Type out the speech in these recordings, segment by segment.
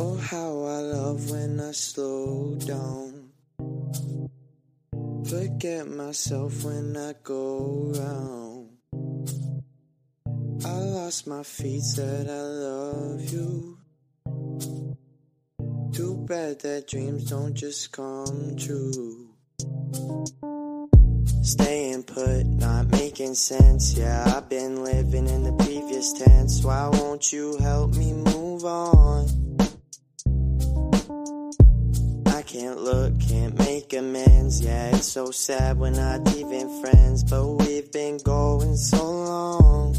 Oh, how I love when I slow down. Forget myself when I go round. I lost my feet, said I love you. Too bad that dreams don't just come true. Staying put, not making sense. Yeah, I've been living in the previous tense. Why won't you help me move on? Can't look, can't make amends. Yeah, it's so sad we're not even friends, but we've been going so long.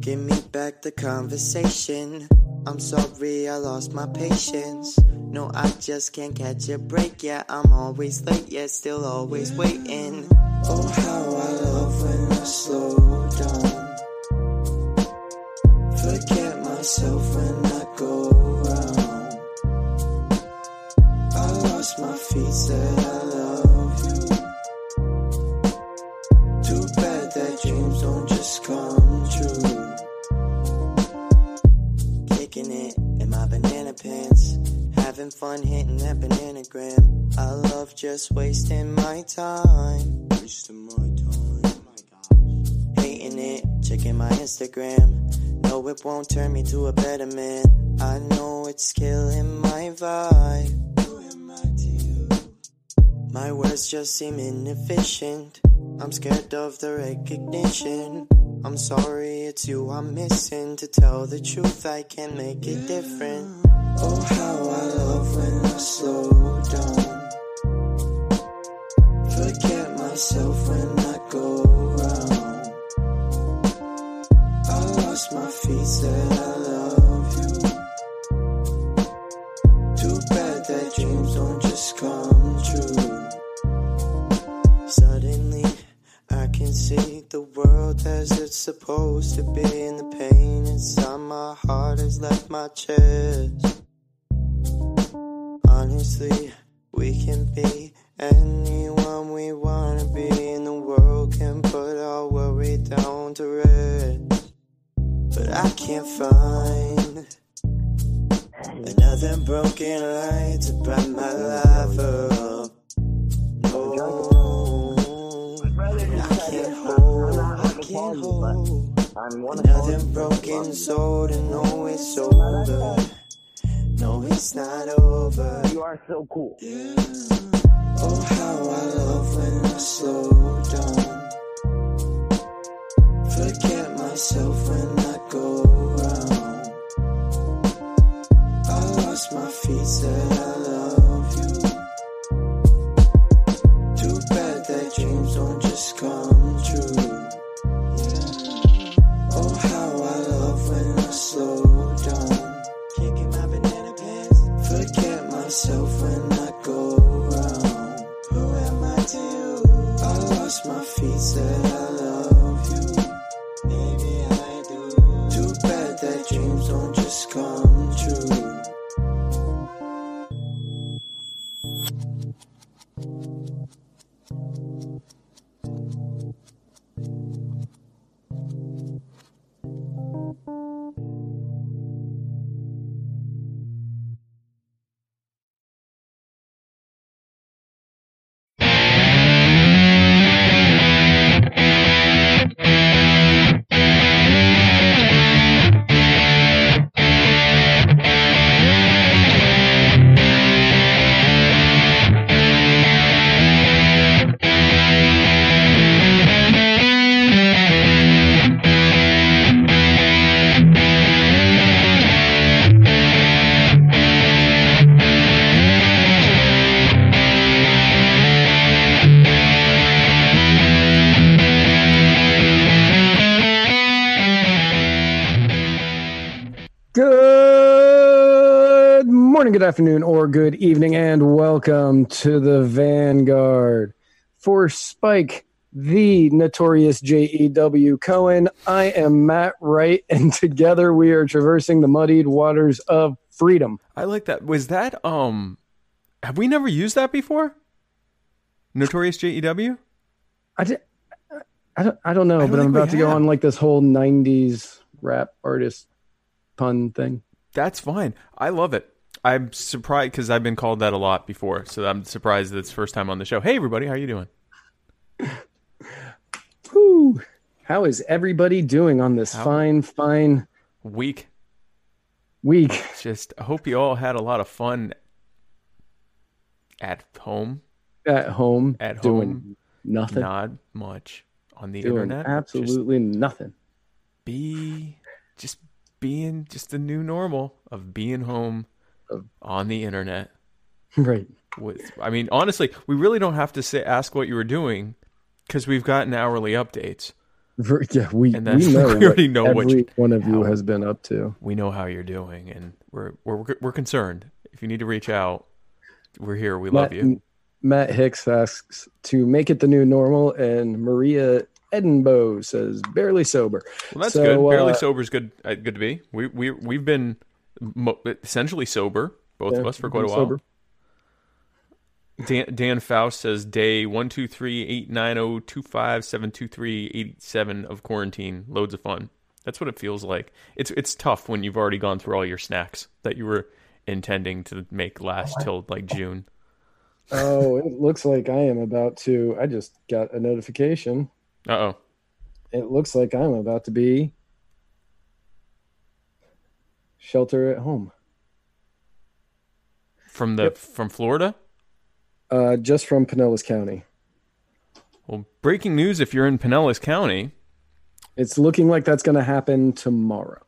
Give me back the conversation. I'm sorry I lost my patience. No, I just can't catch a break. Yeah, I'm always late, yet still always waiting. Oh, how I love when I slow down. Forget myself when just wasting my time. Wasting my time. Oh Hating it, checking my Instagram. No, it won't turn me to a better man. I know it's killing my vibe. Who am I to you? My words just seem inefficient. I'm scared of the recognition. I'm sorry, it's you I'm missing. To tell the truth, I can make it different. Oh, how I love when I slow down. Myself when I go round. I lost my feet, said I love you. Too bad that dreams don't just come true. Suddenly, I can see the world as it's supposed to be, and the pain inside my heart has left my chest. Honestly, we can be anyone we wanna be, and the world can put our worry down to rest. But I can't find another broken light to bright my life up. No, I can't hold, I can't hold another broken soul to know it's over. No, it's not over. You are so cool. Oh, how I love when I slow down. Forget myself when I go round. I lost my feet, said I my feet, said I love you. Maybe I do. Too bad that dreams don't just come Good afternoon, or good evening, and welcome to the Vanguard. For Spike, the notorious J.E.W. Cohen, I am Matt Wright, and together we are traversing the muddied waters of freedom. I like that. Was that um have we never used that before? Notorious JEW? I, di- I, don't, I don't know, I don't but I'm about to go on like this whole 90s rap artist pun thing. That's fine. I love it. I'm surprised because I've been called that a lot before, so I'm surprised that it's first time on the show. Hey, everybody, how you doing? Whew. How is everybody doing on this How- fine, fine Week. week? Just I hope you all had a lot of fun at home. At home, At doing home, nothing, Not much on the doing internet. Just absolutely nothing. be just being just the new normal of being home Of- on the internet. Right. With I mean, honestly, we really don't have to say ask what you were doing because we've gotten hourly updates. Yeah, we, And we know we already know what you- one of you how- has been up to. We know how you're doing, and we're we're we're concerned. If you need to reach out, we're here. We love you. Matt Hicks asks to make it the new normal, and Maria Edinbow says barely sober. Well, that's So, good. Barely uh, sober is good. Uh, good to be. We we we've been mo- essentially sober, both of us, for quite a while. sober. Dan, Dan Faust says day one two three eight nine zero two five seven two three eight seven of quarantine. Loads of fun. That's what it feels like. It's it's tough when you've already gone through all your snacks that you were intending to make last till like June. Oh, it looks like I am about to. I just got a notification. Uh oh. It looks like I'm about to be shelter at home. From the Yep. from Florida. Uh, just from Pinellas County. Well, breaking news: if you're in Pinellas County, It's looking like that's going to happen tomorrow.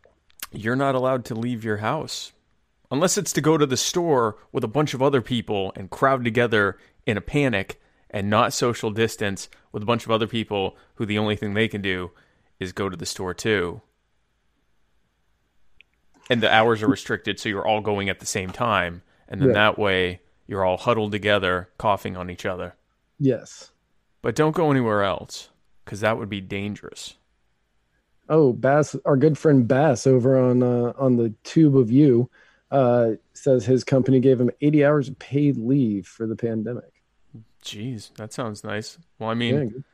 you're not allowed to leave your house unless it's to go to the store with a bunch of other people and crowd together in a panic and not social distance with a bunch of other people who the only thing they can do is go to the store too. And the hours are restricted, so you're all going at the same time. And then Yeah. that way, you're all huddled together, coughing on each other. Yes. But don't go anywhere else, because that would be dangerous. Oh, Bass, our good friend Bass over on uh, on the Tube of You, uh, says his company gave him 80 hours of paid leave for the pandemic. Jeez, that sounds nice. Well, I mean, good.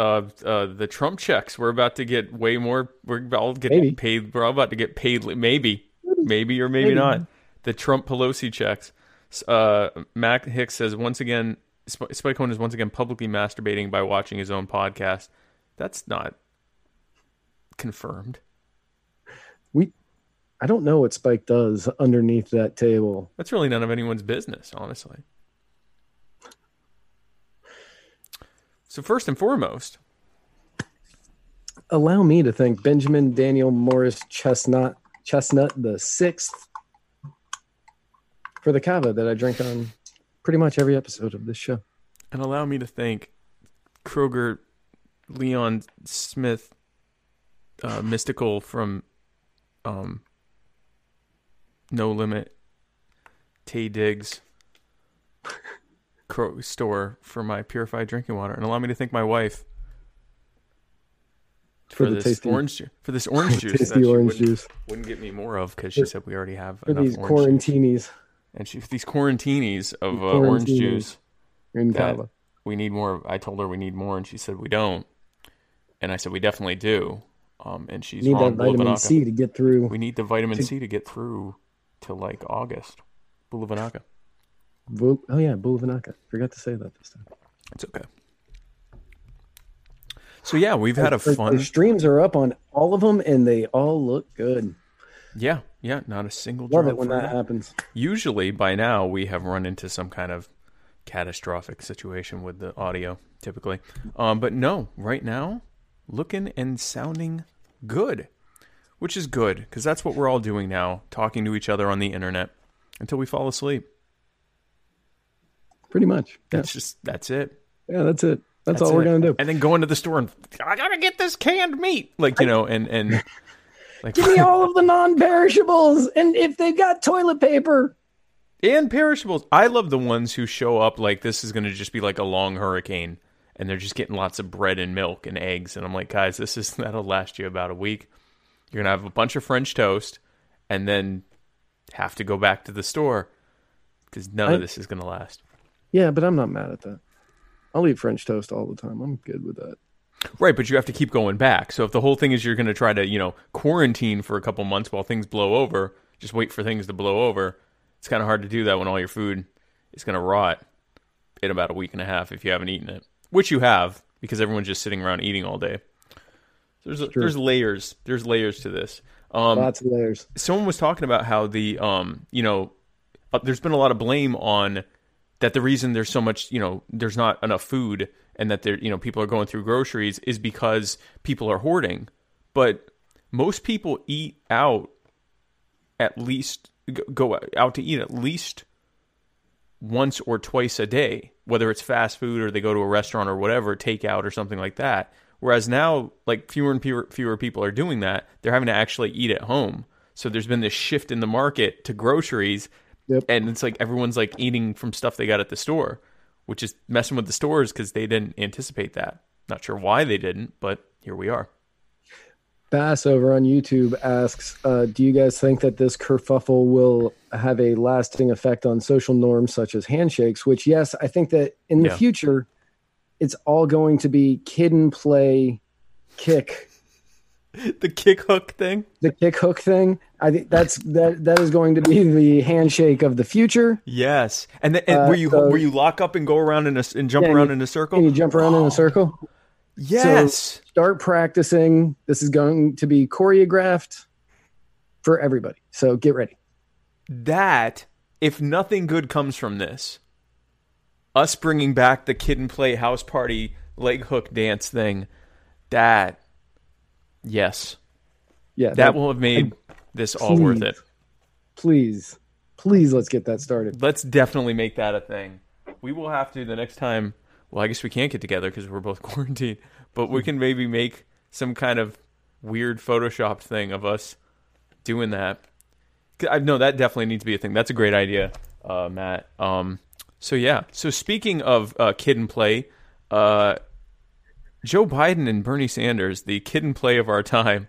Uh, uh, the Trump checks. We're about to get way more. We're all get Maybe. paid. We're all about to get paid. Maybe, maybe or maybe, Maybe. not. The Trump Pelosi checks. Uh, Mac Hicks says once again, Sp- Spike Cohen is once again publicly masturbating by watching his own podcast. That's not confirmed. we. I don't know what Spike does underneath that table. That's really none of anyone's business, honestly. So first and foremost, Allow me to thank Benjamin Daniel Morris Chestnut Chestnut the sixth for the cava that I drink on pretty much every episode of this show. And allow me to thank Kroger Leon Smith uh, Mystikal from um, No Limit Taye Diggs store for my purified drinking water. And allow me to thank my wife For for, the this tasty- orange ju- for this orange juice that Tasty she orange wouldn't, juice wouldn't get me more of because she said we already have for enough these orange juice. quarantinis And she these quarantinis of uh, orange juice in cava. we need more. I told her we need more, and she said we don't. And I said we definitely do. Um, and she's Need wrong. that vitamin Bulavanaka. C to get through. We need the vitamin to- C to get through to like August. Bulavanaka. Oh yeah, Bulavanaka. Forgot to say that this time. It's okay. So yeah, we've had a fun. The streams are up on all of them, and they all look good. Yeah, yeah. Not a single. Love it when that happens. Usually by now we have run into some kind of catastrophic situation with the audio typically. Um, but no, right now looking and sounding good, which is good because that's what we're all doing now, talking to each other on the internet until we fall asleep. Pretty much. Yeah, That's just that's it. yeah that's it. That's, all we're gonna do. And then going to the store and I gotta get this canned meat, like you know, and and like Give me all of the non-perishables, and if they've got toilet paper, and perishables. I love the ones who show up like this is going to just be like a long hurricane, and they're just getting lots of bread and milk and eggs. And I'm like, guys, this is that'll last you about a week. You're gonna have a bunch of French toast, and then have to go back to the store because none I- of this is going to last. Yeah, but I'm not mad at that. I'll eat French toast all the time. I'm good with that. Right, but you have to keep going back. So if the whole thing is you're going to try to, you know, quarantine for a couple months while things blow over, just wait for things to blow over. It's kind of hard to do that when all your food is going to rot in about a week and a half if you haven't eaten it, which you have because everyone's just sitting around eating all day. There's there's layers. There's layers to this. Um, Lots of layers. someone was talking about how the um you know uh, there's been a lot of blame on that the reason there's so much you know there's not enough food and that there you know people are going through groceries is because people are hoarding. But most people eat out at least go out to eat at least once or twice a day whether it's fast food or they go to a restaurant or whatever takeout or something like that. Whereas now like fewer and fewer, fewer people are doing that. They're having to actually eat at home. So there's been this shift in the market to groceries Yep. and it's like everyone's like eating from stuff they got at the store which is messing with the stores because they didn't anticipate that not sure why they didn't but here we are Bass over on YouTube asks, uh, "Do you guys think that this kerfuffle will have a lasting effect on social norms such as handshakes?" Which, yes, I think that in the Yeah. future, it's all going to be kid and play, kick the kick hook thing the kick hook thing. I think that's that that is going to be the handshake of the future. yes and, then and Uh, where you so- where you lock up and go around in a and jump Yeah, around you- in a Can circle you jump around in a circle? yes Start practicing. This is going to be choreographed for everybody. So get ready. that if nothing good comes from this us bringing back the kid and play house party leg hook dance thing that yes Yeah, that will have made this all worth it Please, please, let's get that started. let's definitely make that a thing we will have to the next time well i guess we can't get together because we're both quarantined but we can maybe make some kind of weird photoshopped thing of us doing that. I know that definitely needs to be a thing. That's a great idea, uh, Matt. Um, so yeah. So speaking of uh, kid and play, uh, Joe Biden and Bernie Sanders, the kid and play of our time.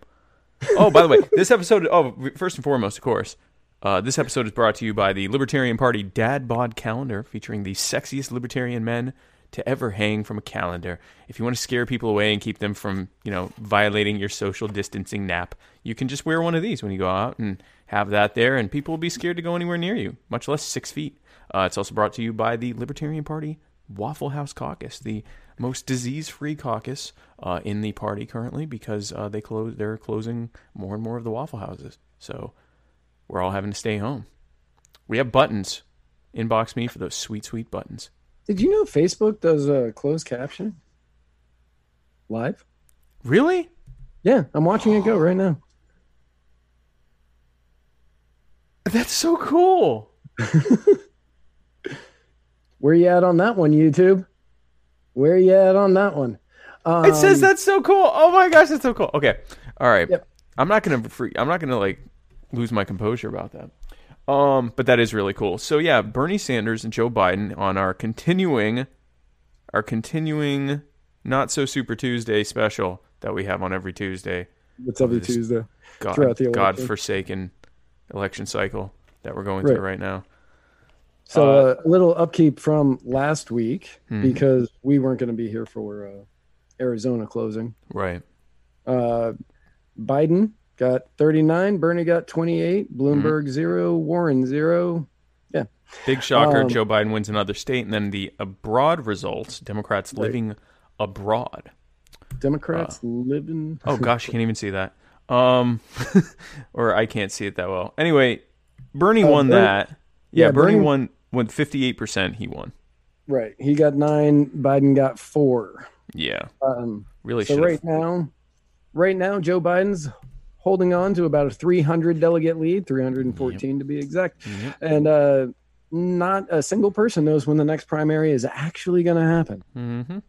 Oh, by the way, this episode. Oh, first and foremost, of course, uh, this episode is brought to you by the Libertarian Party Dad Bod Calendar, featuring the sexiest libertarian men to ever hang from a calendar. If you want to scare people away and keep them from, you know, violating your social distancing nap, you can just wear one of these when you go out and have that there, and people will be scared to go anywhere near you, much less six feet. Uh, it's also brought to you by the Libertarian Party Waffle House Caucus, the most disease-free caucus uh, in the party currently, because uh, they close they're closing more and more of the Waffle Houses. So we're all having to stay home. We have buttons. Inbox me for those sweet, sweet buttons. Did you know Facebook does uh, closed caption live? Really? Yeah, I'm watching it go right now. That's so cool. Where you at on that one, YouTube? Where you at on that one? Um, It says that's so cool. Oh my gosh, that's so cool. Okay, all right. Yep. I'm not gonna free. I'm not gonna like lose my composure about that. Um, but that is really cool. So yeah, Bernie Sanders and Joe Biden on our continuing, our continuing not so super Tuesday special that we have on every Tuesday. It's every Tuesday. God, Throughout the election. God-forsaken election cycle that we're going Right. through right now. So Uh, uh, a little upkeep from last week Hmm. because we weren't going to be here for uh, Arizona closing. Right. Uh, Biden got 39, Bernie got 28, Bloomberg zero, Warren zero. Yeah. Big shocker. Um, Joe Biden wins another state, and then the abroad results. Democrats Right. living abroad. Democrats living. Oh gosh, you can't even see that. Um, or I can't see it that well. Anyway, Bernie Uh, won Bernie- that. Yeah, yeah, Bernie, Bernie- won. Eight percent. He won. Right. He got nine, Biden got four. Yeah, Um, really so right now, right now, Joe Biden's holding on to about a 300 delegate lead, 314 to be exact. Yep. And uh, not a single person knows when the next primary is actually going to happen. hmm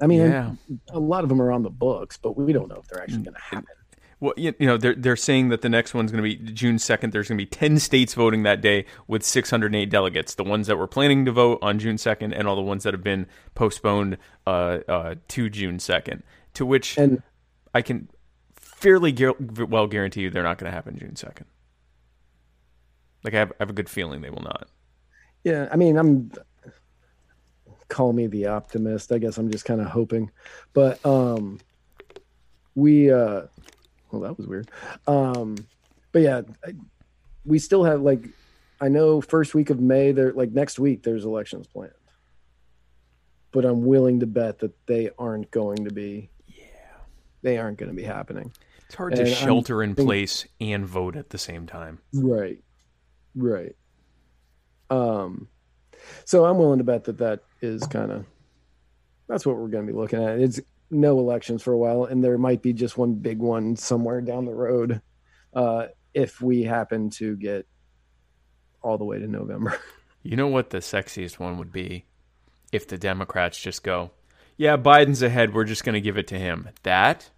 I mean, Yeah. a lot of them are on the books, but we don't know if they're actually going to happen. Well, you, know, they're they're saying that the next one's going to be June second. There's going to be ten states voting that day with 608 delegates. The ones that were planning to vote on June second, and all the ones that have been postponed uh, uh, to June second. To which And I can fairly gu- well guarantee you they're not going to happen June second. Like I have, I have a good feeling they will not. yeah, I mean, I'm call me the optimist. I guess I'm just kind of hoping, but um, we uh, well, that was weird. Um, but yeah, I- we still have like I know first week of May there like next week there's elections planned. But I'm willing to bet that they aren't going to be Yeah. They aren't going to be happening. It's hard to And I'm shelter in think- place and vote at the same time. Right. Right. Um so I'm willing to bet that that is kind of that's what we're going to be looking at. It's no elections for a while and there might be just one big one somewhere down the road uh if we happen to get all the way to November. You know what the sexiest one would be? If the Democrats just go, yeah, Biden's ahead, we're just going to give it to him. That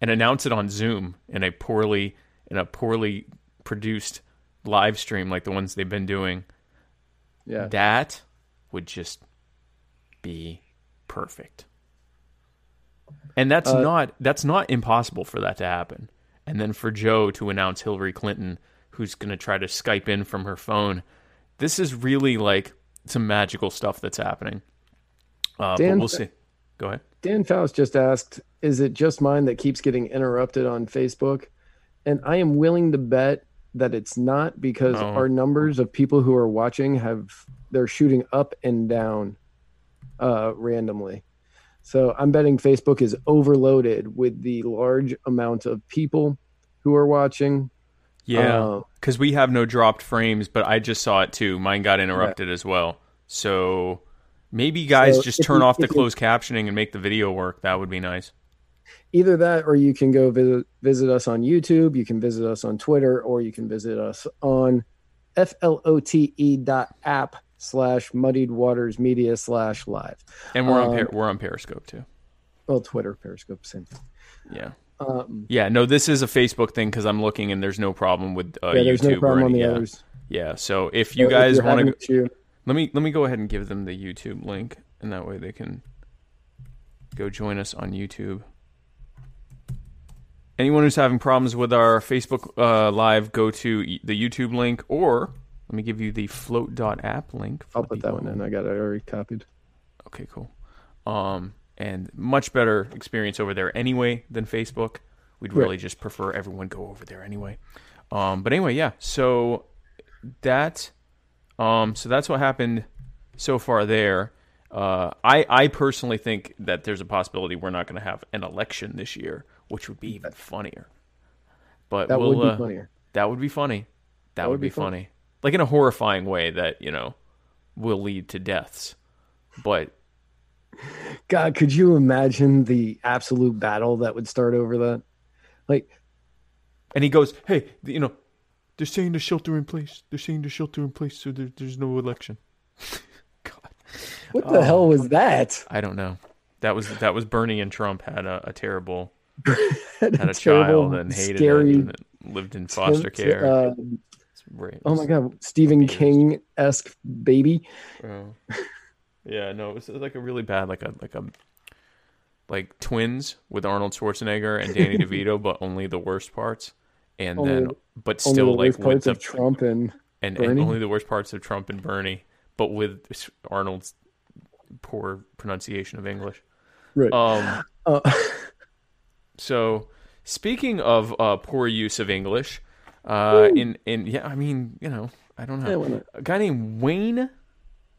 and announce it on Zoom in a poorly in a poorly produced live stream like the ones they've been doing. yeah. That would just be perfect. And that's Uh, not that's not impossible for that to happen. And then for Joe to announce Hillary Clinton, who's going to try to Skype in from her phone, this is really like some magical stuff that's happening. Uh, but Dan- we'll see. Go ahead. Dan Faust just asked, "Is it just mine that keeps getting interrupted on Facebook?" And I am willing to bet that it's not because Oh. our numbers of people who are watching have they're shooting up and down uh, randomly. So I'm betting Facebook is overloaded with the large amount of people who are watching. Yeah, Uh, because we have no dropped frames, but I just saw it too. Mine got interrupted as well. So maybe guys So just turn you- off the if you- closed captioning and make the video work. That would be nice. Either that, or you can go visit visit us on YouTube. You can visit us on Twitter, or you can visit us on flote E dot app slash muddied waters media slash live. And we're on Um, per- we're on Periscope too. Well, Twitter, Periscope, same thing. Yeah. Um, Yeah, no, this is a Facebook thing because I'm looking and there's no problem with uh, yeah, there's YouTube no problem or on the yeah. others. Yeah, so if you if guys want to, let me let me go ahead and give them the YouTube link, and that way they can go join us on YouTube. Anyone who's having problems with our Facebook uh, Live, go to the YouTube link, or let me give you the flote.app link. I'll put that one in. I got it already copied. Okay, cool. Um, and much better experience over there anyway than Facebook. We'd Right. really just prefer everyone go over there anyway. Um, but anyway, yeah. So that, um, so that's what happened so far there. Uh, I I personally think that there's a possibility we're not going to have an election this year, which would be even funnier. But That we'll, would be uh, funnier. That would be funny. That, would, would be, be fun. funny. Like in a horrifying way that, you know, will lead to deaths. But God, could you imagine the absolute battle that would start over that? Like, and he goes, "Hey, you know, they're saying to shelter in place. They're saying to shelter in place, so there, there's no election." God, what Oh. the hell was that? I don't know. That was that was Bernie and Trump had a, a terrible Had had a terrible, child and hated scary it and lived in foster attempt, care. uh, Oh my God, Stephen King esque baby. Oh. yeah, no, it was like a really bad, like a like a like twins with Arnold Schwarzenegger and Danny DeVito, but only the worst parts, and Only- then but still the like worst with parts the of Trump and and, and only the worst parts of Trump and Bernie, but with Arnold's poor pronunciation of English. right. Um, Uh, so speaking of uh, poor use of English, uh, in in yeah, I mean, you know, I don't know, Yeah, a guy named Wayne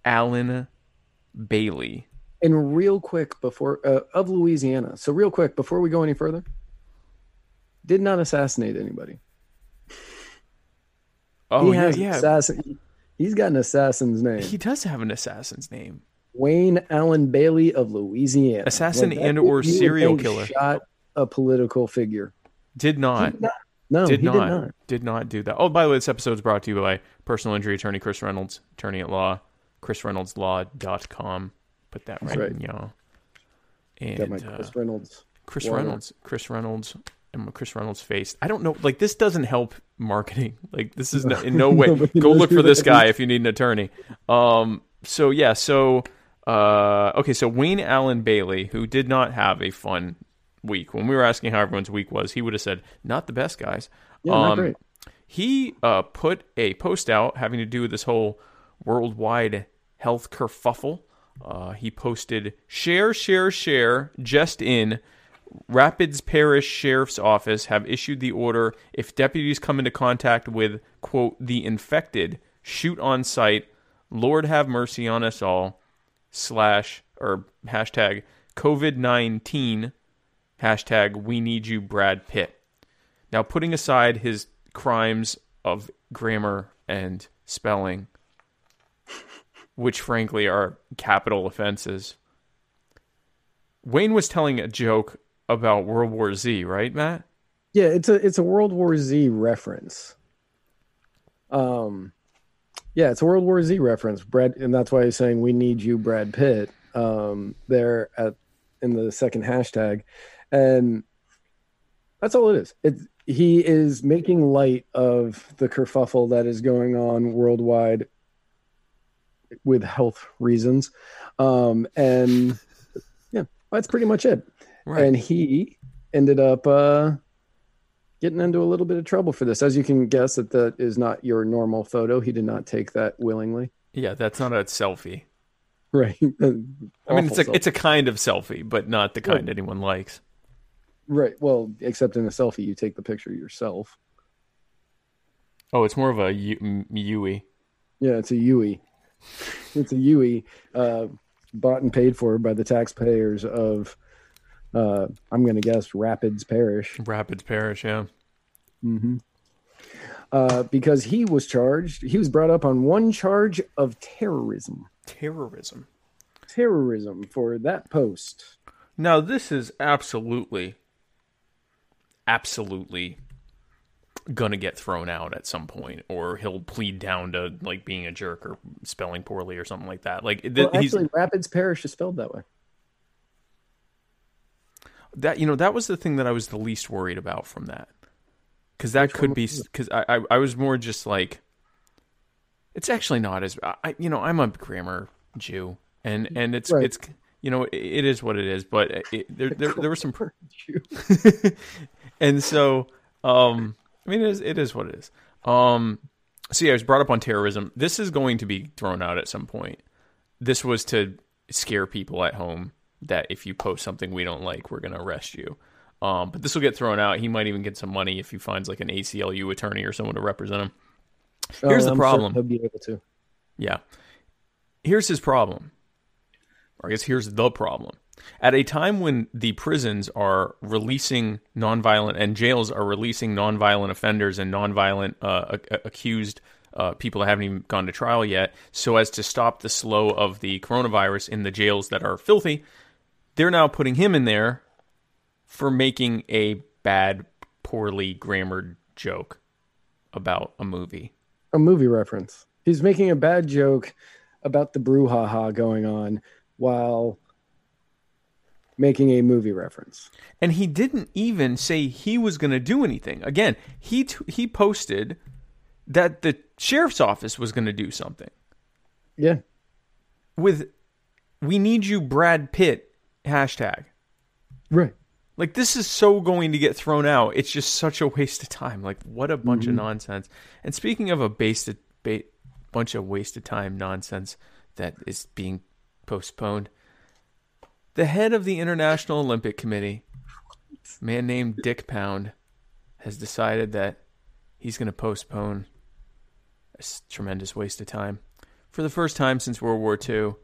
Allen Bailey. and real quick before uh, of Louisiana. So real quick before we go any further, did not assassinate anybody. Oh he yeah, has yeah. assassin. He's got an assassin's name. He does have an assassin's name. Wayne Allen Bailey of Louisiana. Assassin and or serial killer. Shot a political figure. Did not. No, did he not, did not. did not do that. Oh, by the way, this episode is brought to you by personal injury attorney Chris Reynolds, attorney at law, chrisreynoldslaw.com. Put that right, right. in y'all. And Got my uh, Chris Reynolds. Chris water. Reynolds, Chris Reynolds, and Chris Reynolds' face. I don't know. Like this doesn't help marketing. Like this is no, in no way. Go look for this guy if you need an attorney. Um. So yeah. So uh. Okay. So Wayne Allen Bailey, who did not have a fun week when we were asking how everyone's week was, he would have said not the best, guys. Yeah, not Um, great. He uh put a post out having to do with this whole worldwide health kerfuffle. Uh, he posted share, share, share, just in Rapides Parish Sheriff's Office have issued the order if deputies come into contact with, quote, the infected, shoot on sight, Lord have mercy on us all, slash, or hashtag COVID 19, hashtag we need you, Brad Pitt. Now, putting aside his crimes of grammar and spelling, which frankly are capital offenses, Wayne was telling a joke about World War Z, right, Matt? Yeah, it's a it's a World War Z reference. Um, yeah, it's a World War Z reference, Brad, and that's why he's saying we need you, Brad Pitt. Um, there at in the second hashtag, and that's all it is. It he is making light of the kerfuffle that is going on worldwide with health reasons, um, and yeah, that's pretty much it. Right. And he ended up uh, getting into a little bit of trouble for this. As you can guess, that that is not your normal photo. He did not take that willingly. yeah, that's not a selfie. Right. I mean, it's a it's a kind of selfie, but not the kind anyone likes. Right. Well, except in a selfie, you take the picture yourself. Oh, it's more of a U- M- Yui. Yeah, it's a Yui. It's a Yui, uh, bought and paid for by the taxpayers of, uh, I'm going to guess, Rapides Parish. Rapides Parish, yeah. Uh, because he was charged, he was brought up on one charge of terrorism. Terrorism. Terrorism for that post. Now, this is absolutely, absolutely gonna get thrown out at some point, or he'll plead down to like being a jerk or spelling poorly or something like that. Like th- Well, he's actually, Rapides Parish is spelled that way. that you know that was the thing that I was the least worried about from that, because that could be because I, I I was more just like, it's actually not as I you know I'm a grammar Jew and and it's Right. it's you know it, it is what it is, but it, there there there were some and so um i mean it is, it is what it is um so yeah i was brought up on terrorism this is going to be thrown out at some point this was to scare people at home that if you post something we don't like we're going to arrest you um but this will get thrown out he might even get some money if he finds like an aclu attorney or someone to represent him Here's the Oh, I'm problem. He'll be able to. yeah. Here's his problem. Or I guess here's the problem. At a time when the prisons are releasing nonviolent and jails are releasing nonviolent offenders and nonviolent uh, a- accused uh, people that haven't even gone to trial yet, so as to stop the slow of the coronavirus in the jails that are filthy, they're now putting him in there for making a bad, poorly grammared joke about a movie. A movie reference. He's making a bad joke about the brouhaha going on while making a movie reference. and he didn't even say he was going to do anything. Again, he t- he posted that the sheriff's office was going to do something Yeah. with "We need you, Brad Pitt" hashtag. Right. Like this is so going to get thrown out. It's just such a waste of time. Like what a bunch of mm-hmm. nonsense. And speaking of a basted ba- bunch of wasted time nonsense that is being postponed, the head of the International Olympic Committee, a man named Dick Pound, has decided that he's going to postpone a tremendous waste of time for the first time since World War II.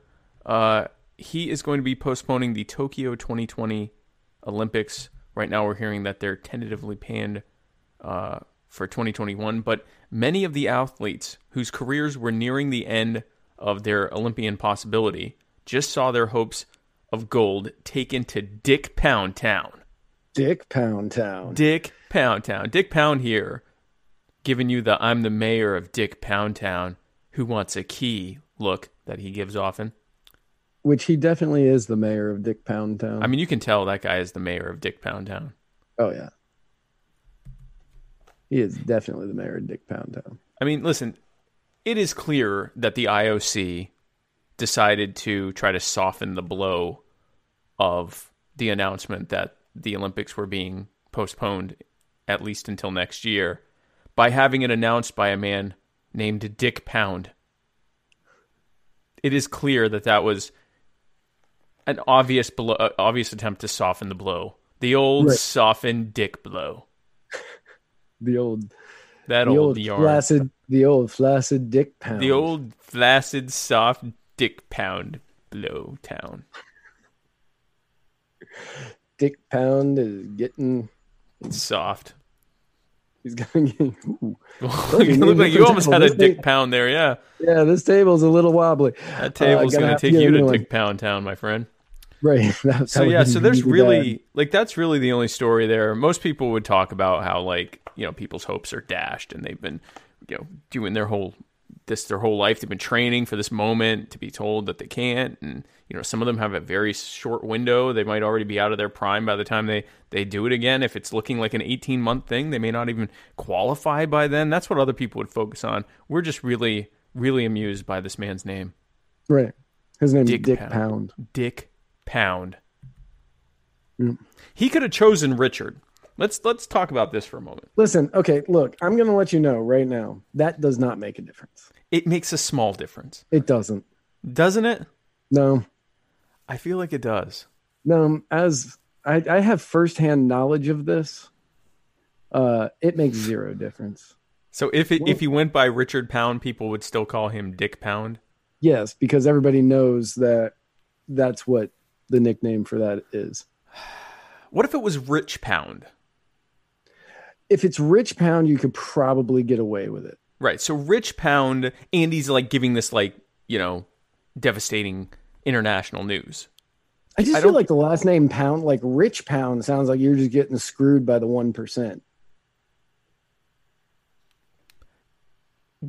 Uh, he is going to be postponing the Tokyo 2020 Olympics. Right now, we're hearing that they're tentatively panned uh, for 2021, but many of the athletes whose careers were nearing the end of their Olympian possibility just saw their hopes of gold taken to Dick Pound Town. Dick Pound Town. Dick Pound Town. Dick Pound here, giving you the I'm the mayor of Dick Pound Town. Who wants a key look that he gives often? Which he definitely is the mayor of Dick Pound Town. I mean, you can tell that guy is the mayor of Dick Pound Town. oh yeah. He is definitely the mayor of Dick Pound Town. I mean, listen, it is clear that the IOC decided to try to soften the blow of the announcement that the Olympics were being postponed at least until next year by having it announced by a man named Dick Pound. It is clear that that was an obvious blow, uh, obvious attempt to soften the blow The old Right. softened dick blow. The old, That the old, old yarn. flaccid, the old flaccid dick pound. The old flaccid, soft dick pound blow town. Dick pound is getting. Soft. He's gonna get. Ooh. look like you almost table. had a This dick thing- pound there. Yeah, Yeah, this table's a little wobbly. that table's Uh, gonna take you to dick pound town, my friend. Right. That- So that yeah, so there's really really like that's really the only story there. Most people would talk about how like you know people's hopes are dashed and they've been you know doing their whole this their whole life. They've been training for this moment to be told that they can't, and you know some of them have a very short window. They might already be out of their prime by the time they they do it again. If it's looking like an 18 month thing, they may not even qualify by then. That's what other people would focus on. We're just really really amused by this man's name. Right. His name Dick Dick, Pound. Pound. Dick Pound. Mm. He could have chosen Richard. Let's let's talk about this for a moment. Listen, okay, look, I'm gonna let you know right now that does not make a difference. It makes a small difference, It doesn't. doesn't it? No, I feel like it does. no. As I, I have firsthand knowledge of this, uh, it makes zero difference. So if it, if he went by Richard Pound, people would still call him Dick Pound. Yes, because everybody knows that that's what the nickname for that is. What if it was Rich Pound? If it's Rich Pound, you could probably get away with it. Right. So Rich Pound, Andy's like giving this like you know devastating international news. I just I feel like the last name Pound, like Rich Pound, sounds like you're just getting screwed by the one percent.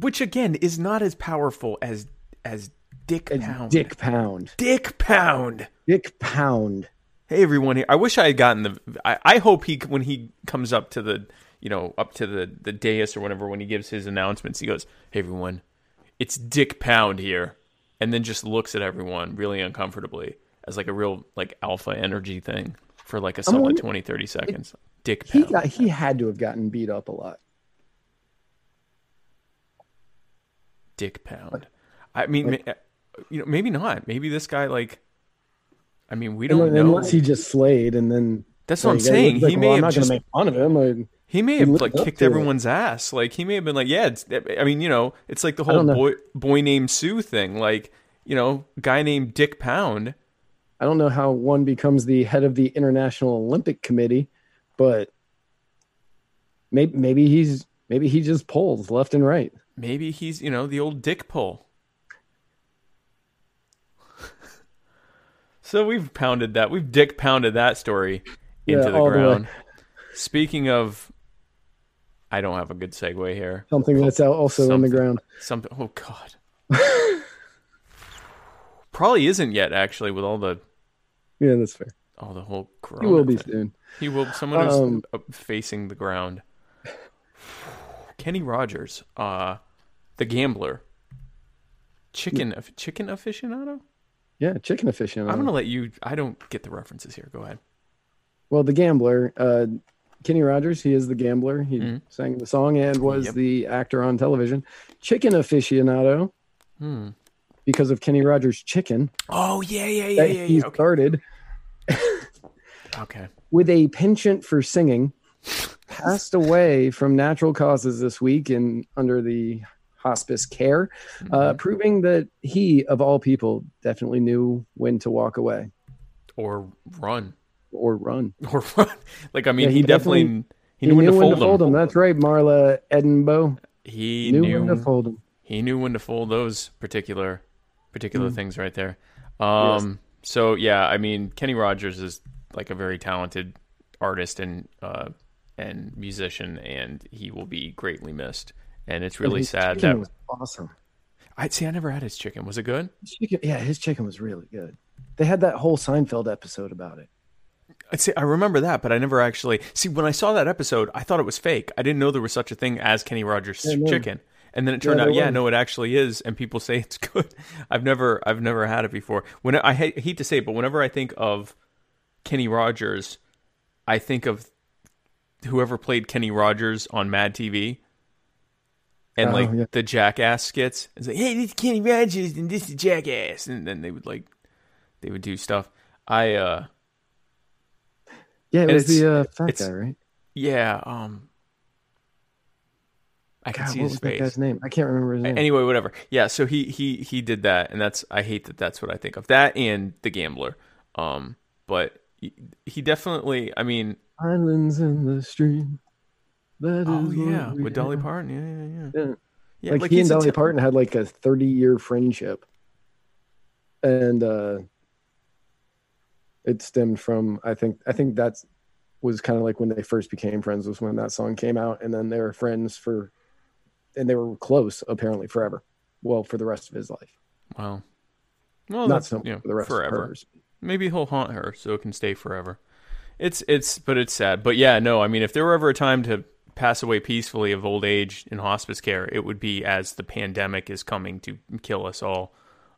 which again is not as powerful as as Dick Pound. Dick Pound. Dick Pound. Dick Pound. Hey everyone here. I wish I had gotten the. I, I hope he when he comes up to the you know up to the the dais or whatever when he gives his announcements he goes, "Hey everyone, it's Dick Pound here," and then just looks at everyone really uncomfortably as like a real like alpha energy thing for like a solid wonder- 20, 30 seconds. Dick He got he had to have gotten beat up a lot. Dick Pound. I mean, ma- uh, you know, maybe not. Maybe this guy like. I mean, we don't Unless, know. unless he just slayed and then That's what I'm saying. like, he well, may I'm have not just gonna make fun of him. I, He may have lived like kicked to it. everyone's ass. Like he may have been like, yeah, it's, I mean, you know, it's like the whole boy boy named Sue thing. Like, you know, guy named Dick Pound. I don't know how one becomes the head of the International Olympic Committee, but maybe maybe he's maybe he just pulls left and right. Maybe he's you know the old Dick pull. so we've pounded that. We've Dick pounded that story into Yeah, the all the ground. Speaking of, I don't have a good segue here. Something that's also on the ground. Something. Oh God. Probably isn't yet actually with all the Yeah, that's fair. all the whole. He will be thing. soon. He will. Someone who's Um, uh, facing the ground. Kenny Rogers, uh, the gambler, chicken chicken aficionado. Yeah, chicken aficionado. I'm gonna let you. I don't get the references here. Go ahead. Well, the gambler, uh, Kenny Rogers, he is the gambler. He Mhm. sang the song and was Yep. the actor on television. Chicken aficionado, Hmm. because of Kenny Rogers' chicken Oh yeah, yeah, yeah, yeah. he yeah. Okay. started okay. with a penchant for singing, passed away from natural causes this week and under the hospice care, uh, Mm-hmm. proving that he, of all people, definitely knew when to walk away Or run. Or run. Or run. Like I mean, Yeah, he, he definitely, definitely- he knew when to fold them. them. That's right, Marla Edinbow. He knew, knew, when to fold them. he knew when to fold those particular particular Mm. things right there. Um so yeah, I mean Kenny Rogers is like a very talented artist and uh and musician and he will be greatly missed. And it's really His sad that was awesome. I'd see I never had his chicken. Was it good? His chicken, yeah, his chicken was really good. They had that whole Seinfeld episode about it. I see I remember that, but I never actually see when I saw that episode, I thought it was fake. I didn't know there was such a thing as Kenny Rogers Yeah, no. chicken. And then it turned Yeah, out, yeah, was. no, it actually is, and people say it's good. I've never, I've never had it before. When I hate, hate to say it, but whenever I think of Kenny Rogers, I think of whoever played Kenny Rogers on Mad TV, and Oh, like yeah. the Jackass skits. It's like, hey, this is Kenny Rogers, and this is Jackass, and then they would like, they would do stuff. I, uh, Yeah, it And was the uh, fat guy, right? Yeah. Um. I can God, see what his was that guy's name? I can't remember his name. Anyway, whatever. Yeah, so he he he did that, and that's I hate that that's what I think of that and the gambler. Um, but he, he definitely. I mean, Islands in the stream. That is oh what yeah, with Dolly have. Parton. Yeah, yeah, yeah. Yeah. Yeah, like, he and Dolly ta- Parton had like a 30 year friendship. And uh it stemmed from I think I think that's was kind of like when they first became friends was when that song came out and then they were friends for and they were close apparently forever. Well, for the rest of his life. Wow. Well, Not that's so you know, for the rest forever. of hers. Maybe he'll haunt her so it can stay forever. It's it's but it's sad. But yeah, no, I mean if there were ever a time to pass away peacefully of old age in hospice care, it would be as the pandemic is coming to kill us all.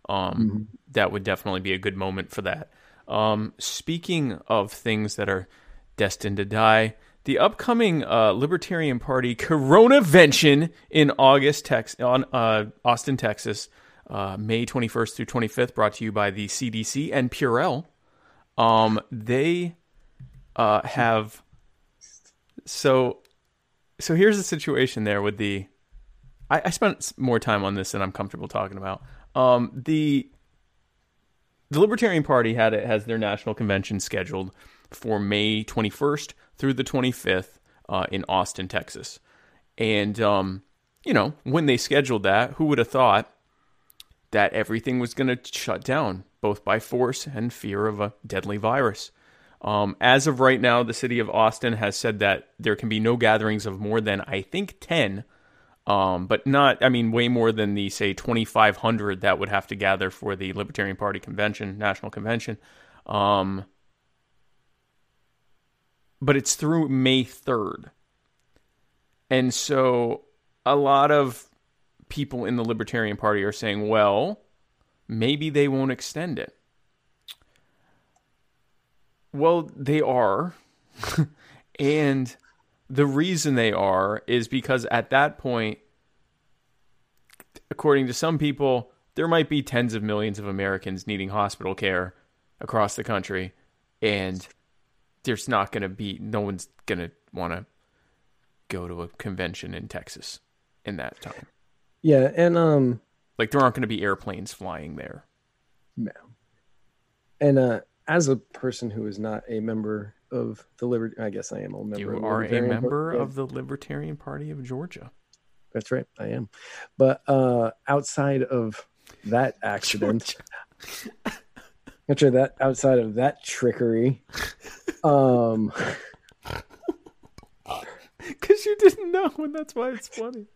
Um that would definitely be a good moment for that. Um speaking of things that are destined to die, the upcoming uh, Libertarian Party Coronavention in August, Tex- on uh, Austin, Texas, uh, May 21st through 25th, brought to you by the CDC and Purell. Um, they uh, have so so here's the situation there with the I, I spent more time on this than I'm comfortable talking about. Um, the the Libertarian Party had it has their national convention scheduled for May 21st through the 25th uh, in Austin, Texas. And um, you know, when they scheduled that, who would have thought that everything was going to shut down, both by force and fear of a deadly virus? Um, as of right now, the city of Austin has said that there can be no gatherings of more than I think 10 um, but not, I mean, way more than the, say, 2,500 that would have to gather for the Libertarian Party convention, national convention. Um, but it's through May 3rd. And so a lot of people in the Libertarian Party are saying, well, maybe they won't extend it. Well, they are. and the reason they are is because at that point, according to some people, there might be tens of millions of Americans needing hospital care across the country, and there's not going to be, no one's going to want to go to a convention in Texas in that time. Yeah, and um Like, there aren't going to be airplanes flying there. no. And uh as a person who is not a member of the Liberty I guess I am a member You are a member Party. of the Libertarian Party of Georgia. That's right, I am. But uh outside of that accident, actually that outside of that trickery, um Because you didn't know, and that's why it's funny.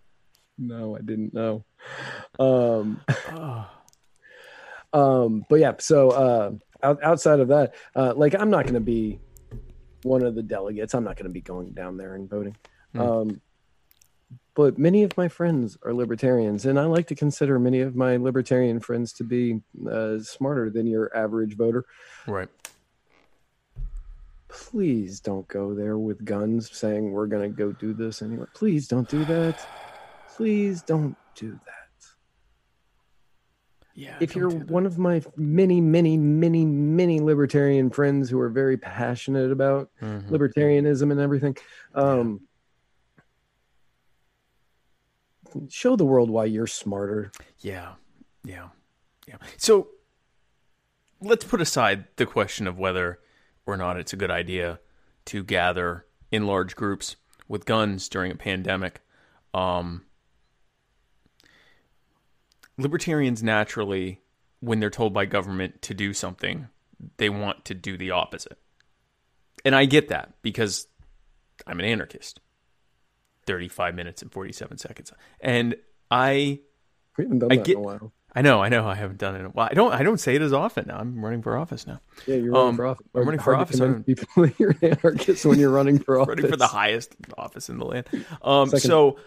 no, I didn't know. Um Oh, um but yeah, so uh outside of that, uh like I'm not going to be one of the delegates. I'm not going to be going down there and voting. Hmm. Um but many of my friends are libertarians and I like to consider many of my libertarian friends to be uh, smarter than your average voter. right. please don't go there with guns saying we're going to go do this anyway. Please don't do that. Please don't do that. Yeah. If you're one of my many, many, many, many libertarian friends who are very passionate about Mhm. libertarianism and everything, um, show the world why you're smarter. Yeah, yeah, yeah. So let's put aside the question of whether or not it's a good idea to gather in large groups with guns during a pandemic. Um, libertarians naturally, when they're told by government to do something, they want to do the opposite. And I get that because I'm an anarchist. 35 minutes and 47 seconds. And I We haven't done I that get- in a while. I know, I know. I haven't done it. in a while. I don't. I don't say it as often now. I'm running for office now. Yeah, you're running Um, for office. I'm running for office. People you're an anarchist when you're running for office. running for the highest office in the land. Um, Second. so,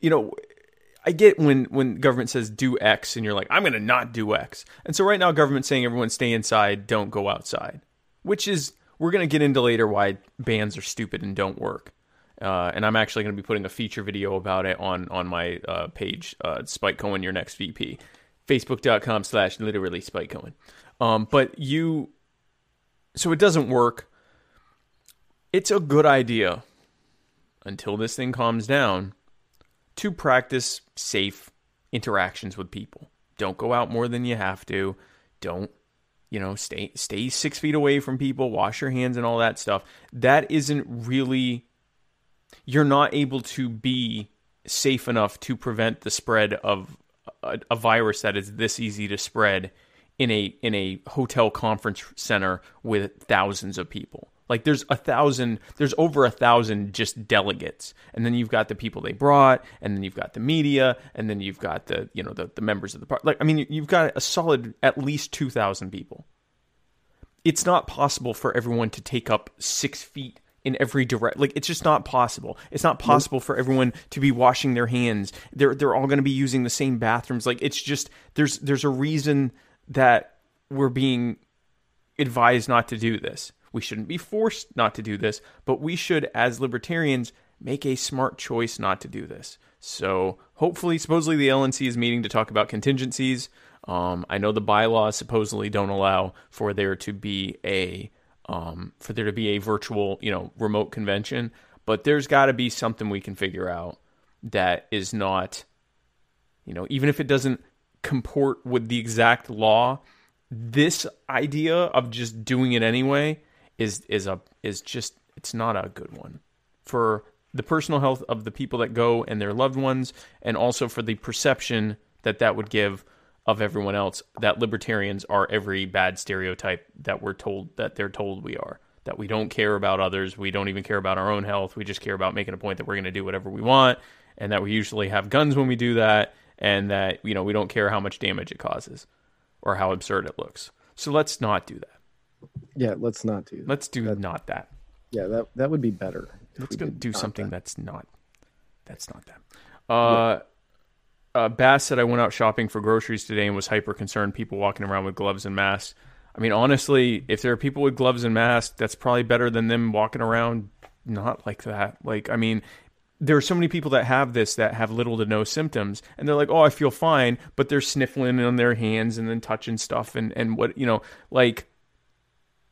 you know, I get when when government says do X and you're like, I'm going to not do X. And so right now, government's saying everyone stay inside, don't go outside, which is we're going to get into later why bans are stupid and don't work. Uh, and I'm actually going to be putting a feature video about it on on my uh, page, uh, Spike Cohen, your next VP, facebook.com slash literally Spike Cohen. Um, but you, so it doesn't work it's a good idea until this thing calms down to practice safe interactions with people. Don't go out more than you have to. Don't you know stay stay six feet away from people wash your hands and all that stuff that isn't really you're not able to be safe enough to prevent the spread of a, a, virus that is this easy to spread in a in a hotel conference center with thousands of people like there's a thousand, there's over a thousand just delegates, and then you've got the people they brought, and then you've got the media, and then you've got the you know the the members of the party. Like I mean, you've got a solid at least two thousand people. It's not possible for everyone to take up six feet in every direct like it's just not possible. It's not possible for everyone to be washing their hands. They're they're all going to be using the same bathrooms. Like it's just there's there's a reason that we're being advised not to do this we shouldn't be forced not to do this, but we should, as libertarians, make a smart choice not to do this. So hopefully, supposedly the LNC is meeting to talk about contingencies. Um, I know the bylaws supposedly don't allow for there to be a um, for there to be a virtual, you know, remote convention, but there's got to be something we can figure out that is not, you know, even if it doesn't comport with the exact law, this idea of just doing it anyway is is a is just it's not a good one for the personal health of the people that go and their loved ones, and also for the perception that that would give of everyone else that libertarians are every bad stereotype that we're told that they're told we are. That we don't care about others, we don't even care about our own health. We just care about making a point that we're going to do whatever we want, and that we usually have guns when we do that, and that you know we don't care how much damage it causes or how absurd it looks. So let's not do that. Yeah, let's not do that. Let's do that, not that. Yeah, that that would be better. Let's go do something that. that's not that's not that. Uh, uh, Bass said I went out shopping for groceries today and was hyper concerned people walking around with gloves and masks. I mean, honestly, if there are people with gloves and masks, that's probably better than them walking around not like that. Like, I mean, there are so many people that have this that have little to no symptoms and they're like oh i feel fine but they're sniffling on their hands and then touching stuff and, and what you know like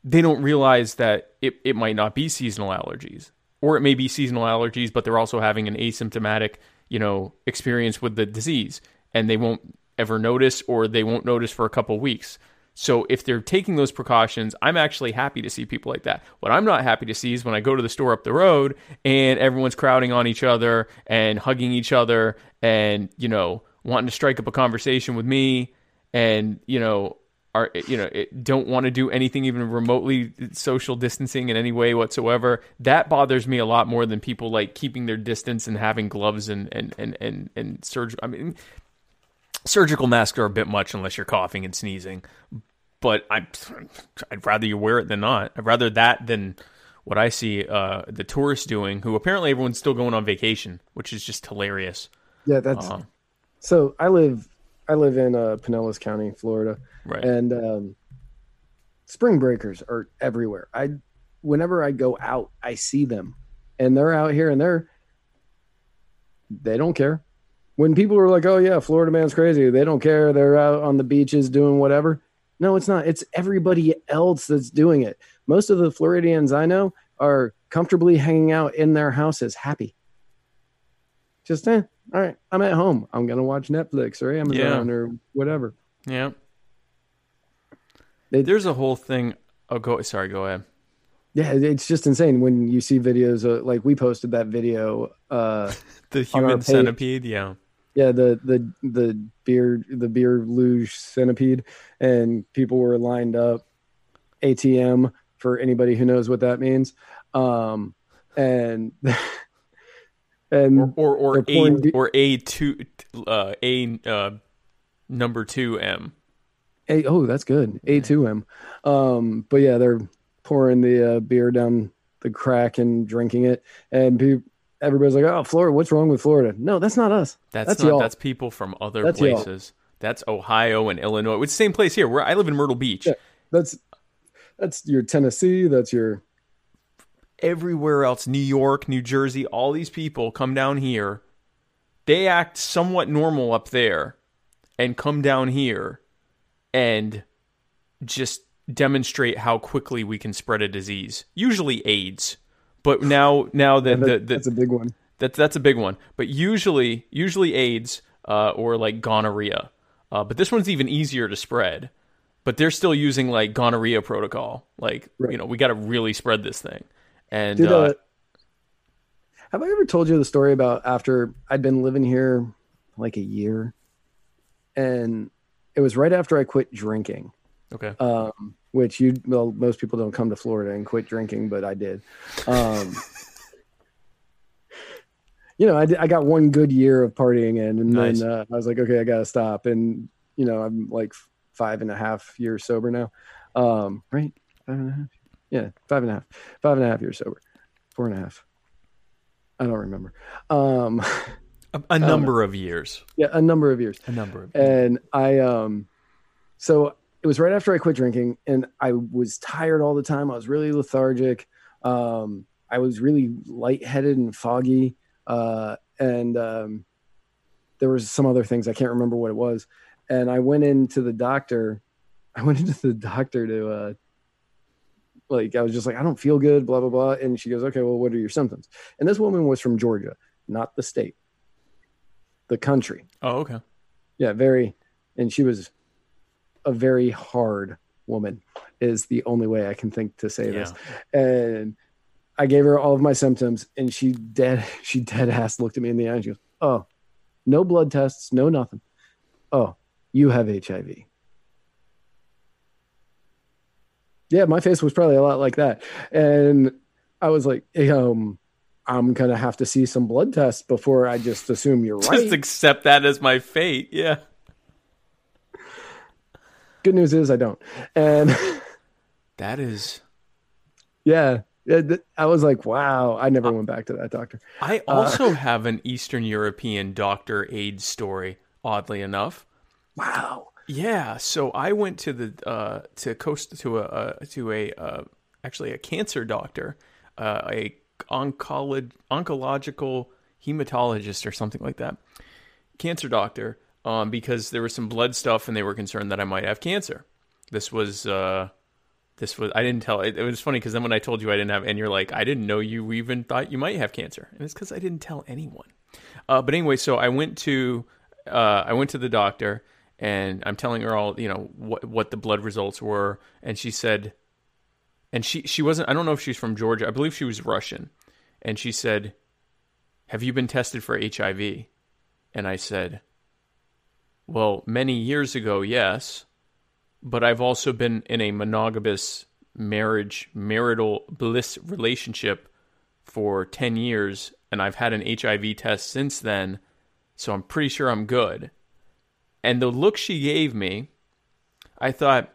they don't realize that it, it might not be seasonal allergies or it may be seasonal allergies but they're also having an asymptomatic you know experience with the disease and they won't ever notice or they won't notice for a couple weeks. So if they're taking those precautions i'm actually happy to see people like that. What i'm not happy to see is when i go to the store up the road and everyone's crowding on each other and hugging each other and you know wanting to strike up a conversation with me and you know are you know don't want to do anything even remotely social distancing in any way whatsoever. That bothers me a lot more than people like keeping their distance and having gloves and and and and, and surgical i mean surgical masks are a bit much unless you're coughing and sneezing. But i i'd rather you wear it than not. I'd rather that than what i see uh, the tourists doing who apparently everyone's still going on vacation which is just hilarious. Yeah that's uh, so i live i live in uh, pinellas county florida Right. And um, spring breakers are everywhere. I whenever I go out, I see them, and they're out here and they're they don't care. When people are like, "Oh yeah, Florida man's crazy," they don't care. They're out on the beaches doing whatever. No, it's not. It's everybody else that's doing it. Most of the Floridians I know are comfortably hanging out in their houses, happy. Just eh, all right. I'm at home. I'm gonna watch Netflix or Amazon yeah. or whatever. Yeah. It, There's a whole thing. Oh, go. Sorry, go ahead. Yeah, it's just insane when you see videos of, like we posted that video. Uh, the human centipede, yeah. Yeah, the the the beer the beer luge centipede, and people were lined up. ATM for anybody who knows what that means, um, and and or or, or a or a two uh, a uh, number two M. A oh, that's good. A two M. Um, but yeah, they're pouring the uh, beer down the crack and drinking it, and pe- everybody's like, "Oh, Florida, what's wrong with Florida?" No, that's not us. That's, that's not. Y'all. That's people from other that's places. Y'all. That's Ohio and Illinois. It's the same place here. Where I live in Myrtle Beach. Yeah, that's that's your Tennessee. That's your everywhere else. New York, New Jersey. All these people come down here. They act somewhat normal up there, and come down here and just demonstrate how quickly we can spread a disease. Usually AIDS, but now now that That- the, that's a big one. That's that's a big one. But usually, usually AIDS uh, or like gonorrhea. Uh, but this one's even easier to spread. But they're still using like gonorrhea protocol. Like Right. you know, we got to really spread this thing. And Dude, uh, have I ever told you the story about after I'd been living here like a year, and it was right after I quit drinking. okay, um, which you well most people don't come to Florida and quit drinking, but I did. Um, you know, I did, I got one good year of partying in, and Nice. then uh, I was like, okay, I got to stop. And you know, I'm like five and a half years sober now, um, right? Five and a half, yeah, five and a half, five and a half years sober, four and a half. I don't remember. Um, a, a number of years. yeah, a number of years A number of and I um so it was right after I quit drinking and I was tired all the time. I was really lethargic. Um I was really lightheaded and foggy. Uh and um there was some other things I can't remember what it was. And I went into the doctor. I went into the doctor to uh like I was just like I don't feel good, blah blah blah. And she goes, Okay, well, what are your symptoms? And this woman was from Georgia, not the state, the country Oh, okay. yeah very and she was a very hard woman is the only way i can think to say this and i gave her all of my symptoms and she dead she dead ass looked at me in the eye and she goes oh no blood tests no nothing oh you have hiv yeah my face was probably a lot like that and i was like hey, um i'm gonna have to see some blood tests before i just assume you're right Just accept that as my fate. Yeah. good news is i don't and That is. Yeah. Yeah, I was like, wow. I never went back to that doctor. I also have an Eastern European doctor aid story. Oddly enough. Wow. Yeah, so I went to the uh, to coast to a uh, to a uh, actually a cancer doctor, uh, a oncolog- oncological hematologist or something like that, cancer doctor, um, because there was some blood stuff and they were concerned that I might have cancer. This was uh, this was I didn't tell it, it was funny because then when I told you I didn't have and you're like I didn't know you even thought you might have cancer and it's because I didn't tell anyone. Uh, but anyway, so I went to uh, I went to the doctor and I'm telling her all you know what what the blood results were, and she said, and she she wasn't I don't know if she's from Georgia I believe she was Russian, and she said, "Have you been tested for HIV?" And I said, "Well, many years ago, yes." but I've also been in a monogamous marriage, marital bliss relationship for 10 years, and I've had an HIV test since then, so I'm pretty sure I'm good. And the look she gave me, I thought,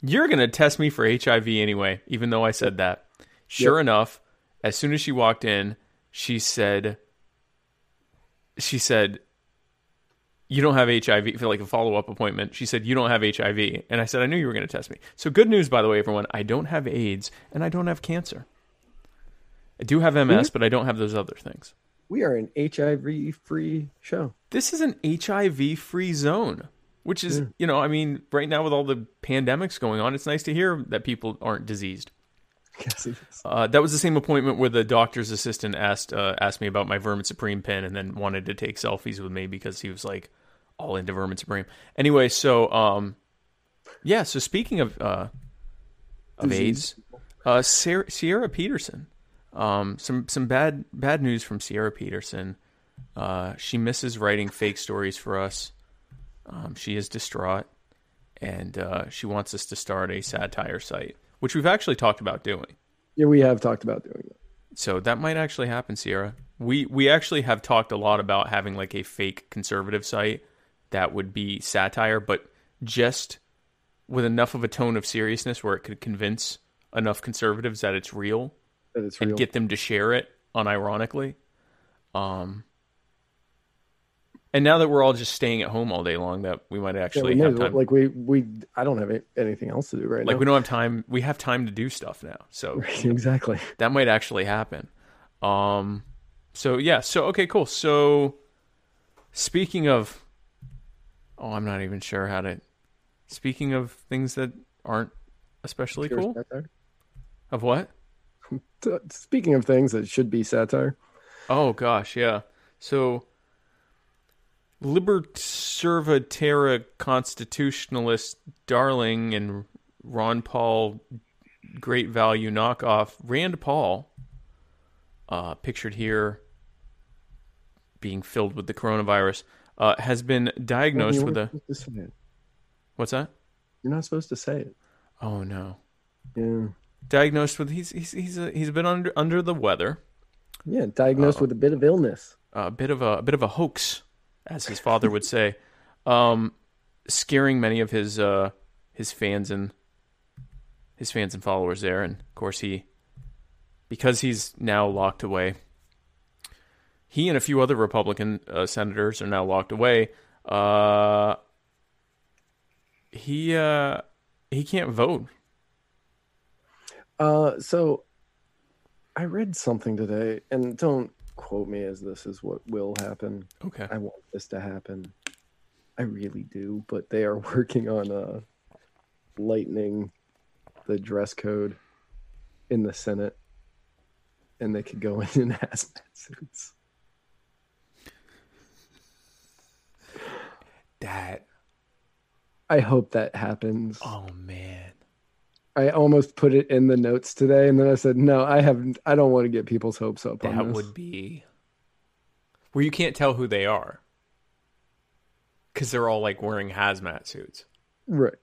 you're going to test me for HIV anyway, even though I said that. Sure enough, as soon as she walked in, she said, she said, you don't have HIV for like a follow up appointment. She said, You don't have HIV. And I said, I knew you were going to test me. So, good news, by the way, everyone. I don't have AIDS and I don't have cancer. I do have MS, mm-hmm. but I don't have those other things. We are an HIV free show. This is an HIV free zone, which is, you know, I mean, right now with all the pandemics going on, it's nice to hear that people aren't diseased. Yes. Uh, that was the same appointment where the doctor's assistant asked uh, asked me about my Vermin Supreme pin and then wanted to take selfies with me because he was like all into Vermin Supreme. Anyway, so um, yeah. So speaking of uh, of Disease. AIDS, uh, Sierra, Sierra Peterson. Um, some some bad bad news from Sierra Peterson. Uh, she misses writing fake stories for us. Um, she is distraught, and uh, she wants us to start a satire site, which we've actually talked about doing. Yeah, we have talked about doing that. So that might actually happen, Sierra. We we actually have talked a lot about having like a fake conservative site that would be satire, but just with enough of a tone of seriousness where it could convince enough conservatives that it's real and real. get them to share it unironically. Um and now that we're all just staying at home all day long, that we might Yeah, actually we have time. like we we I don't have anything else to do right like now. we don't have time. We have time to do stuff now. So Right, exactly. that might actually happen. Um, so yeah, so okay, cool. So speaking of, oh, I'm not even sure how to. Speaking of things that aren't especially Pure cool, of what? Speaking of things that should be satire, Oh gosh, yeah. So Liberservatera constitutionalist darling and Ron Paul great value knockoff Rand Paul uh, pictured here being filled with the coronavirus uh, has been diagnosed with a supposed to say it. what's that? You're not supposed to say it. Oh no. Yeah, Diagnosed with he's he's he's, a, he's been under under the weather. yeah. Diagnosed with a bit of illness. a bit of a, a bit of a hoax, as his father would say, um, scaring many of his uh, his fans and his fans and followers there. And of course, he because he's now locked away. He and a few other Republican uh, senators are now locked away. Uh, he uh, he can't vote. Uh, so I read something today, and don't quote me as this is what will happen. Okay. I want this to happen. I really do, but they are working on uh, lightening the dress code in the Senate, and they could go in in hazmat suits. That. I hope that happens. Oh man. I almost put it in the notes today, and then I said, "No, I haven't. I don't want to get people's hopes up on That this." would be where you can't tell who they are because they're all like wearing hazmat suits. right.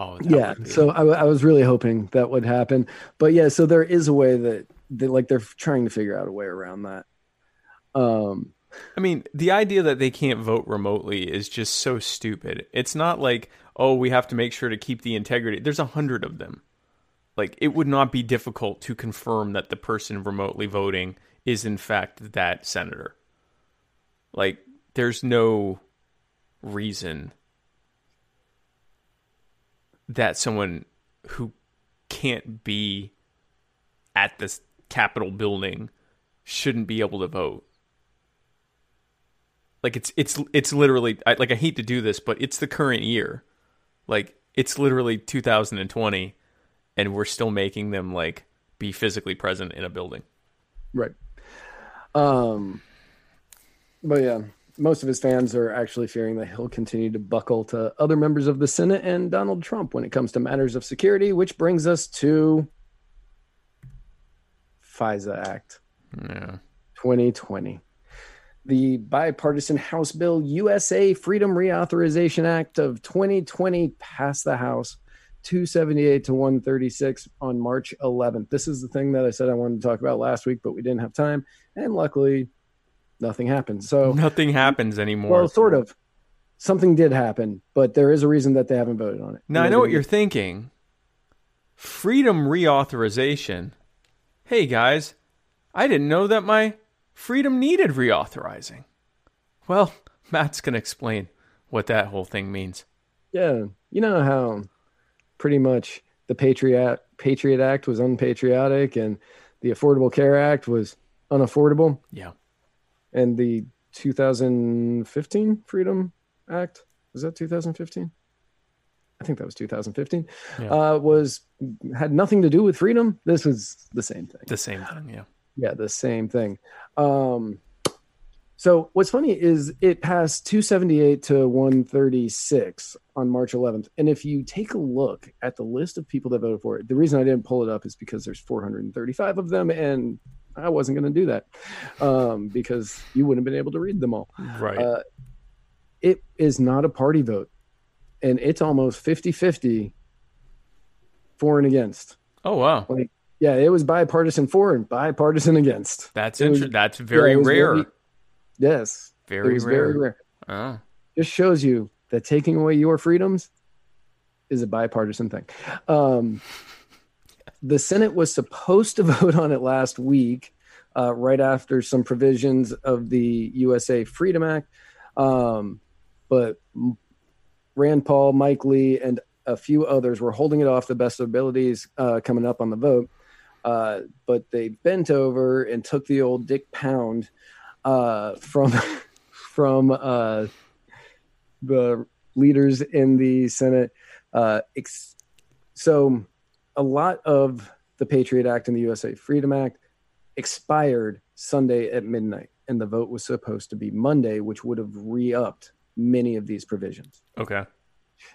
Oh, that yeah be- so I, I was really hoping that would happen but yeah so there is a way that they like they're trying to figure out a way around that um I mean, the idea that they can't vote remotely is just so stupid. It's not like, oh, we have to make sure to keep the integrity. There's a hundred of them. Like, it would not be difficult to confirm that the person remotely voting is in fact that senator. Like, there's no reason that someone who can't be at this Capitol building shouldn't be able to vote. Like it's it's it's literally I, like I hate to do this, but it's the current year. Like it's literally 2020, and we're still making them like be physically present in a building. right um but yeah most of his fans are actually fearing that he'll continue to buckle to other members of the senate and donald trump when it comes to matters of security which brings us to fisa act Yeah. 2020. The bipartisan House Bill USA Freedom Reauthorization Act of 2020 passed the House 278 to 136 on March 11th. This is the thing that I said I wanted to talk about last week, but we didn't have time. And luckily, nothing happened. So, Nothing happens anymore. well, sort of. Something did happen, but there is a reason that they haven't voted on it. Now I know what you're thinking. Freedom reauthorization. Hey guys, I didn't know that my freedom needed reauthorizing. Well, Matt's gonna explain what that whole thing means. Yeah, you know how pretty much the Patriot Patriot Act was unpatriotic and the Affordable Care Act was unaffordable, Yeah. and the 2015 Freedom Act was that 2015? I think that was 2015. Yeah. Uh, was had nothing to do with freedom. This was the same thing. The same thing, yeah. Yeah, the same thing. Um, so what's funny is it passed 278 to 136 on March 11th. And if you take a look at the list of people that voted for it, the reason I didn't pull it up is because there's 435 of them, and I wasn't going to do that um, because you wouldn't have been able to read them all. Right. Uh, it is not a party vote, and it's almost 50 50 for and against. oh wow. Like, yeah, it was bipartisan for and bipartisan against. That's it was- inter- that's very Yeah, rare. very- yes, very rare. very rare. Oh. Just shows you that taking away your freedoms is a bipartisan thing. Um, the Senate was supposed to vote on it last week, uh, right after some provisions of the USA Freedom Act, um, but Rand Paul, Mike Lee, and a few others were holding it off the best of abilities uh, coming up on the vote. Uh, but they bent over and took the old Dick Pound uh, from from uh, the leaders in the Senate. Uh, ex- so a lot of the Patriot Act and the USA Freedom Act expired Sunday at midnight, and the vote was supposed to be Monday, which would have re upped many of these provisions. Okay.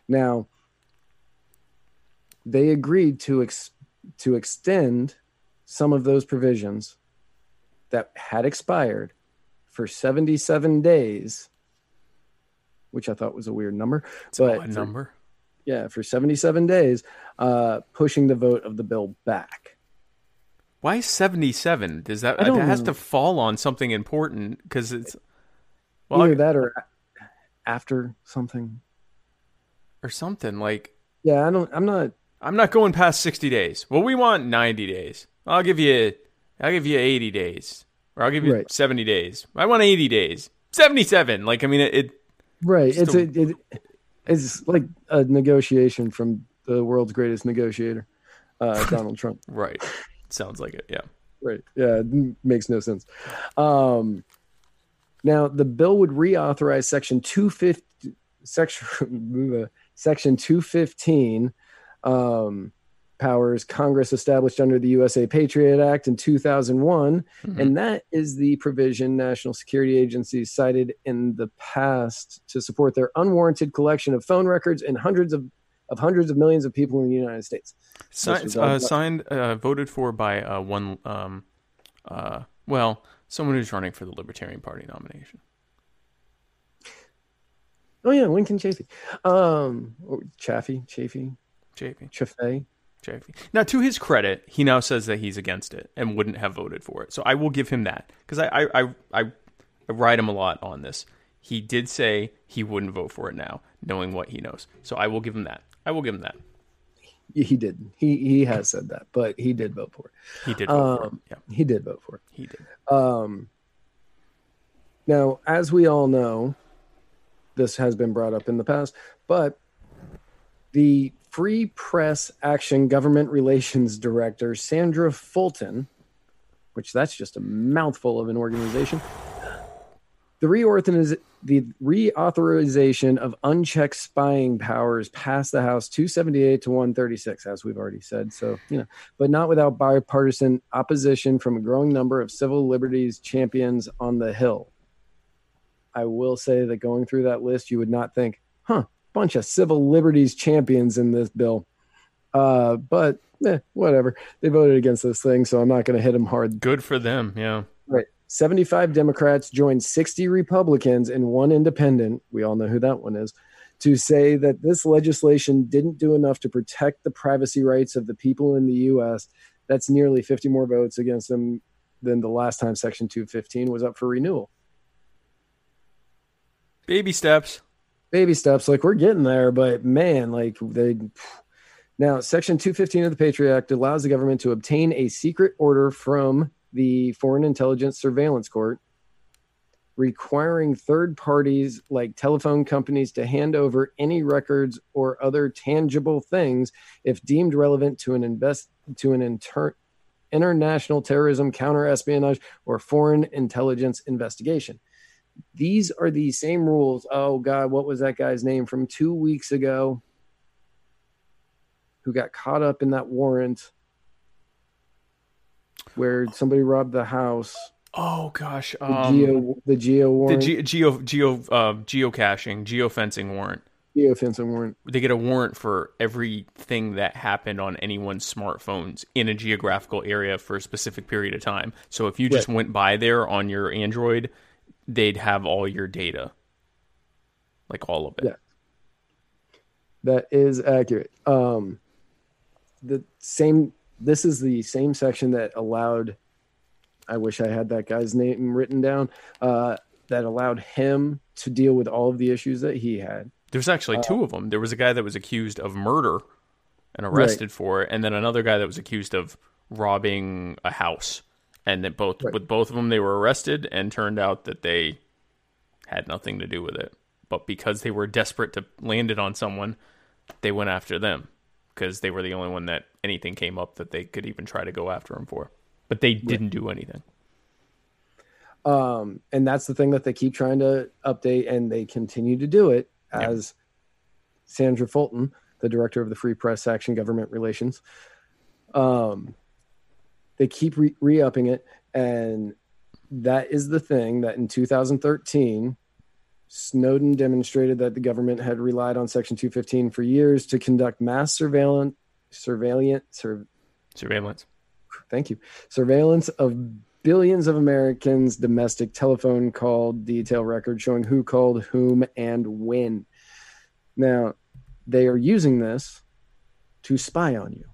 Now, they agreed to ex- to extend some of those provisions that had expired for 77 days, which I thought was a weird number. It's but a for- number. yeah, for 77 days, uh, pushing the vote of the bill back. Why 77? Does that that has to fall on something important because it's well Either I- that or after something. or something like Yeah, I don't. I'm not. I'm not going past 60 days. Well, we want 90 days. I'll give you I'll give you 80 days. Or I'll give you Right. 70 days. I want 80 days. 77. Like I mean it, it Right. It's a, it, it's like a negotiation from the world's greatest negotiator, uh, Donald Trump. right. Sounds like it. Yeah. Right. Yeah, it makes no sense. Um, now the bill would reauthorize section 250 section section 215 um, powers Congress established under the USA Patriot Act in 2001 Mhm. and that is the provision national security agencies cited in the past to support their unwarranted collection of phone records and hundreds of of hundreds of millions of people in the United States. Signed, uh, done. signed uh, voted for by uh, one um uh well, someone who's running for the Libertarian Party nomination. Oh yeah, Lincoln Chafee, um, or Chaffee, Chafee, JP. Chaffee. Now, to his credit, he now says that he's against it and wouldn't have voted for it. So I will give him that because I, I, I, I, ride him a lot on this. He did say he wouldn't vote for it now, knowing what he knows. So I will give him that. I will give him that. He did. He he has said that, but he did vote for it. He did vote for it. Um, Yeah. He did vote for it. he did. Um, now, as we all know, this has been brought up in the past, but the Free Press Action Government Relations Director, Sandra Fulton, which that's just a mouthful of an organization, the reauthoriz- the reauthorization of unchecked spying powers passed the House 278 to 136, as we've already said. So, you know, but not without bipartisan opposition from a growing number of civil liberties champions on the Hill. I will say that going through that list, you would not think, huh, bunch of civil liberties champions in this bill. Uh, but eh, whatever. They voted against this thing, so I'm not going to hit them hard. Good for them. Yeah. Right. 75 Democrats joined 60 Republicans and one independent. We all know who that one is. To say that this legislation didn't do enough to protect the privacy rights of the people in the U.S. That's nearly 50 more votes against them than the last time Section 215 was up for renewal. Baby steps. Baby steps like we're getting there but man like they now section 215 of the patriot act allows the government to obtain a secret order from the foreign intelligence surveillance court requiring third parties like telephone companies to hand over any records or other tangible things if deemed relevant to an invest to an inter- international terrorism counter espionage or foreign intelligence investigation these are the same rules. Oh God, what was that guy's name from two weeks ago? Who got caught up in that warrant where somebody robbed the house? Oh gosh. The Um, geo, the geo the warrant, ge- geo geo uh, geocaching, geofencing warrant. geofencing warrant. They get a warrant for everything that happened on anyone's smartphones in a geographical area for a specific period of time. So if you just went by there on your Android, they'd have all your data, like all of it. Yeah. That is accurate. Um, the same. This is the same section that allowed. I wish I had that guy's name written down. Uh, that allowed him to deal with all of the issues that he had. There's actually two of them. There was a guy that was accused of murder and arrested for it, and then another guy that was accused of robbing a house. And that both Right. with both of them, they were arrested, and turned out that they had nothing to do with it. But because they were desperate to land it on someone, they went after them because they were the only one that anything came up that they could even try to go after him for. But they didn't do anything. Um, and that's the thing that they keep trying to update, and they continue to do it as Sandra Fulton, the director of the Free Press Action Government Relations, um, they keep re upping it. And that is the thing that in 2013, Snowden demonstrated that the government had relied on Section 215 for years to conduct mass surveillance, surveillance, sur, surveillance. Thank you. Surveillance of billions of Americans' domestic telephone call detail record showing who called whom and when. Now, they are using this to spy on you.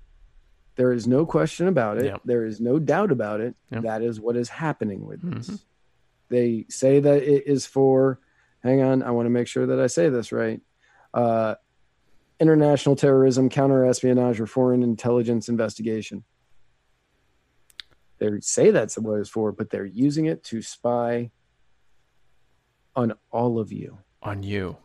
There is no question about it. There is no doubt about it. That is what is happening with this. Mhm. They say that it is for, hang on, I want to make sure that I say this right. Uh, international terrorism, counter espionage, or foreign intelligence investigation. They say that's what it's for, but they're using it to spy on all of you, On you.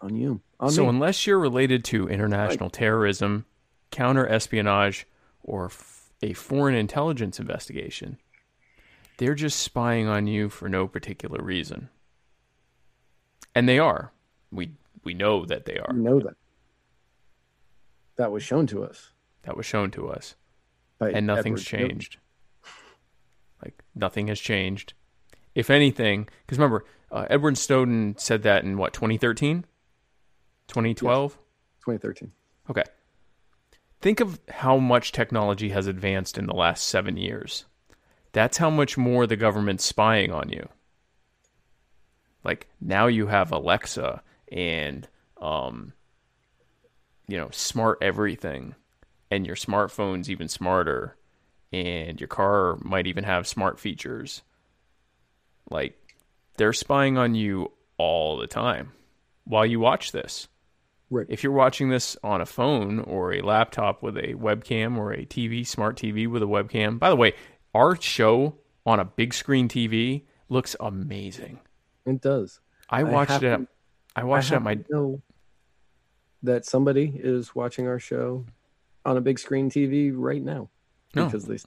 on you, on so me. unless you're related to international terrorism, counter espionage, or f- a foreign intelligence investigation, they're just spying on you for no particular reason. And they are. We we know that they are. You know that. That was shown to us. That was shown to us. By and nothing's Edward Snowden. changed. Like nothing has changed. If anything, because remember, uh, Edward Snowden said that in what 2013, 2012. 2013. Okay. Think of how much technology has advanced in the last seven years. That's how much more the government's spying on you. Like now you have Alexa and um, you know, smart everything, and your smartphone's even smarter, and your car might even have smart features. Like they're spying on you all the time while you watch this. Right. If you're watching this on a phone or a laptop with a webcam or a TV, smart TV with a webcam, by the way, our show on a big screen TV looks amazing. It does. I watched it. At, I watched it I at my. know that somebody is watching our show on a big screen TV right now No. because they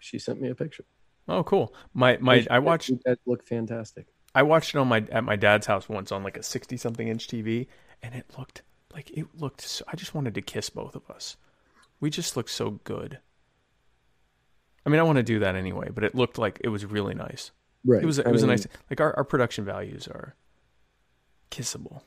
she sent me a picture. Oh, cool. My my. I watched. that look fantastic. I watched it on my at my dad's house once on like a sixty something inch TV, and it looked like it looked. So, I just wanted to kiss both of us. We just looked so good. I mean, I want to do that anyway, but it looked like it was really nice. Right. It was it I was a nice like our, our production values are kissable.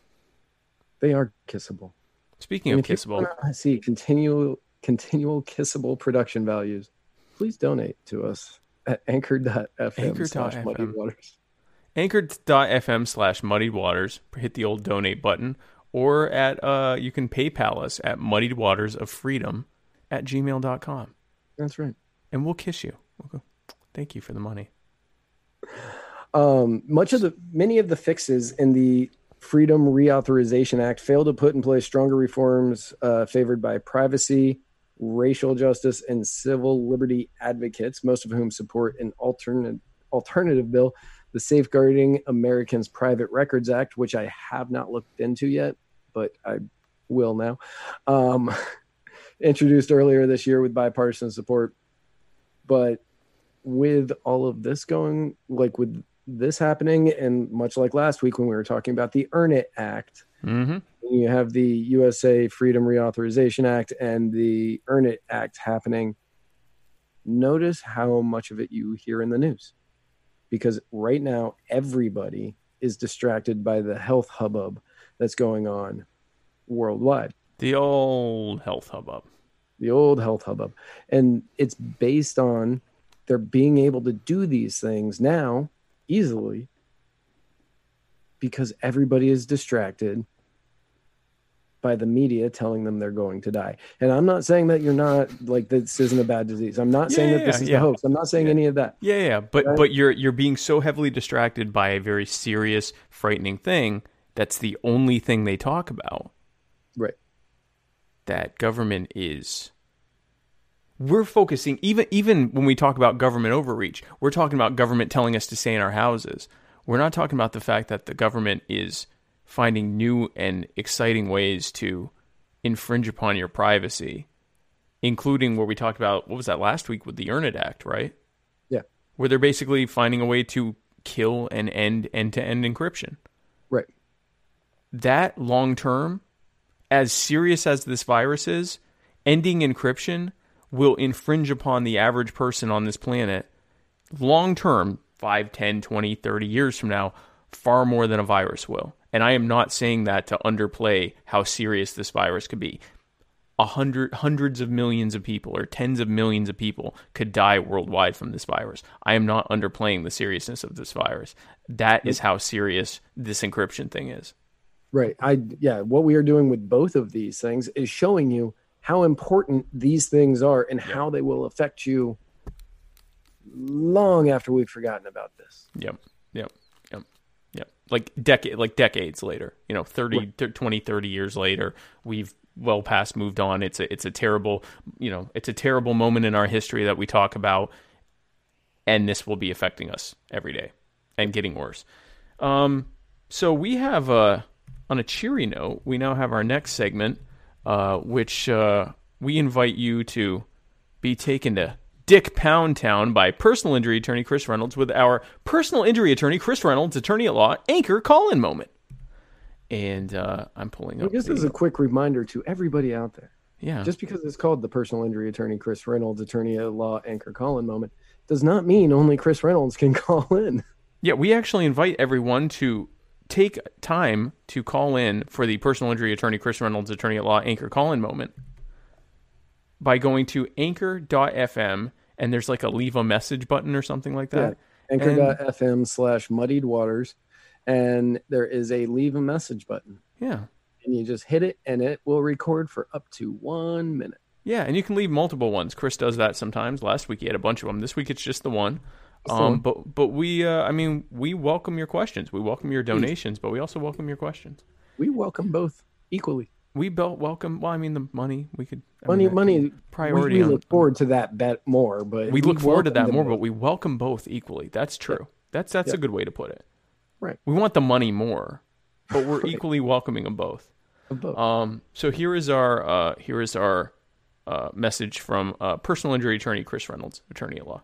They are kissable. Speaking And of kissable, wanna see continual continual kissable production values, please donate to us at anchor.fm slash Anchor.fm. muddy waters. anchor.fm slash muddied waters, hit the old donate button, or at uh you can PayPal us at muddied waters of freedom at gmail.com. That's right. And we'll kiss you. We'll go, Thank you for the money. Um, much of the many of the fixes in the Freedom Reauthorization Act failed to put in place stronger reforms uh, favored by privacy, racial justice, and civil liberty advocates, most of whom support an alternate alternative bill, the Safeguarding Americans Private Records Act, which I have not looked into yet, but I will now. Um, introduced earlier this year with bipartisan support, but with all of this going, like with this happening, and much like last week when we were talking about the Earn It Act, Mm-hmm. you have the USA Freedom Reauthorization Act and the Earn It Act happening. Notice how much of it you hear in the news. Because right now, everybody is distracted by the health hubbub that's going on worldwide, The old health hubbub. the old health hubbub. And it's based on they're being able to do these things now easily because everybody is distracted by the media telling them they're going to die. And I'm not saying that you're not like this isn't a bad disease. I'm not saying Yeah, that this is yeah. a hoax. I'm not saying Yeah. any of that. Yeah, yeah, but Right. but you're you're being so heavily distracted by a very serious, frightening thing that's the only thing they talk about. Right. That government is we're focusing even even when we talk about government overreach, we're talking about government telling us to stay in our houses. We're not talking about the fact that the government is finding new and exciting ways to infringe upon your privacy, including where we talked about what was that last week with the Earn It Act, right? Yeah. where they're basically finding a way to kill and end end to end encryption. Right. That long term, as serious as this virus is, ending encryption will infringe upon the average person on this planet long term 5 10 20 30 years from now far more than a virus will and i am not saying that to underplay how serious this virus could be a hundred hundreds of millions of people or tens of millions of people could die worldwide from this virus. I am not underplaying the seriousness of this virus. That is how serious this encryption thing is. Right. I yeah, what we are doing with both of these things is showing you how important these things are and how they will affect you long after we've forgotten about this. Yep. Yep. Like decade like decades later, you know, 30 Right. th- 20 30 years later, we've well past moved on. It's a it's a terrible, you know, it's a terrible moment in our history that we talk about and this will be affecting us every day and getting worse. Um so we have uh on a cheery note, we now have our next segment uh which uh we invite you to be taken to Dick Pound Town by personal injury attorney Chris Reynolds with our personal injury attorney Chris Reynolds, attorney at law, anchor call in moment. And uh, I'm pulling up. the- as a quick reminder to everybody out there. yeah, Just because it's called the personal injury attorney Chris Reynolds attorney at law anchor call in moment does not mean only Chris Reynolds can call in. yeah. We actually invite everyone to take time to call in for the personal injury attorney Chris Reynolds, attorney at law, anchor call in moment by going to anchor.fm and there's like a leave a message button or something like that. Yeah. Anchor.fm slash muddied waters. And there is a leave a message button. Yeah. And you just hit it and it will record for up to one minute. Yeah, and you can leave multiple ones. Chris does that sometimes. Last week he had a bunch of them. This week it's just the one. Um, but but we, uh, I mean, we welcome your questions. We welcome your donations, but we also welcome your questions. We welcome both equally. We built welcome. Well, I mean, the money we could I Money, mean, money. priority. We, we on- look forward to that bet more, but we look forward to that them more, both. but we welcome both equally. That's true. That's that's a good way to put it. Right. We want the money more, but we're Right. equally welcoming them both. Of both. Um, so here is our uh, here is our uh, message from uh, personal injury attorney Chris Reynolds, attorney at law.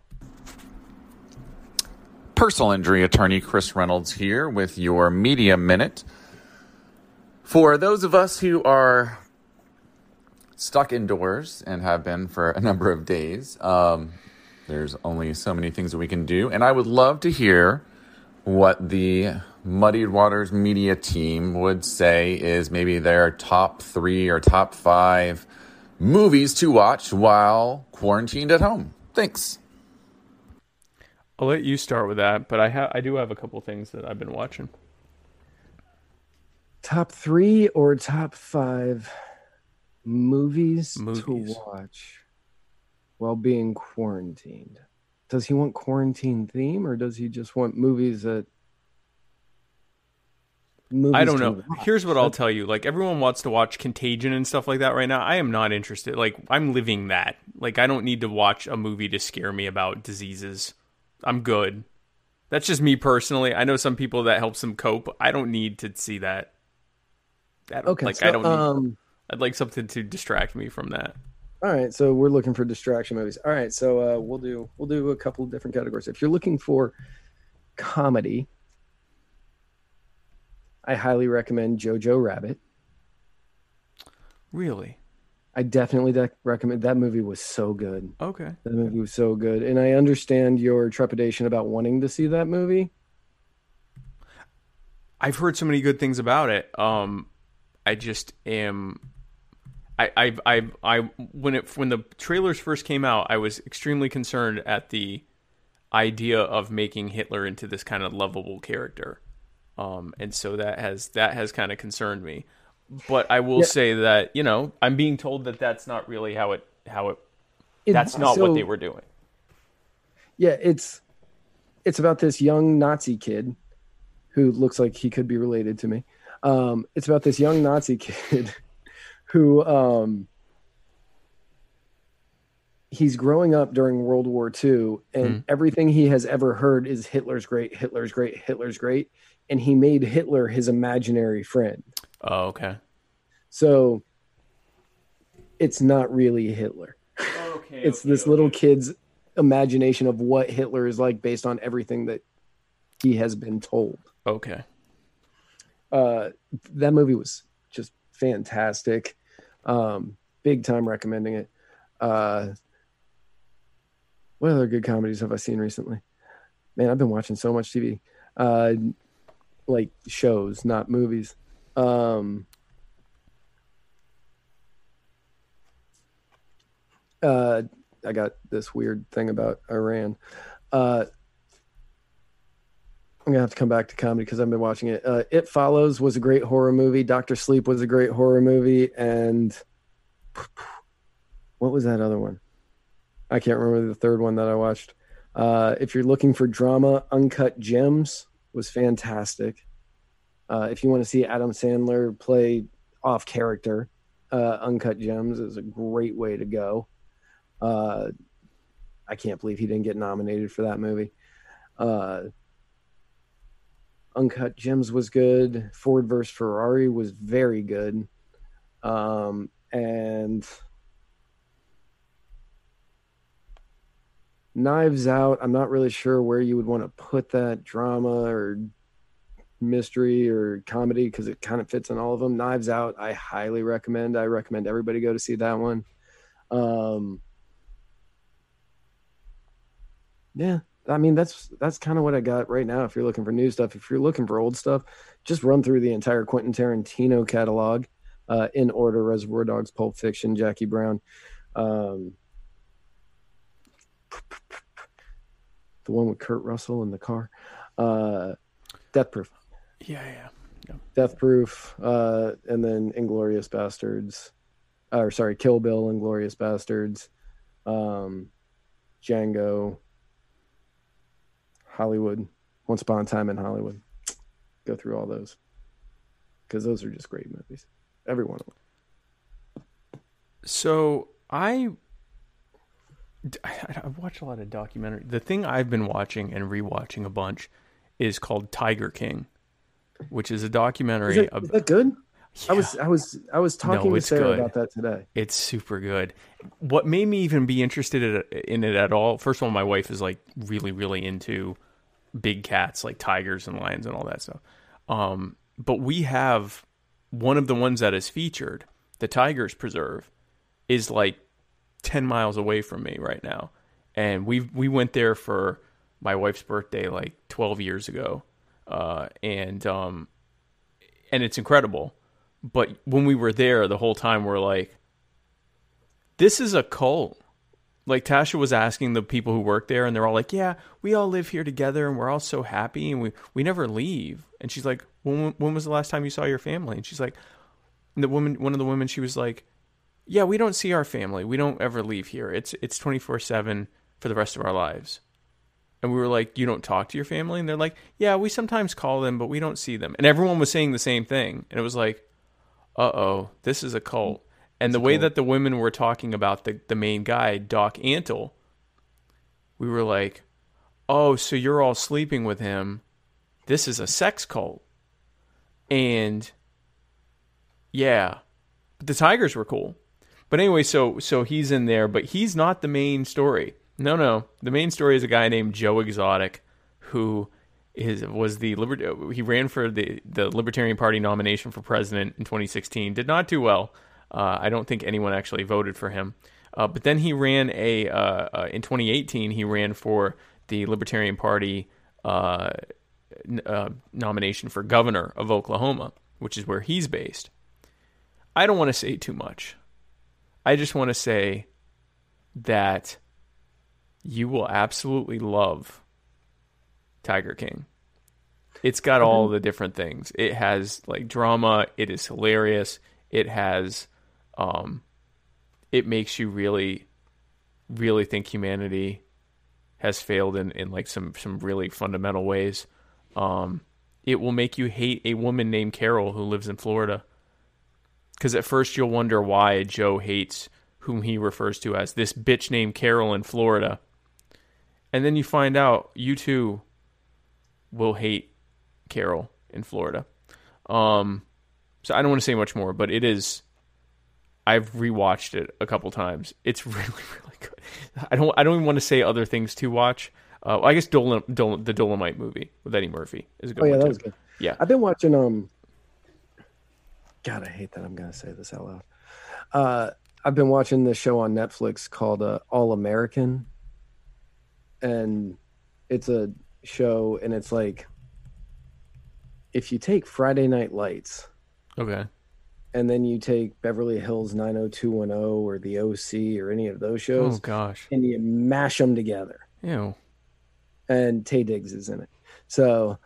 personal injury attorney Chris Reynolds here with your media minute. For those of us who are stuck indoors and have been for a number of days, um, there's only so many things that we can do. And I would love to hear what the Muddied Waters media team would say is maybe their top three or top five movies to watch while quarantined at home. Thanks. I'll let you start with that, but I ha- I do have a couple things that I've been watching. Top three or top five movies, Movies. to watch while being quarantined. Does he want quarantine theme or does he just want movies that movies I don't know. watch? Here's what I'll tell you. Like everyone wants to watch Contagion and stuff like that right now. I am not interested. Like I'm living that. Like I don't need to watch a movie to scare me about diseases. I'm good. That's just me personally. I know some people that helps them cope. I don't need to see that. I Okay, like so, I don't need, um I'd like something to distract me from that. all right, so we're looking for distraction movies. All right, so uh, we'll do we'll do a couple of different categories. If you're looking for comedy, I highly recommend Jojo Rabbit. Really? I definitely de- recommend that movie was so good. Okay. That movie was so good, and I understand your trepidation about wanting to see that movie. I've heard so many good things about it. Um, I just am. I, I, I, I, when it when the trailers first came out, I was extremely concerned at the idea of making Hitler into this kind of lovable character, um, and so that has that has kind of concerned me. But I will Yeah. say that you know I'm being told that that's not really how it how it It- that's not so- what they were doing. Yeah, it's it's about this young Nazi kid who looks like he could be related to me. Um, it's about this young Nazi kid who um, he's growing up during World War II, and everything he has ever heard is Hitler's great, Hitler's great, Hitler's great, and he made Hitler his imaginary friend. Oh, okay. So it's not really Hitler. Okay. it's this little kid's imagination of what Hitler is like based on everything that he has been told. Okay. Uh, that movie was just fantastic. Um, big time recommending it. Uh, what other good comedies have I seen recently? Man, I've been watching so much TV, uh, like shows, not movies. Um, uh, I got this weird thing about Iran. Uh, I'm gonna have to come back to comedy because I've been watching it. Uh, it Follows was a great horror movie. Doctor Sleep was a great horror movie, and what was that other one? I can't remember the third one that I watched. Uh, if you're looking for drama, Uncut Gems was fantastic. Uh, if you want to see Adam Sandler play off character, uh, Uncut Gems is a great way to go. Uh, I can't believe he didn't get nominated for that movie. Uh, Uncut Gems was good. Ford vs Ferrari was very good. Um, and Knives Out, I'm not really sure where you would want to put that drama or mystery or comedy because it kind of fits in all of them. Knives Out, I highly recommend. I recommend everybody go to see that one. Um, yeah, I mean that's that's kind of what I got right now. If you're looking for new stuff, if you're looking for old stuff, just run through the entire Quentin Tarantino catalog uh, in order: Reservoir Dogs, Pulp Fiction, Jackie Brown, um, the one with Kurt Russell in the car, uh, Death Proof. Yeah, yeah, yeah. Death Proof, uh, and then Inglourious Basterds, or sorry, Kill Bill, Inglourious Basterds, um, Django, Hollywood, Once Upon a Time in Hollywood. Go through all those because those are just great movies, every one of them. So I I watch a lot of documentary. The thing I've been watching and rewatching a bunch is called Tiger King, which is a documentary. Is, it, ab- is that good? Yeah. I was I was I was talking No, to Sarah good. about that today. It's super good. What made me even be interested in- in it at all? First of all, my wife is like really, really into big cats, like tigers and lions and all that stuff. Um, but we have one of the ones that is featured, the Tigers Preserve, is like ten miles away from me right now, and we we went there for my wife's birthday like twelve years ago, uh, and um, and it's incredible. But when we were there, the whole time we're like, this is a cult. Like Tasha was asking the people who work there, and they're all like, "Yeah, we all live here together, and we're all so happy, and we we never leave." And she's like, "When when was the last time you saw your family?" And she's like, and the woman, one of the women, she was like, "Yeah, we don't see our family. We don't ever leave here. It's it's twenty four seven for the rest of our lives." And we were like, "You don't talk to your family?" And they're like, "Yeah, we sometimes call them, but we don't see them." And everyone was saying the same thing, and it was like, "Uh oh, this is a cult." And the way that the women were talking about the, the main guy, Doc Antle, we were like, oh, so you're all sleeping with him. This is a sex cult. And yeah, but the Tigers were cool. But anyway, so so he's in there, but he's not the main story. No, no. The main story is a guy named Joe Exotic who is was the liber- he ran for the the Libertarian Party nomination for president in 2016. Did not do well. Uh, I don't think anyone actually voted for him. Uh, but then he ran a uh, uh, in 2018. He ran for the Libertarian Party uh, n- uh, nomination for governor of Oklahoma, which is where he's based. I don't want to say too much. I just want to say that you will absolutely love Tiger King. It's got all the different things. It has like drama. It is hilarious. It has, um, it makes you really, really think humanity has failed in, in like some some really fundamental ways. Um, it will make you hate a woman named Carol who lives in Florida. Because at first you'll wonder why Joe hates whom he refers to as this bitch named Carol in Florida. And then you find out you too will hate Carol in Florida. Um, so I don't want to say much more, but it is. I've rewatched it a couple times. It's really, really good. I don't. I don't even want to say other things to watch. Uh, I guess the Dolemite movie with Eddie Murphy is a good Oh yeah, one that too. was good. Yeah. I've been watching um God, I hate that I'm gonna say this out loud. Uh I've been watching this show on Netflix called uh, All American. and it's a show, and it's like if you take Friday Night Lights Okay. And then you take Beverly Hills 90210 or the OC or any of those oh, shows. Oh gosh. and you mash them together, Ew. and Taye Diggs is in it. So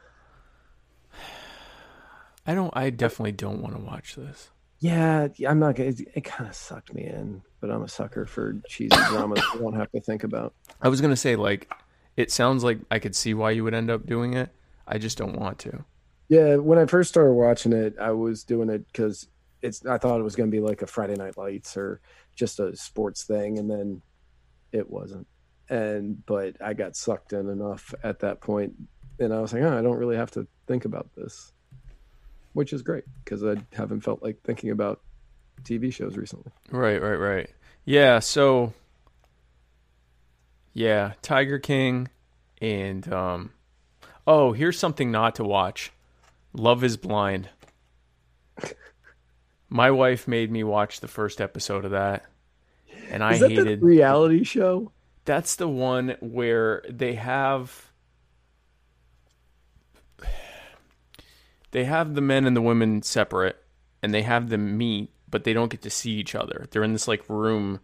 I don't. I definitely don't want to watch this. yeah, I'm not gonna. It, it kind of sucked me in, but I'm a sucker for cheesy dramas I don't have to think about. I was gonna say like, it sounds like I could see why you would end up doing it. I just don't want to. Yeah, when I first started watching it, I was doing it because it's. I thought it was going to be like a Friday Night Lights or just a sports thing, and then it wasn't. And but I got sucked in enough at that point, and I was like, oh, I don't really have to think about this, which is great because I haven't felt like thinking about TV shows recently. Right, right, right. Yeah, so yeah, Tiger King and um oh, here's something not to watch. Love is Blind. My wife made me watch the first episode of that. And I hated the reality show? that's the one where they have they have the men and the women separate and they have them meet but they don't get to see each other they're in this like room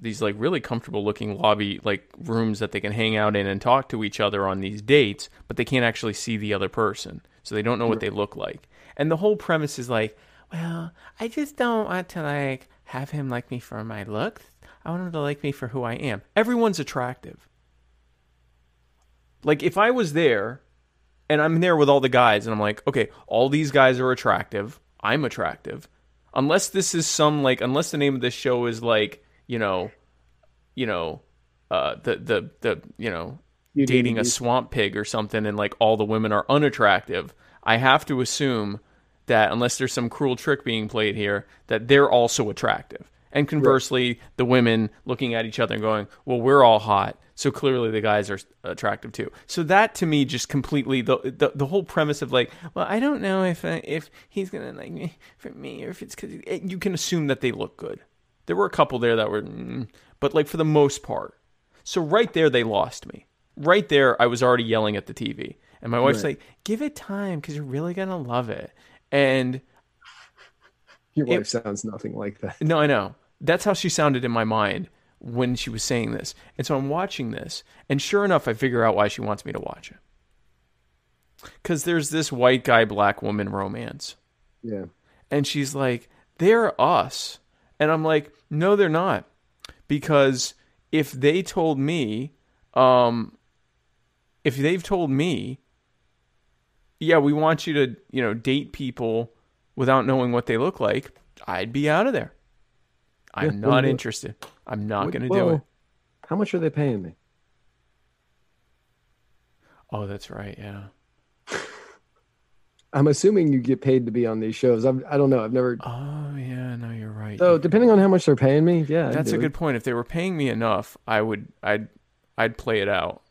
these like really comfortable looking lobby like rooms that they can hang out in and talk to each other on these dates but they can't actually see the other person so they don't know what they look like and the whole premise is like well i just don't want to like have him like me for my looks. I want him to like me for who i am. Everyone's attractive. Like if i was there and i'm there with all the guys and i'm like okay all these guys are attractive. I'm attractive. Unless this is some like unless the name of this show is like you know you know uh the the the you know You dating a swamp pig or something and like all the women are unattractive i have to assume that unless there's some cruel trick being played here that they're also attractive. And conversely the women looking at each other and going well we're all hot so clearly the guys are attractive too. So that to me just completely the the, the whole premise of like well i don't know if uh, if he's gonna like me for me or if it's because you can assume that they look good. There were a couple there that were mm, but like for the most part. So right there they lost me. Right there i was already yelling at the tv and my wife's Right. like give it time because you're really gonna love it and Your It- wife sounds nothing like that. no, I know. That's how she sounded in my mind when she was saying this. And so I'm watching this, and sure enough, I figure out why she wants me to watch it. Because there's this white guy, black woman romance. Yeah. And she's like, they're us. And I'm like, no, they're not. Because if they told me, um, if they've told me, yeah, we want you to, you know, date people without knowing what they look like, I'd be out of there. I'm Yeah, not well, interested. I'm not going to do it. How much are they paying me? Oh, that's right. Yeah. I'm assuming you get paid to be on these shows. I'm, I don't know. I've never. Oh, yeah. No, you're right. So depending on how much they're paying me, yeah, That's do a it. good point. If they were paying me enough, I would I'd I'd play it out.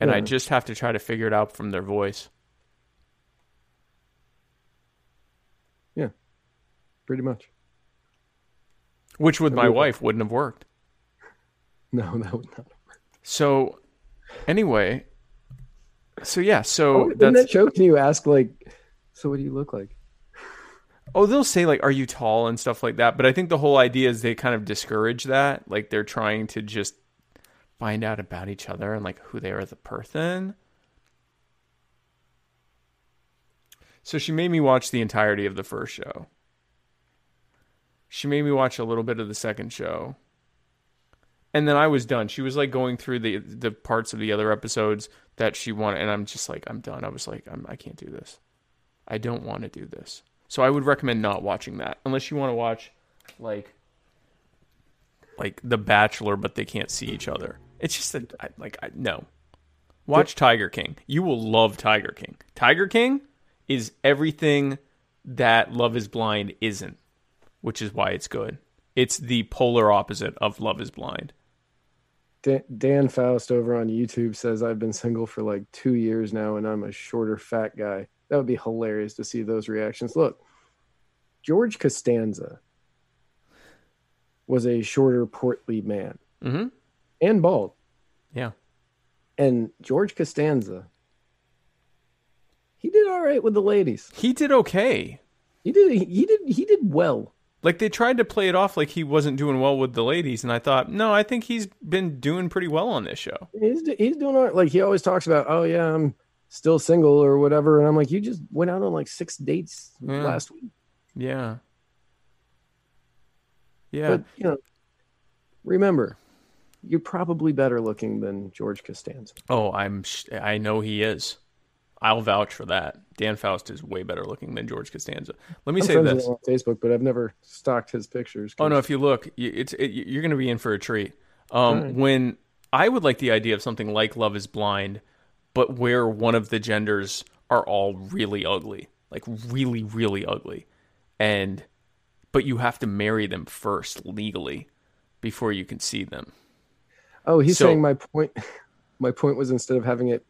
And Yeah. I just have to try to figure it out from their voice. Pretty much. Which with my Agree. wife wouldn't have worked. No, that would not. have worked. So anyway, so yeah, Oh, so in that's that show, can you ask like, so what do you look like? oh they'll say like are you tall and stuff like that, but I think the whole idea is they kind of discourage that, like they're trying to just find out about each other and like who they are as a person. So she made me watch the entirety of the first show. She made me watch a little bit of the second show. And then I was done. She was like going through the the parts of the other episodes that she wanted and I'm just like I'm done. I was like I'm I can't do this. I don't want to do this. So I would recommend not watching that unless you want to watch like like The Bachelor but they can't see each other. It's just that I, like I, no. Watch Tiger King. You will love Tiger King. Tiger King is everything that Love is Blind isn't, which is why it's good. It's the polar opposite of Love is Blind. Dan, Dan Faust over on YouTube says I've been single for like two years now, and I'm a shorter, fat guy. That would be hilarious to see those reactions. Look, George Costanza was a shorter, portly man Mhm. and bald. Yeah. And George Costanza, he did all right with the ladies. He did okay. He did he did he did well. Like they tried to play it off like he wasn't doing well with the ladies, and I thought, no, I think he's been doing pretty well on this show. He's he's doing all right. Like he always talks about, oh yeah, I'm still single or whatever, and I'm like, you just went out on like six dates Yeah. last week. Yeah. Yeah. But you know, remember, you're probably better looking than George Costanza. oh, I'm. sh- I know he is. I'll vouch for that. Dan Faust is way better looking than George Costanza. Let me I'm say this. on Facebook, but I've never stalked his pictures. Oh no! If you look, it's it, you're going to be in for a treat. Um, Alright. When I would like the idea of something like Love Is Blind, but where one of the genders are all really ugly, like really, really ugly, and but you have to marry them first legally before you can see them. Oh, he's So- saying my point. My point was instead of having it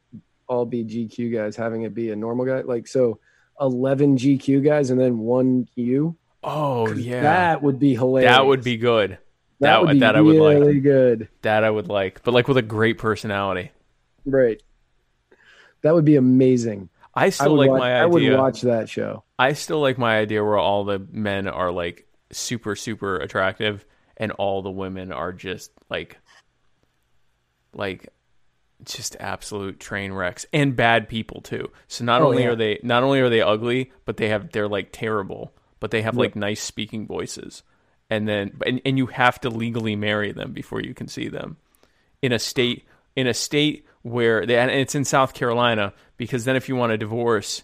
all be GQ guys, having it be a normal guy. Like so, eleven GQ guys and then one you. Oh yeah, That would be hilarious. that would be good. that, that would be that I would like. really good. That I would like, but like with a great personality. Right. That would be amazing. I I still would like watch, my I would watch that show. I still like my idea where all the men are like super super attractive and all the women are just like like just absolute train wrecks and bad people too. So not Oh, only yeah. are they not only are they ugly, but they have they're like terrible, but they have Yep. like nice speaking voices. And then and, and you have to legally marry them before you can see them in a state in a state where they and it's in South Carolina because then if you want a divorce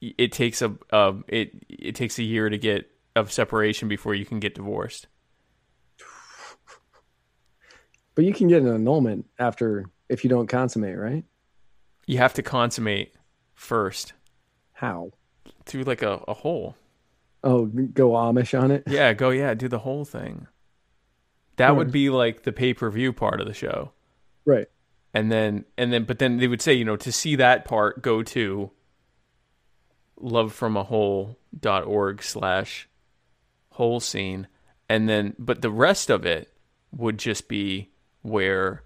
it takes a uh, it it takes a year to get of separation before you can get divorced. But you can get an annulment after if you don't consummate, right? You have to consummate first How? through like a, a hole. Oh, go Amish on it. Yeah, go yeah, do the whole thing. That would be like the pay per view part of the show. Right. And then and then but then they would say, you know, to see that part go to lovefromahole.org slash whole scene. And then but the rest of it would just be where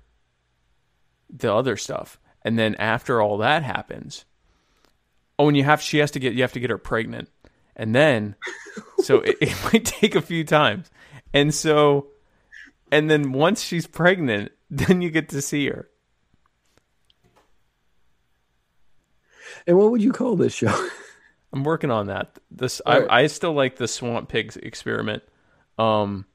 the other stuff. And then after all that happens, oh, and you have she has to get you have to get her pregnant, and then so it, it might take a few times, and so and then once she's pregnant, then you get to see her. And what would you call this show? I'm working on that. This All right. I I still like the swamp pigs experiment. Um.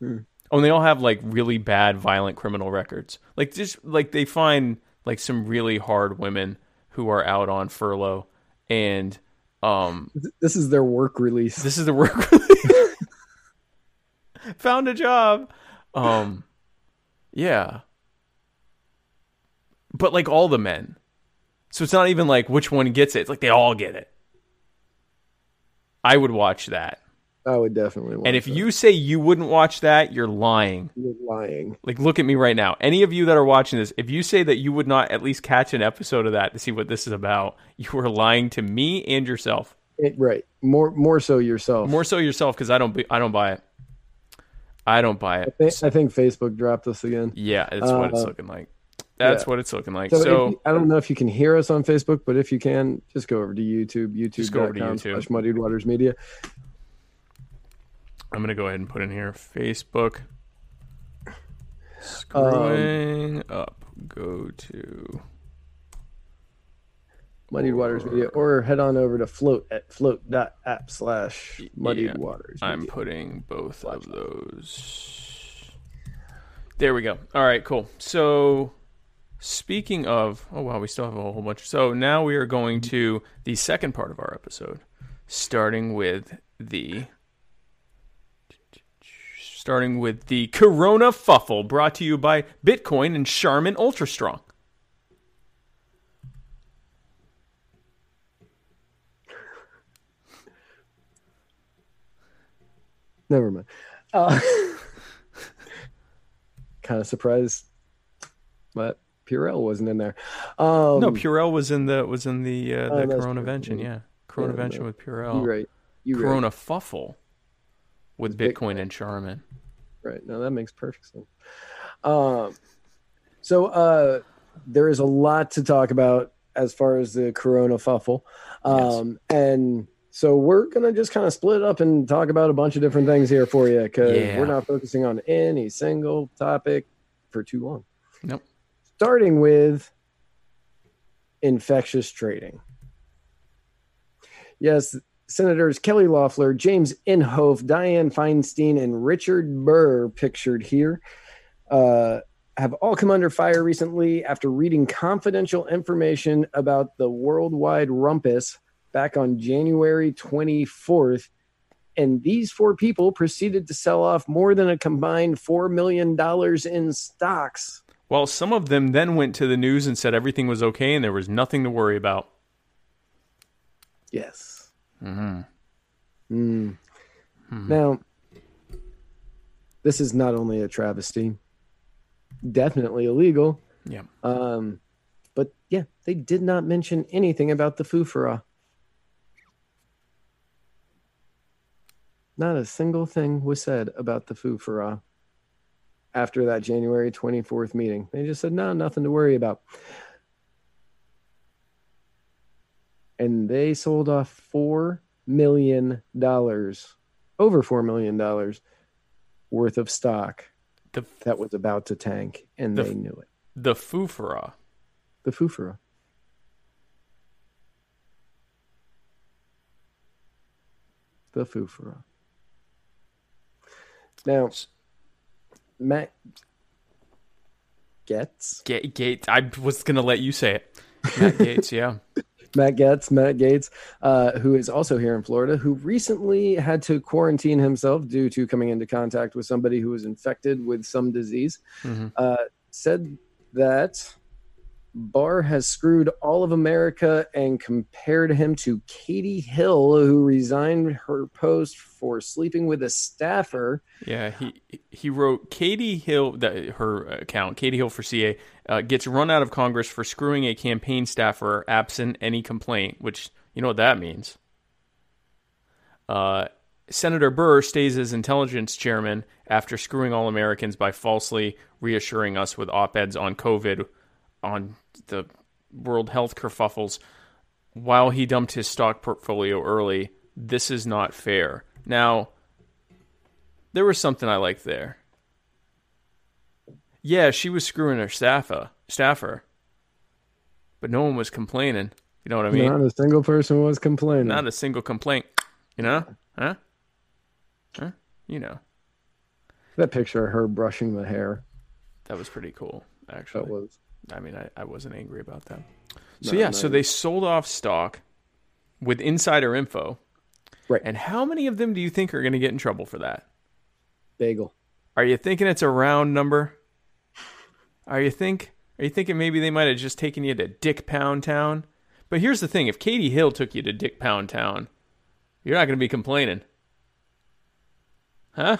Hmm. Oh, and they all have like really bad violent criminal records. Like just like they find like some really hard women who are out on furlough, and um, this is their work release. this is the work. Release. Found a job. Um, yeah. But like all the men, so it's not even like which one gets it. It's like they all get it. I would watch that. I would definitely. Watch And if that. you say you wouldn't watch that, you're lying. You're lying, Like, look at me right now. Any of you that are watching this, if you say that you would not at least catch an episode of that to see what this is about, you are lying to me and yourself. It- right? More, more so yourself. More so yourself because I don't. Be, I don't buy it. I don't buy I it. think, I think Facebook dropped us again. Yeah, that's what it's Uh, looking like. That's yeah. what it's looking like. So, So, if, I don't know if you can hear us on Facebook, but if you can, just go over to YouTube, Just go over to youtube.com YouTube. slash Muddied Waters Media. I'm gonna go ahead and put in here Facebook. Um, up. Go to. Muddied Waters Media, or head on over to Flote at flote.app slash Muddied Yeah, Waters. I'm putting both of those. There we go. All right, cool. So, speaking of, oh wow, we still have a whole bunch. So now we are going to the second part of our episode, starting with the starting with the Corona Fuffle, brought to you by Bitcoin and Charmin Ultra Strong. Never mind. Uh, kind of surprised, but Purell wasn't in there. Um, no, Purell was in the was in the uh, Oh, the Corona true. Vention, yeah, Corona Yeah, no. with Purell. you right. You right. Corona Fuffle with Bitcoin. Bitcoin and Charmin. Right. No, that makes perfect sense. Um, So uh, there is a lot to talk about as far as the Corona fuffle, um, and so we're gonna just kind of split up and talk about a bunch of different things here for you because Yeah. we're not focusing on any single topic for too long. Nope. Starting with infectious trading. Yes, Senators Kelly Loeffler, James Inhofe, Dianne Feinstein, and Richard Burr, pictured here, uh, have all come under fire recently after reading confidential information about the worldwide rumpus back on January 24th. And these four people proceeded to sell off more than a combined $4 million in stocks. Well, some of them then went to the news and said everything was okay and there was nothing to worry about. Yes. Mm-hmm. Now, this is not only a travesty, definitely illegal. Yeah. Um, but yeah, they did not mention anything about the Fufara. Not a single thing was said about the Fufara after that January 24th meeting. They just said, no, nothing to worry about. And they sold off $4 million, over $4 million worth of stock The that was about to tank, and The- they knew it. the Fufara. The Fufara. The Fufara. Now, Matt Getz, Ga- Gates. I was gonna let you say it. Matt Gaetz. Yeah. Matt Getz, Matt Gaetz, uh, who is also here in Florida, who recently had to quarantine himself due to coming into contact with somebody who was infected with some disease, Mhm. uh, said that Burr has screwed all of America and compared him to Katie Hill, who resigned her post for sleeping with a staffer. Yeah, he he wrote Katie Hill, her account, Katie Hill for CA, uh, gets run out of Congress for screwing a campaign staffer absent any complaint, which you know what that means. Uh, Senator Burr stays as intelligence chairman after screwing all Americans by falsely reassuring us with op-eds on COVID on the World Health kerfuffles while he dumped his stock portfolio early. This is not fair. Now, there was something I liked there. Yeah, she was screwing her staffer, staffer, but no one was complaining. You know what I mean? Not a single person was complaining. Not a single complaint. You know? Huh? Huh? You know. that picture of her brushing the hair. That was pretty cool, actually. That was I mean, I, I wasn't angry about that. So No, yeah, so they sold off stock with insider info. Right. And how many of them do you think are going to get in trouble for that? bagel. Are you thinking it's a round number? Are you think are you thinking maybe they might have just taken you to Dick Pound Town? But here's the thing, if Katie Hill took you to Dick Pound Town, you're not going to be complaining. Huh?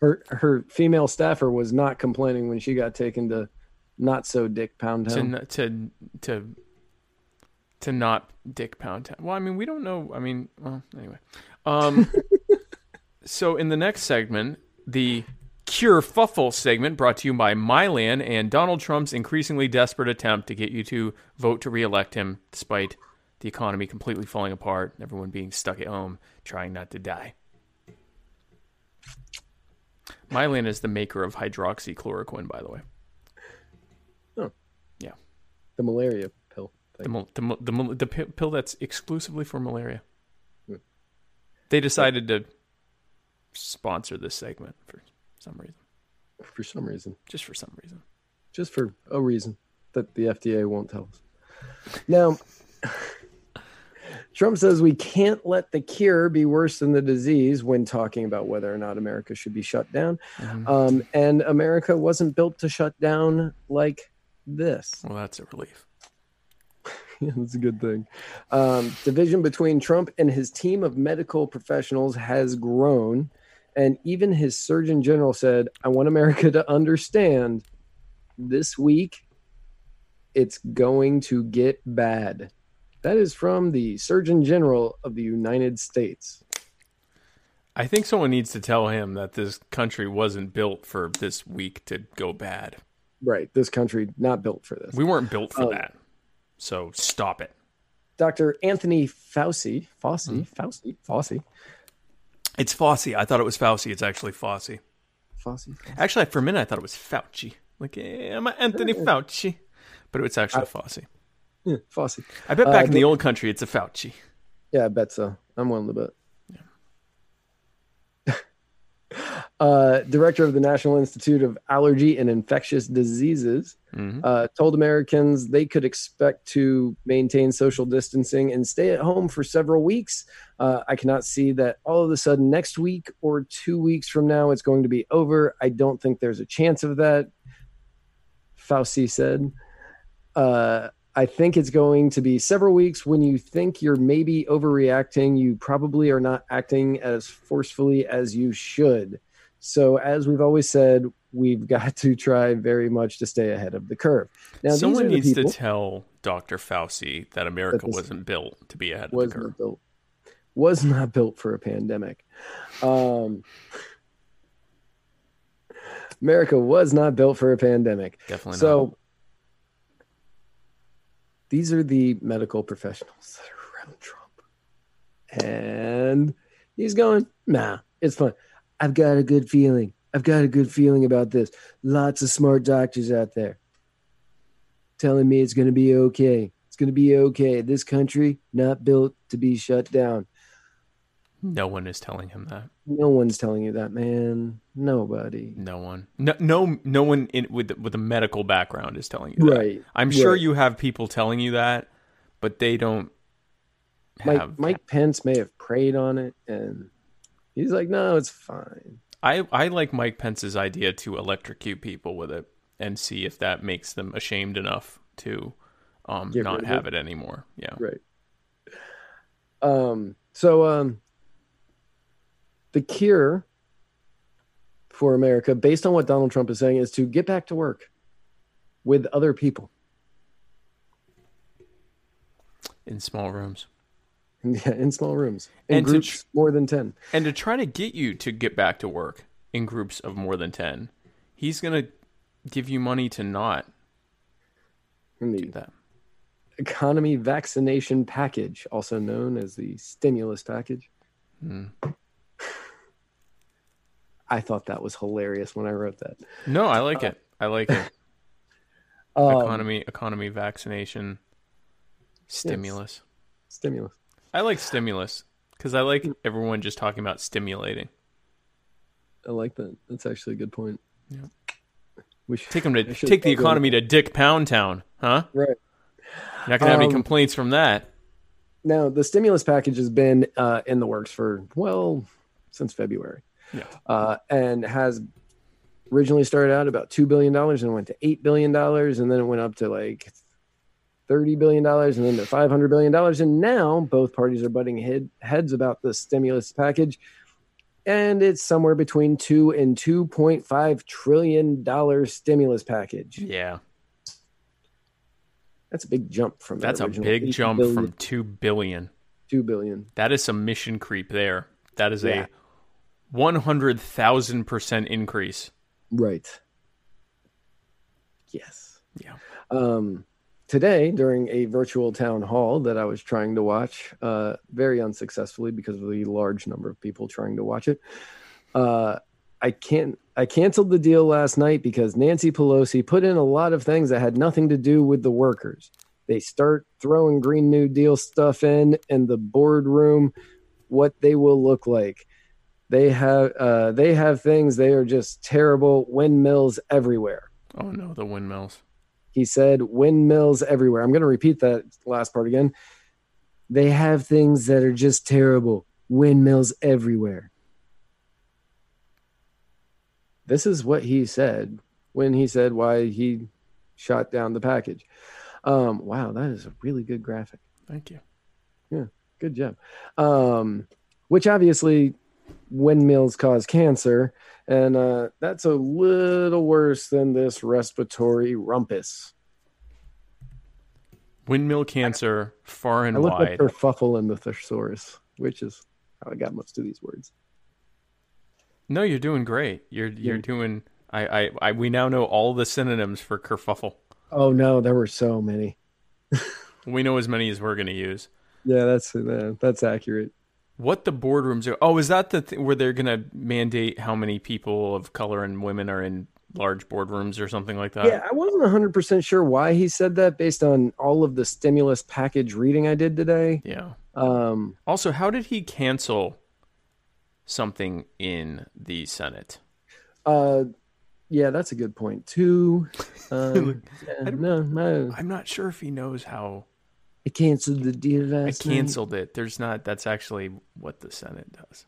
Her her female staffer was not complaining when she got taken to not so Dick Pound To to to to not Dick Pound Town. Well, I mean, we don't know. I mean, well, anyway. Um so in the next segment, the Cure Fuffle segment brought to you by Mylan and Donald Trump's increasingly desperate attempt to get you to vote to reelect him despite the economy completely falling apart, and everyone being stuck at home trying not to die. Mylan is the maker of hydroxychloroquine, by the way. The malaria pill. The, the, the, the pill that's exclusively for malaria. They decided to sponsor this segment for some reason. For some reason. Just for some reason. Just for a reason that the FDA won't tell us. Now Trump says we can't let the cure be worse than the disease when talking about whether or not America should be shut down. Um, and America wasn't built to shut down like this. Well, that's a relief. Yeah, that's a good thing. Um, division between Trump and his team of medical professionals has grown. And even his Surgeon General said, I want America to understand this week it's going to get bad. That is from the Surgeon General of the United States. I think someone needs to tell him that this country wasn't built for this week to go bad. Right. This country not built for this. We weren't built for Um, that. So stop it. Dr. Anthony Fauci, Fauci, Hmm. Fauci, Fauci, It's Fossey. I thought it was Fauci. It's actually Fossey. Fauci. Actually, for a minute, I thought it was Fauci. Like, eh, I'm Anthony Fauci. But it's actually Fossey. Yeah, Fauci. I bet Uh, back in the the- old country, it's a Fauci. Yeah, I bet so. I'm willing to bet. Uh, director of the National Institute of Allergy and Infectious Diseases Mhm. uh, told Americans they could expect to maintain social distancing and stay at home for several weeks. Uh, I cannot see that all of a sudden next week or two weeks from now it's going to be over. I don't think there's a chance of that. Fauci said. Uh, I think it's going to be several weeks when you think you're maybe overreacting. You probably are not acting as forcefully as you should. So, as we've always said, we've got to try very much to stay ahead of the curve. Now, Someone needs to tell Dr. Fauci that America this- wasn't built to be ahead of the curve. built was not built for a pandemic. Um, America was not built for a pandemic. Definitely so not. these are the medical professionals that are around Trump. And he's going, nah, it's fine. I've got a good feeling. I've got a good feeling about this. Lots of smart doctors out there telling me it's going to be okay. It's going to be okay. This country not built to be shut down. No one is telling him that. No one's telling you that, man. Nobody. No one. No, no, no one in, with with a medical background is telling you that. Right. I'm sure right. you have people telling you that, but they don't have. Mike, Mike Pence may have prayed on it, and he's like, "No, it's fine." I I like Mike Pence's idea to electrocute people with it and see if that makes them ashamed enough to um, Get not have it anymore. Yeah. Right. Um. So, um, the cure for America, based on what Donald Trump is saying, is to get back to work with other people. In small rooms. Yeah, in small rooms, in And to groups tr- more than ten. And to try to get you to get back to work in groups of more than 10, he's going to give you money to not do that. economy vaccination package, also known as the stimulus package. Hmm. I thought that was hilarious when I wrote that. No, I like it. I like it. Um, economy, economy, vaccination, stimulus. stimulus. I like stimulus because I like everyone just talking about stimulating. I like that. That's actually a good point. Yeah. We should Take them to take the economy to Dick Pound Town, huh? Right. You're not gonna have any Um, complaints from that. Now, the stimulus package has been uh, in the works for, well, since February. Yeah. Uh, and has originally started out about $2 billion and went to $8 billion. And then it went up to like $30 billion and then to $500 billion. And now both parties are butting head, heads about the stimulus package. And it's somewhere between two and $2.5 trillion stimulus package. Yeah, That's a big jump from that's a big jump billion, from two billion. 2 billion. That is some mission creep there. That is Yeah. a one hundred thousand percent increase. Right. Yes. Yeah. Um, today, during a virtual town hall that I was trying to watch, uh, very unsuccessfully because of the large number of people trying to watch it, uh, I can't. I canceled the deal last night because Nancy Pelosi put in a lot of things that had nothing to do with the workers. They start throwing Green New Deal stuff in in the boardroom, what they will look like. They have uh, they have things. They are just terrible windmills everywhere. Oh no, the windmills. He said windmills everywhere. I'm going to repeat that last part again. They have things that are just terrible. Windmills everywhere. This is what he said when he said why he shot down the package. Um, wow, that is a really good graphic. Thank you. Yeah, good job. Um, which obviously windmills cause cancer, and uh, that's a little worse than this respiratory rumpus. Windmill cancer, far and I looked wide. up kerfuffle in the thesaurus, which is how I got most of these words. No, you're doing great. You're you're Yeah. doing I, I, I we now know all the synonyms for kerfuffle. Oh no, there were so many. We know as many as we're going to use. Yeah, that's uh, that's accurate. What the boardrooms are? Oh, is that the th- where they're going to mandate how many people of color and women are in large boardrooms or something like that? Yeah, I wasn't 100% sure why he said that based on all of the stimulus package reading I did today. Yeah. Um, Also, how did he cancel something in the Senate? uh, yeah, that's a good point too. Um, yeah, no, no, I'm not sure if he knows how. I canceled the deal I last night. canceled it. There's not. That's actually what the Senate does.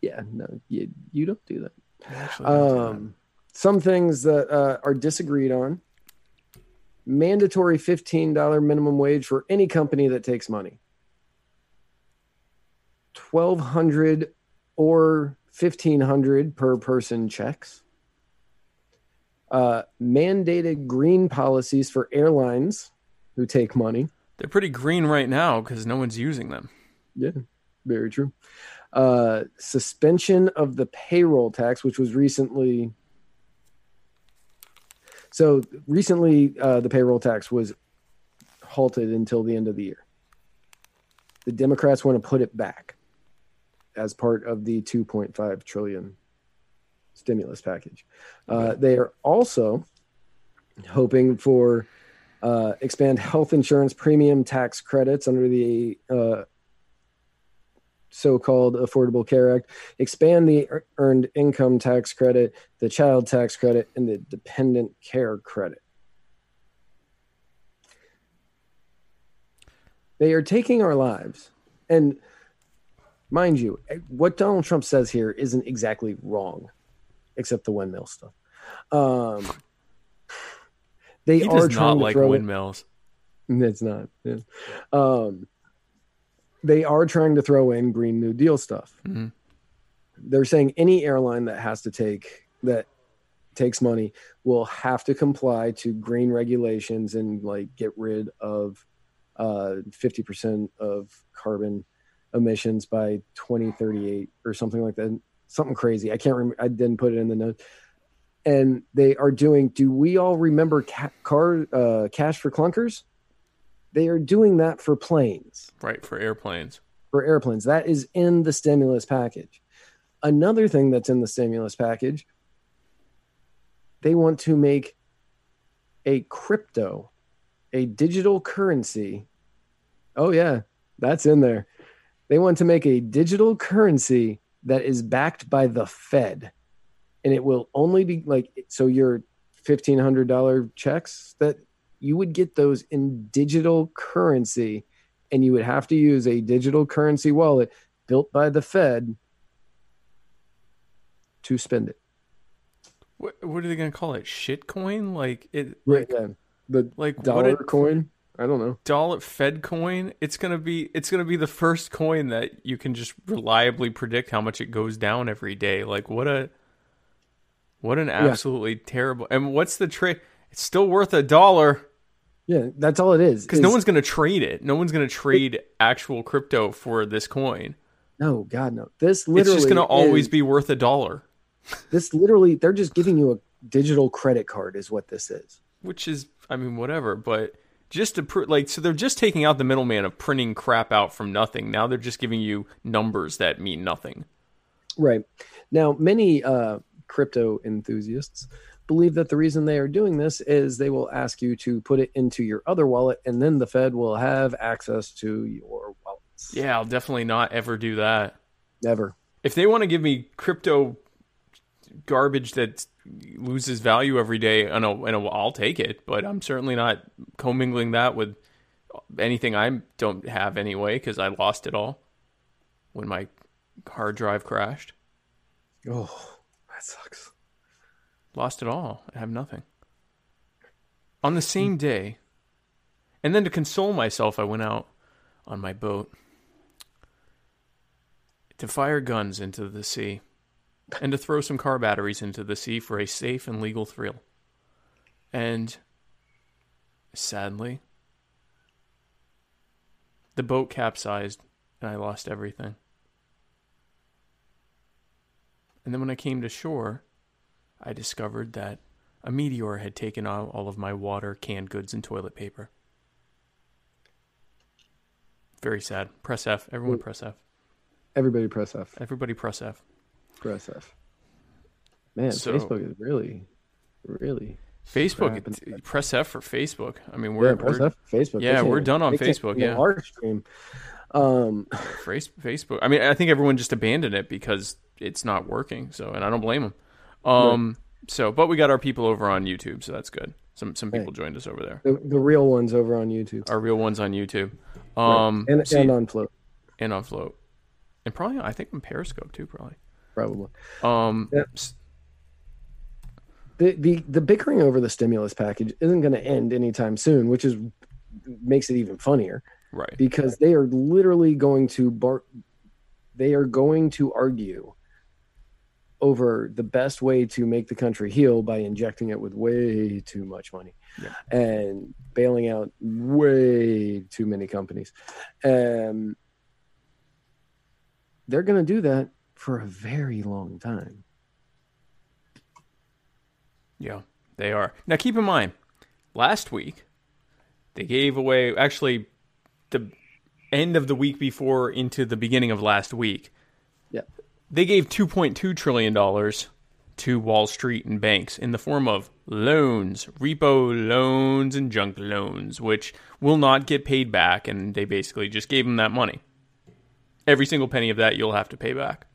Yeah, no, you, you don't do that. They actually don't do that. Um, some things that uh, are disagreed on mandatory $15 minimum wage for any company that takes money 1200 or 1500 per person checks uh, mandated green policies for airlines who take money They're pretty green right now because no one's using them. Yeah, very true. Uh, suspension of the payroll tax, which was recently. So recently, uh, the payroll tax was halted until the end of the year. The Democrats want to put it back as part of the 2.5 trillion stimulus package. Uh, they are also hoping for uh, expand health insurance premium tax credits under the uh, so-called Affordable Care Act, expand the earned income tax credit, the child tax credit, and the dependent care credit. They are taking our lives, and mind you, what Donald Trump says here isn't exactly wrong, except the windmill stuff. Um, they He are trying not to like throw windmills. it's not. Yeah. Um, they are trying to throw in Green New Deal stuff. Mhm. They're saying any airline that has to take that takes money will have to comply to green regulations and like get rid of uh, 50% of carbon emissions by 2038 or something like that. Something crazy. I can't remember. I didn't put it in the notes. And they are doing. Do we all remember ca- car uh, cash for clunkers? They are doing that for planes, Right for airplanes. for airplanes. That is in the stimulus package. Another thing that's in the stimulus package, they want to make a crypto, a digital currency. Oh, yeah, that's in there. They want to make a digital currency that is backed by the Fed. And it will only be like, so your $1,500 checks that you would get those in digital currency and you would have to use a digital currency wallet built by the Fed to spend it. What, what are they going to call it? Shitcoin? Like it? Right. Like, Yeah. The like dollar a coin. I don't know. dollar Fed coin? It's gonna be. It's gonna be the first coin that you can just reliably predict how much it goes down every day. Like what a. What an absolutely terrible. And what's the trade? It's still worth a dollar Yeah, that's all it is. because no one's going to trade it. No one's going to trade actual crypto for this coin. No, God, no. This literally It's just going to always is- be worth a dollar, This literally, they're just giving you a digital credit card, is what this is. which is, I mean, whatever. But just to pr- like, so they're just taking out the middleman of printing crap out from nothing. Now they're just giving you numbers that mean nothing. Right. Now, many uh, crypto enthusiasts believe that the reason they are doing this is they will ask you to put it into your other wallet, and then the Fed will have access to your wallets. Yeah, I'll definitely not ever do that. Never. If they want to give me crypto garbage that loses value every day, I know, I know, I'll take it. But I'm certainly not commingling that with anything I don't have anyway because I lost it all when my hard drive crashed. Oh, that sucks. Lost it all. I have nothing. On the same day, and then to console myself, I went out on my boat to fire guns into the sea and to throw some car batteries into the sea for a safe and legal thrill. And sadly, the boat capsized and I lost everything. And then when I came to shore, I discovered that a meteor had taken all, all of my water, canned goods, and toilet paper. Very sad. Press F. Everyone press F. Everybody press F. Everybody press F. Press F. Man, So- Facebook is really, really. Facebook, Crap and t- stuff. press F for Facebook. I mean, we're, yeah, press we're F. Facebook. yeah, we're done on Facebook, yeah. our stream. Um, Facebook. I mean, I think everyone just abandoned it because it's not working. So, and I don't blame them. Um, so, but we got our people over on YouTube, so that's good. Some some people joined us over there. the, the real ones over on YouTube. Our real ones on YouTube, um, and, see- and on Flote, and on Flote, and probably I think on Periscope too, probably. probably. Um, Yeah. the the the bickering over the stimulus package isn't going to end anytime soon, which is makes it even funnier right. because they are literally going to bar they are going to argue over the best way to make the country heal by injecting it with way too much money Yeah. and bailing out way too many companies. Um, they're going to do that for a very long time. Yeah, they are. Now keep in mind, last week they gave away actually the end of the week before into the beginning of last week. They gave 2.2 trillion dollars to Wall Street and banks in the form of loans, repo loans and junk loans, which will not get paid back and they basically just gave them that money. Every single penny of that you'll have to pay back.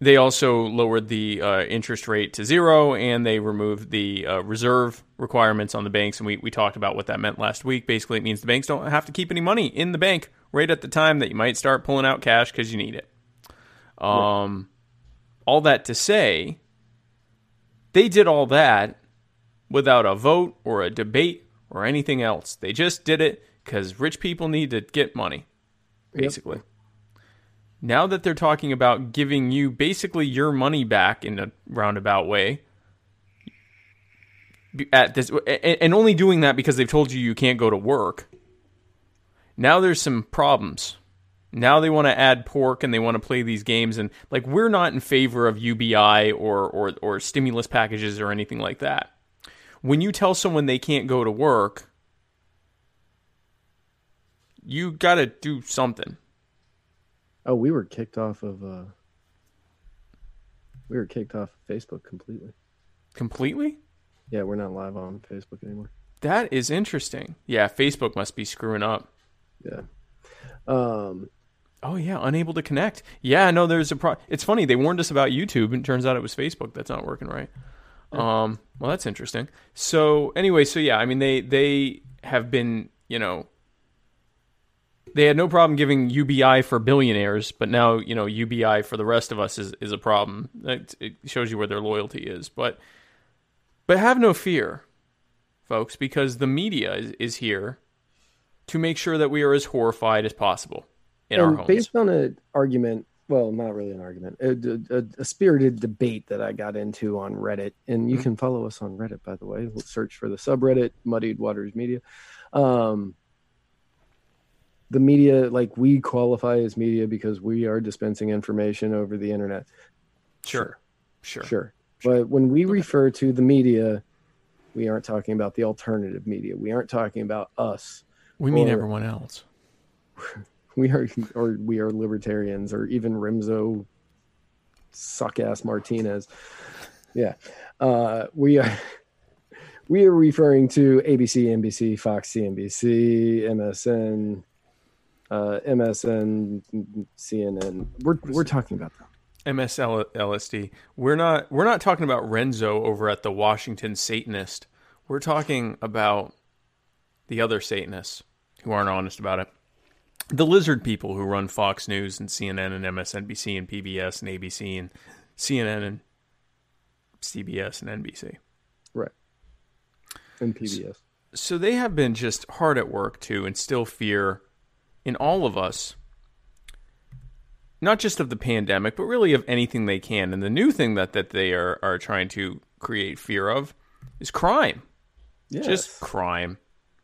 They also lowered the uh, interest rate to zero and they removed the uh, reserve requirements on the banks. And we, we talked about what that meant last week. Basically, it means the banks don't have to keep any money in the bank right at the time that you might start pulling out cash because you need it. Um, All that to say, they did all that without a vote or a debate or anything else. They just did it because rich people need to get money, basically. Now that they're talking about giving you basically your money back in a roundabout way at this and only doing that because they've told you you can't go to work now there's some problems now they want to add pork and they want to play these games and like we're not in favor of UBI or or or stimulus packages or anything like that when you tell someone they can't go to work you got to do something Oh, we were kicked off of uh we were kicked off of Facebook completely. completely Yeah, we're not live on Facebook anymore. That is interesting. Yeah, Facebook must be screwing up. Yeah. Um Oh yeah, unable to connect. Yeah, no, there's a pro. It's funny they warned us about YouTube, and it turns out it was Facebook that's not working right. Um, well, that's interesting. So anyway, so yeah, I mean they they have been you know they had no problem giving UBI for billionaires, but now you know UBI for the rest of us is is a problem. It, it shows you where their loyalty is. But but have no fear, folks, because the media is, is here to make sure that we are as horrified as possible in our and homes. based on an argument, well, not really an argument, a, a, a spirited debate that I got into on Reddit, and Mm-hmm. you can follow us on Reddit, by the way. We'll search for the subreddit Muddied Waters Media. Um, the media, like we qualify as media because we are dispensing information over the internet. Sure. Sure. Sure. But when we refer to the media, we aren't talking about the alternative media. We aren't talking about us. We mean everyone else. We are, or we are libertarians, or even Rimzo, suck ass Martinez. Yeah, uh, we are. We are referring to ABC, NBC, Fox, CNBC, MSN, uh, MSN, CNN. We're we're talking about them. MSL LSD. We're not we're not talking about Renzo over at the Washington Satanist. We're talking about the other Satanists who aren't honest about it. The lizard people who run Fox News and CNN and MSNBC and PBS and ABC and CNN and CBS and NBC. Right. And PBS. So they have been just hard at work to instill fear in all of us, not just of the pandemic, but really of anything they can. And the new thing that, that they are, are trying to create fear of is crime. Yes. Just crime.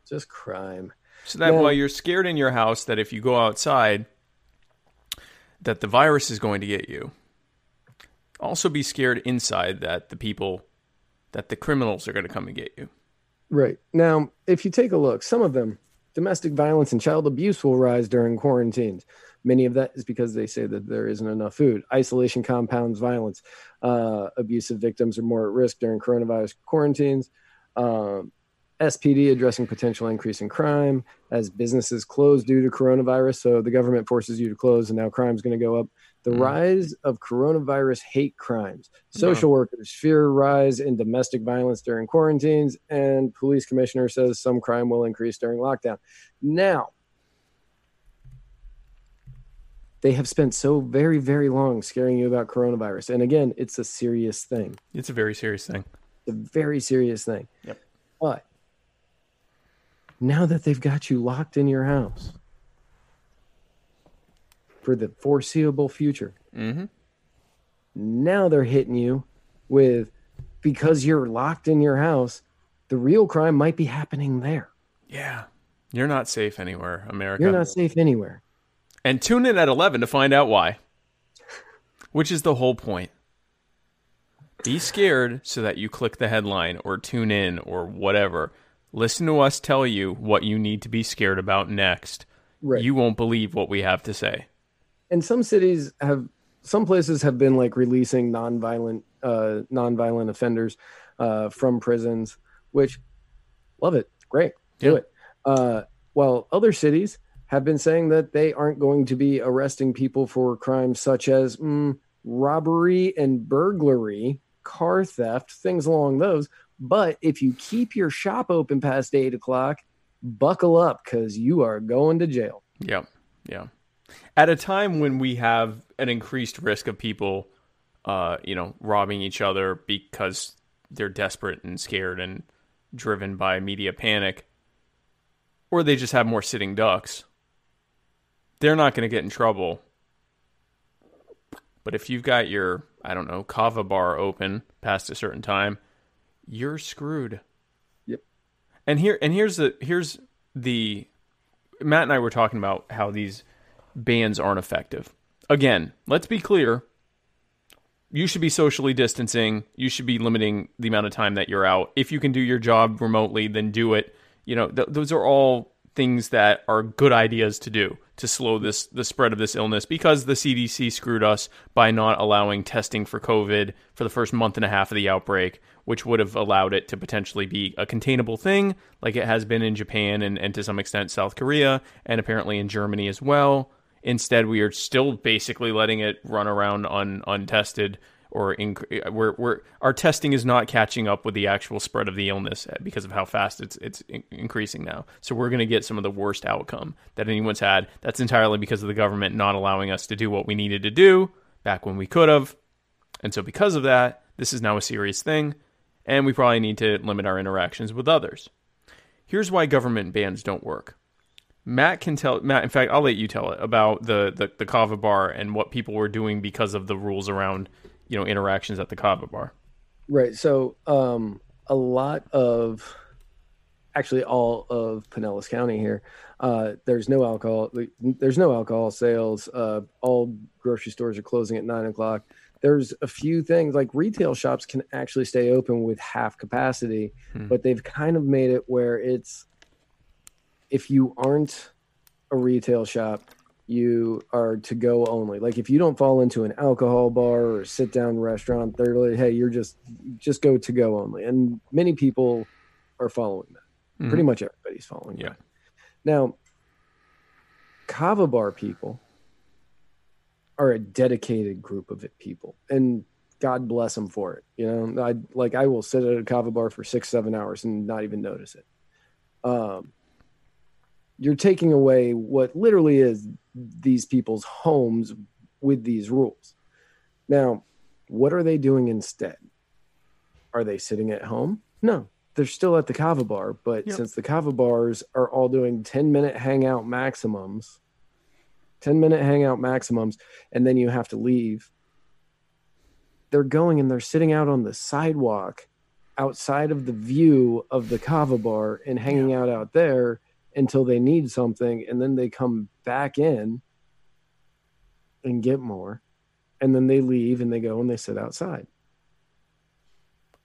just crime. So that Yeah. while you're scared in your house that if you go outside, that the virus is going to get you. Also, be scared inside that the people, that the criminals are going to come and get you. Right. Now, if you take a look, some of them, domestic violence and child abuse will rise during quarantines. Many of that is because they say that there isn't enough food. Isolation compounds violence. Uh, abusive victims are more at risk during coronavirus quarantines. Um, SPD addressing potential increase in crime as businesses close due to coronavirus. So the government forces you to close, and now crime's going to go up. The Mm. rise of coronavirus hate crimes, social workers fear rise in domestic violence during quarantines, and police commissioner says some crime will increase during lockdown. Now, they have spent so very, very long scaring you about coronavirus. And again, it's a serious thing. It's a very serious thing. It's a very serious thing. Yep. But now that they've got you locked in your house for the foreseeable future, Mm-hmm. now they're hitting you with because you're locked in your house, the real crime might be happening there. Yeah. You're not safe anywhere, America. You're not safe anywhere. And tune in at 11 to find out why. Which is the whole point. Be scared so that you click the headline or tune in or whatever. Listen to us tell you what you need to be scared about next. Right. You won't believe what we have to say. and some cities have some places have been like releasing nonviolent uh nonviolent offenders uh from prisons which love it great do Yeah. it uh while other cities have been saying that they aren't going to be arresting people for crimes such as mm, robbery and burglary car theft things along those but if you keep your shop open past eight o'clock buckle up because you are going to jail Yeah. Yeah. At a time when we have an increased risk of people uh, you know, robbing each other because they're desperate and scared and driven by media panic, or they just have more sitting ducks, they're not going to get in trouble. But if you've got your, I don't know, kava bar open past a certain time, you're screwed. Yep. And here and here's the here's the Matt and I were talking about how these bans aren't effective. Again, let's be clear. You should be socially distancing. You should be limiting the amount of time that you're out. If you can do your job remotely, then do it. You know, th- those are all things that are good ideas to do to slow this the spread of this illness because the CDC screwed us by not allowing testing for COVID for the first month and a half of the outbreak, which would have allowed it to potentially be a containable thing, like it has been in Japan and, and to some extent South Korea, and apparently in Germany as well. Instead, we are still basically letting it run around un, untested, or inc- eh, we're, we're our testing is not catching up with the actual spread of the illness eh, because of how fast it's it's in- increasing now. So we're going to get some of the worst outcome that anyone's had. That's entirely because of the government not allowing us to do what we needed to do back when we could have. And so because of that, this is now a serious thing, and we probably need to limit our interactions with others. Here's why government bans don't work. Matt can tell Matt. In fact, I'll let you tell it about the the, the kava bar and what people were doing because of the rules around you know interactions at the kava bar. Right. So, um, a lot of, actually, all of Pinellas County here, uh, there's no alcohol. There's no alcohol sales. Uh, all grocery stores are closing at nine o'clock. There's a few things like retail shops can actually stay open with half capacity, Hmm. but they've kind of made it where it's if you aren't a retail shop, you are to go only. Like if you don't fall into an alcohol bar or sit down restaurant, they're like, hey, you're just just go to go only. And many people are following that. Pretty much everybody's following Yeah. that. Now, kava bar people are a dedicated group of it people, and God bless them for it. You know, I like I will sit at a kava bar for six, seven hours and not even notice it. Um, you're taking away what literally is these people's homes with these rules. Now, what are they doing instead? Are they sitting at home? No, they're still at the kava bar. But Yep. since the kava bars are all doing 10 minute hangout maximums, 10 minute hangout maximums, and then you have to leave, they're going and they're sitting out on the sidewalk outside of the view of the kava bar and hanging out out there until they need something and then they come back in and get more and then they leave and they go and they sit outside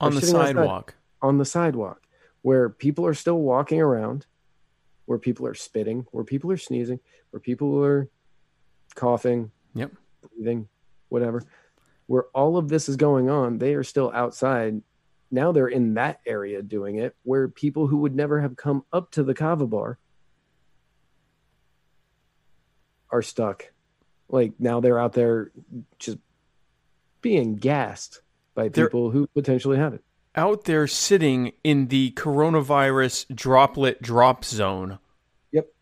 on They're the sidewalk. on the sidewalk where people are still walking around, where people are spitting, where people are sneezing, where people are coughing, Yep. breathing, whatever. Where all of this is going on, they are still outside. Now they're in that area doing it where people who would never have come up to the kava bar are stuck. Like now they're out there just being gassed by They're- people who potentially have it. Out there sitting in the coronavirus droplet drop zone. Yep.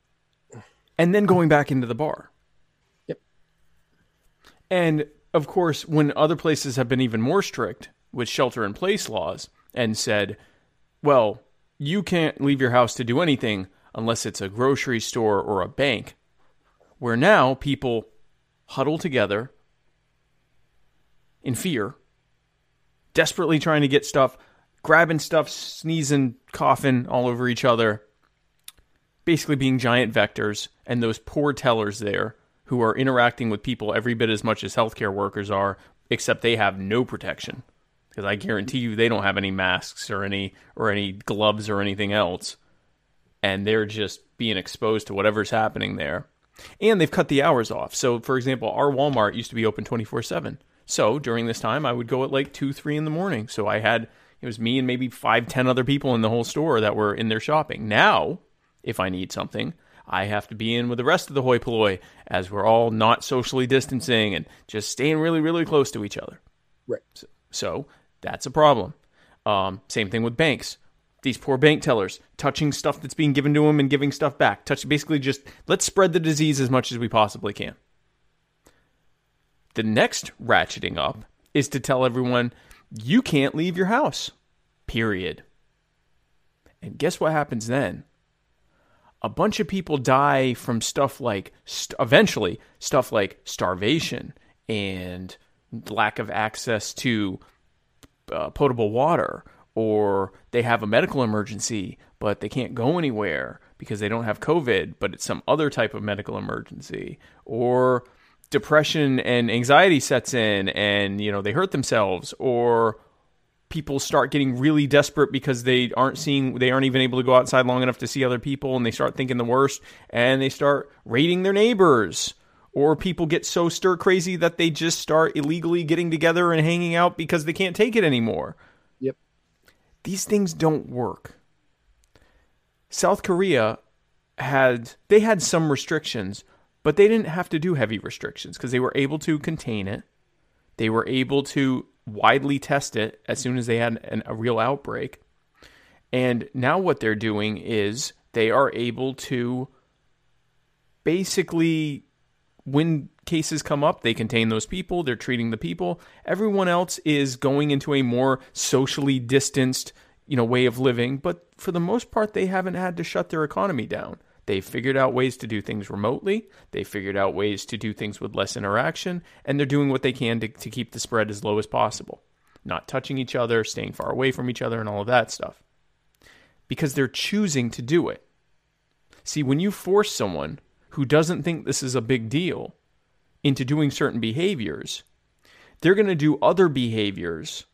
And then going back into the bar. Yep. And of course, when other places have been even more strict with shelter in place laws and said, well, you can't leave your house to do anything unless it's a grocery store or a bank, where now people huddle together in fear, desperately trying to get stuff, grabbing stuff, sneezing, coughing all over each other, basically being giant vectors, and those poor tellers there who are interacting with people every bit as much as healthcare workers are, except they have no protection. Because I guarantee you they don't have any masks or any or any gloves or anything else. And they're just being exposed to whatever's happening there. And they've cut the hours off. So for example, our Walmart used to be open twenty four seven. So during this time I would go at like two, three in the morning. So I had it was me and maybe five, ten other people in the whole store that were in there shopping. Now, if I need something, I have to be in with the rest of the hoi polloi as we're all not socially distancing and just staying really, really close to each other. Right. So, so that's a problem. Um, same thing with banks. These poor bank tellers touching stuff that's being given to them and giving stuff back. Touch basically just let's spread the disease as much as we possibly can. The next ratcheting up is to tell everyone you can't leave your house. Period. And guess what happens then? A bunch of people die from stuff like, st- eventually, stuff like starvation and lack of access to uh, potable water, or they have a medical emergency, but they can't go anywhere because they don't have COVID, but it's some other type of medical emergency, or depression and anxiety sets in and you know they hurt themselves or people start getting really desperate because they aren't seeing they aren't even able to go outside long enough to see other people and they start thinking the worst and they start raiding their neighbors or people get so stir crazy that they just start illegally getting together and hanging out because they can't take it anymore Yep. these things don't work south korea had they had some restrictions but they didn't have to do heavy restrictions because they were able to contain it they were able to widely test it as soon as they had an, a real outbreak. And now what they're doing is they are able to basically, when cases come up, they contain those people, they're treating the people. Everyone else is going into a more socially distanced, you know, way of living, but for the most part they haven't had to shut their economy down. They've figured out ways to do things remotely. They figured out ways to do things with less interaction, and they're doing what they can to, to keep the spread as low as possible. Not touching each other, staying far away from each other, and all of that stuff. Because they're choosing to do it. See, when you force someone who doesn't think this is a big deal into doing certain behaviors, they're going to do other behaviors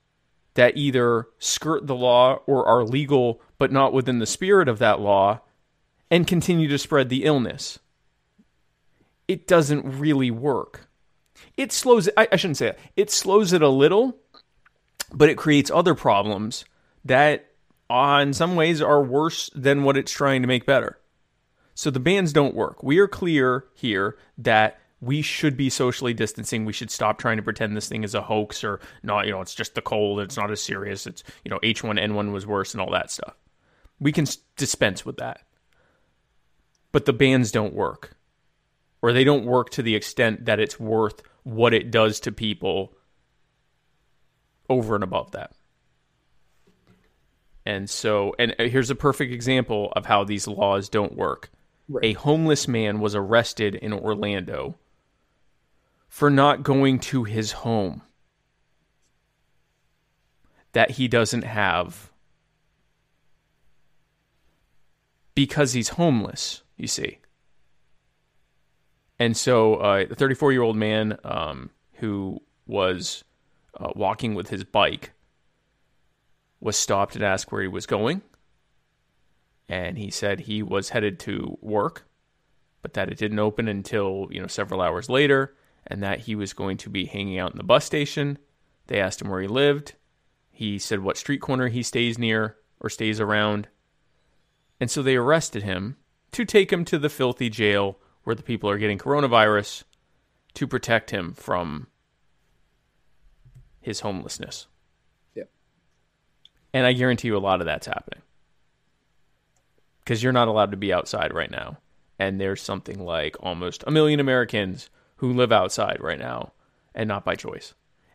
that either skirt the law or are legal but not within the spirit of that law and continue to spread the illness. It doesn't really work. It slows it, I, shouldn't say. It slows it a little, but it creates other problems that, uh, in some ways, are worse than what it's trying to make better. So the bans don't work. We are clear here that we should be socially distancing. We should stop trying to pretend this thing is a hoax or not, you know, it's just the cold, it's not as serious. It's, you know, H1N1 was worse and all that stuff. We can dispense with that but the bans don't work or they don't work to the extent that it's worth what it does to people over and above that and so and uh, here's a perfect example of how these laws don't work Right. a homeless man was arrested in orlando for not going to his home that he doesn't have because he's homeless, you see. And so, uh, the 34 year old man um, who was uh, walking with his bike, was stopped and asked where he was going. And he said he was headed to work, but that it didn't open until, you know, several hours later, and that he was going to be hanging out in the bus station. They asked him where he lived. He said what street corner he stays near or stays around. And so they arrested him to take him to the filthy jail where the people are getting coronavirus to protect him from his homelessness. Yep. And I guarantee you a lot of that's happening. Because you're not allowed to be outside right now. And there's something like almost a million Americans who live outside right now and not by choice.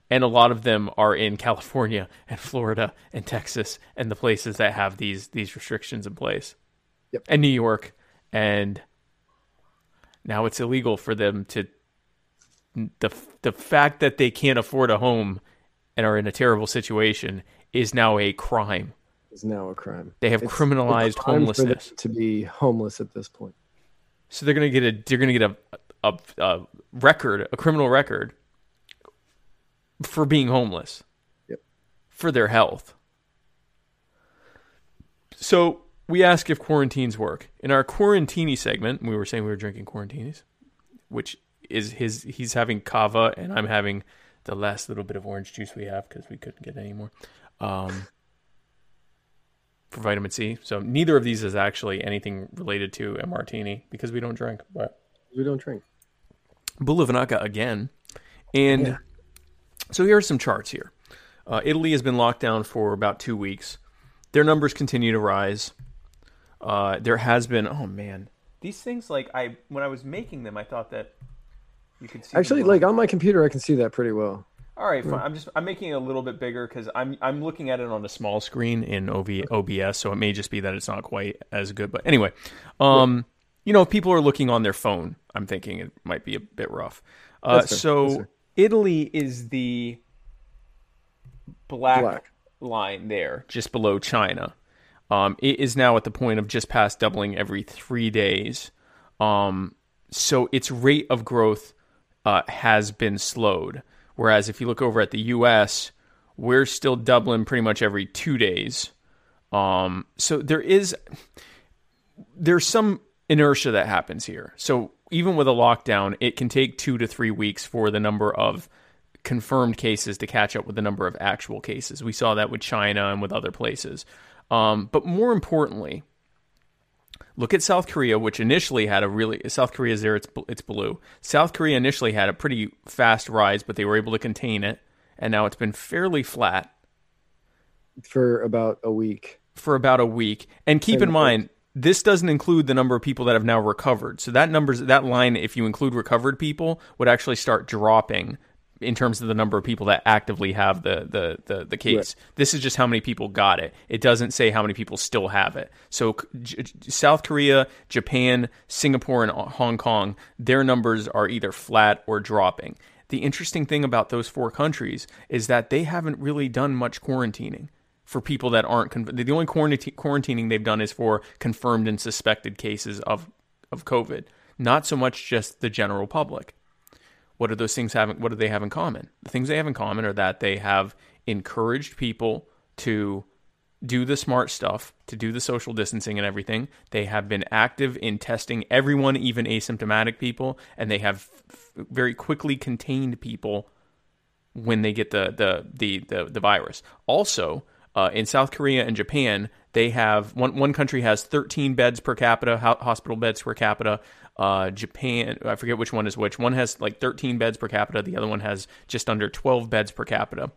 And a lot of them are in California and Florida and Texas and the places that have these these restrictions in place. Yep. And New York and now it's illegal for them to the the fact that they can't afford a home and are in a terrible situation is now a crime. Is now a crime. They have It's criminalized a crime for them homelessness. to be homeless at this point. So they're gonna get a they're gonna get a, a a record, a criminal record for being homeless. Yep. For their health. So we ask if quarantines work. In our quarantini segment, we were saying we were drinking quarantinis, which is his he's having kava and I'm having the last little bit of orange juice we have because we couldn't get any more. Um, for vitamin C. So neither of these is actually anything related to a martini because we don't drink. But We don't drink. Bulavanaka again. And Yeah. so here are some charts here. Uh, Italy has been locked down for about two weeks. Their numbers continue to rise. Uh, there has been, oh man, these things like I when I was making them, I thought that you could see. Actually, like on my computer, I can see that pretty well. All right, fine. I'm just I'm making it a little bit bigger because I'm I'm looking at it on a small screen in OV, OBS, so it may just be that it's not quite as good. But anyway, um, you know, if people are looking on their phone, I'm thinking it might be a bit rough. Uh, fair. so fair. Italy is the black, Black. line there, just below China. Um, it is now at the point of just past doubling every three days. Um, so its rate of growth uh, has been slowed. Whereas if you look over at the U.S., we're still doubling pretty much every two days. Um, so there is there's some inertia that happens here. So even with a lockdown, it can take two to three weeks for the number of confirmed cases to catch up with the number of actual cases. We saw that with China and with other places. Um, but more importantly, look at South Korea, which initially had a really South Korea is there. It's it's blue. South Korea initially had a pretty fast rise, but they were able to contain it, and now it's been fairly flat for about a week. for about a week. And keep in mind, this doesn't include the number of people that have now recovered. So that numbers that line, if you include recovered people, would actually start dropping in terms of the number of people that actively have the the the, the case. This is just how many people got it. It doesn't say how many people still have it. So J- South Korea, Japan, Singapore, and Hong Kong, their numbers are either flat or dropping. The interesting thing about those four countries is that they haven't really done much quarantining for people that aren't con- the only quarantine- quarantining they've done is for confirmed and suspected cases of of COVID, not so much just the general public. What do those things have? What do they have in common? The things they have in common are that they have encouraged people to do the smart stuff, to do the social distancing and everything. They have been active in testing everyone, even asymptomatic people, and they have f- very quickly contained people when they get the the the the, the virus. Also, uh, in South Korea and Japan, they have one one country has 13 beds per capita, ho- hospital beds per capita. Uh, Japan, I forget which one is which. One has like 13 beds per capita. The other one has just under 12 beds per capita.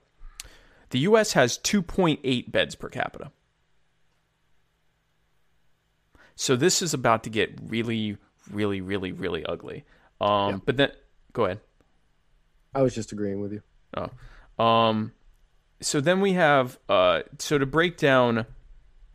The U.S. has 2.8 beds per capita. So this is about to get really, really, really, really ugly. Um, But then, go ahead. I was just agreeing with you. Oh. Um so then we have uh so to break down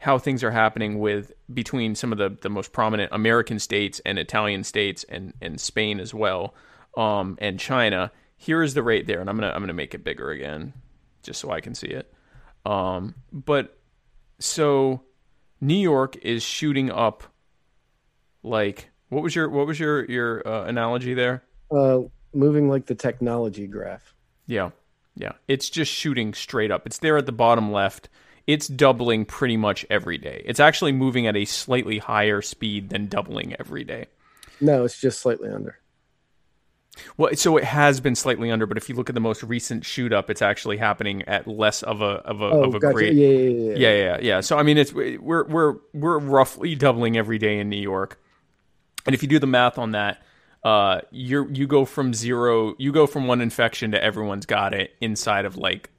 how things are happening with between some of the, the most prominent American states and Italian states and, and Spain as well, um, and China, here is the rate there, and I'm gonna I'm gonna make it bigger again, just so I can see it. Um, but so New York is shooting up like what was your what was your your uh, analogy there? Uh, moving like the technology graph. Yeah. Yeah. It's just shooting straight up. It's there at the bottom left. It's doubling pretty much every day. It's actually moving at a slightly higher speed than doubling every day. No, it's just slightly under. Well, so it has been slightly under, but if you look at the most recent shoot up, it's actually happening at less of a of a Oh, of a gotcha. great Yeah, yeah, yeah, yeah. yeah, yeah, yeah. So I mean, it's we're we're we're roughly doubling every day in New York, and if you do the math on that, uh, you you go from zero, you go from one infection to everyone's got it inside of like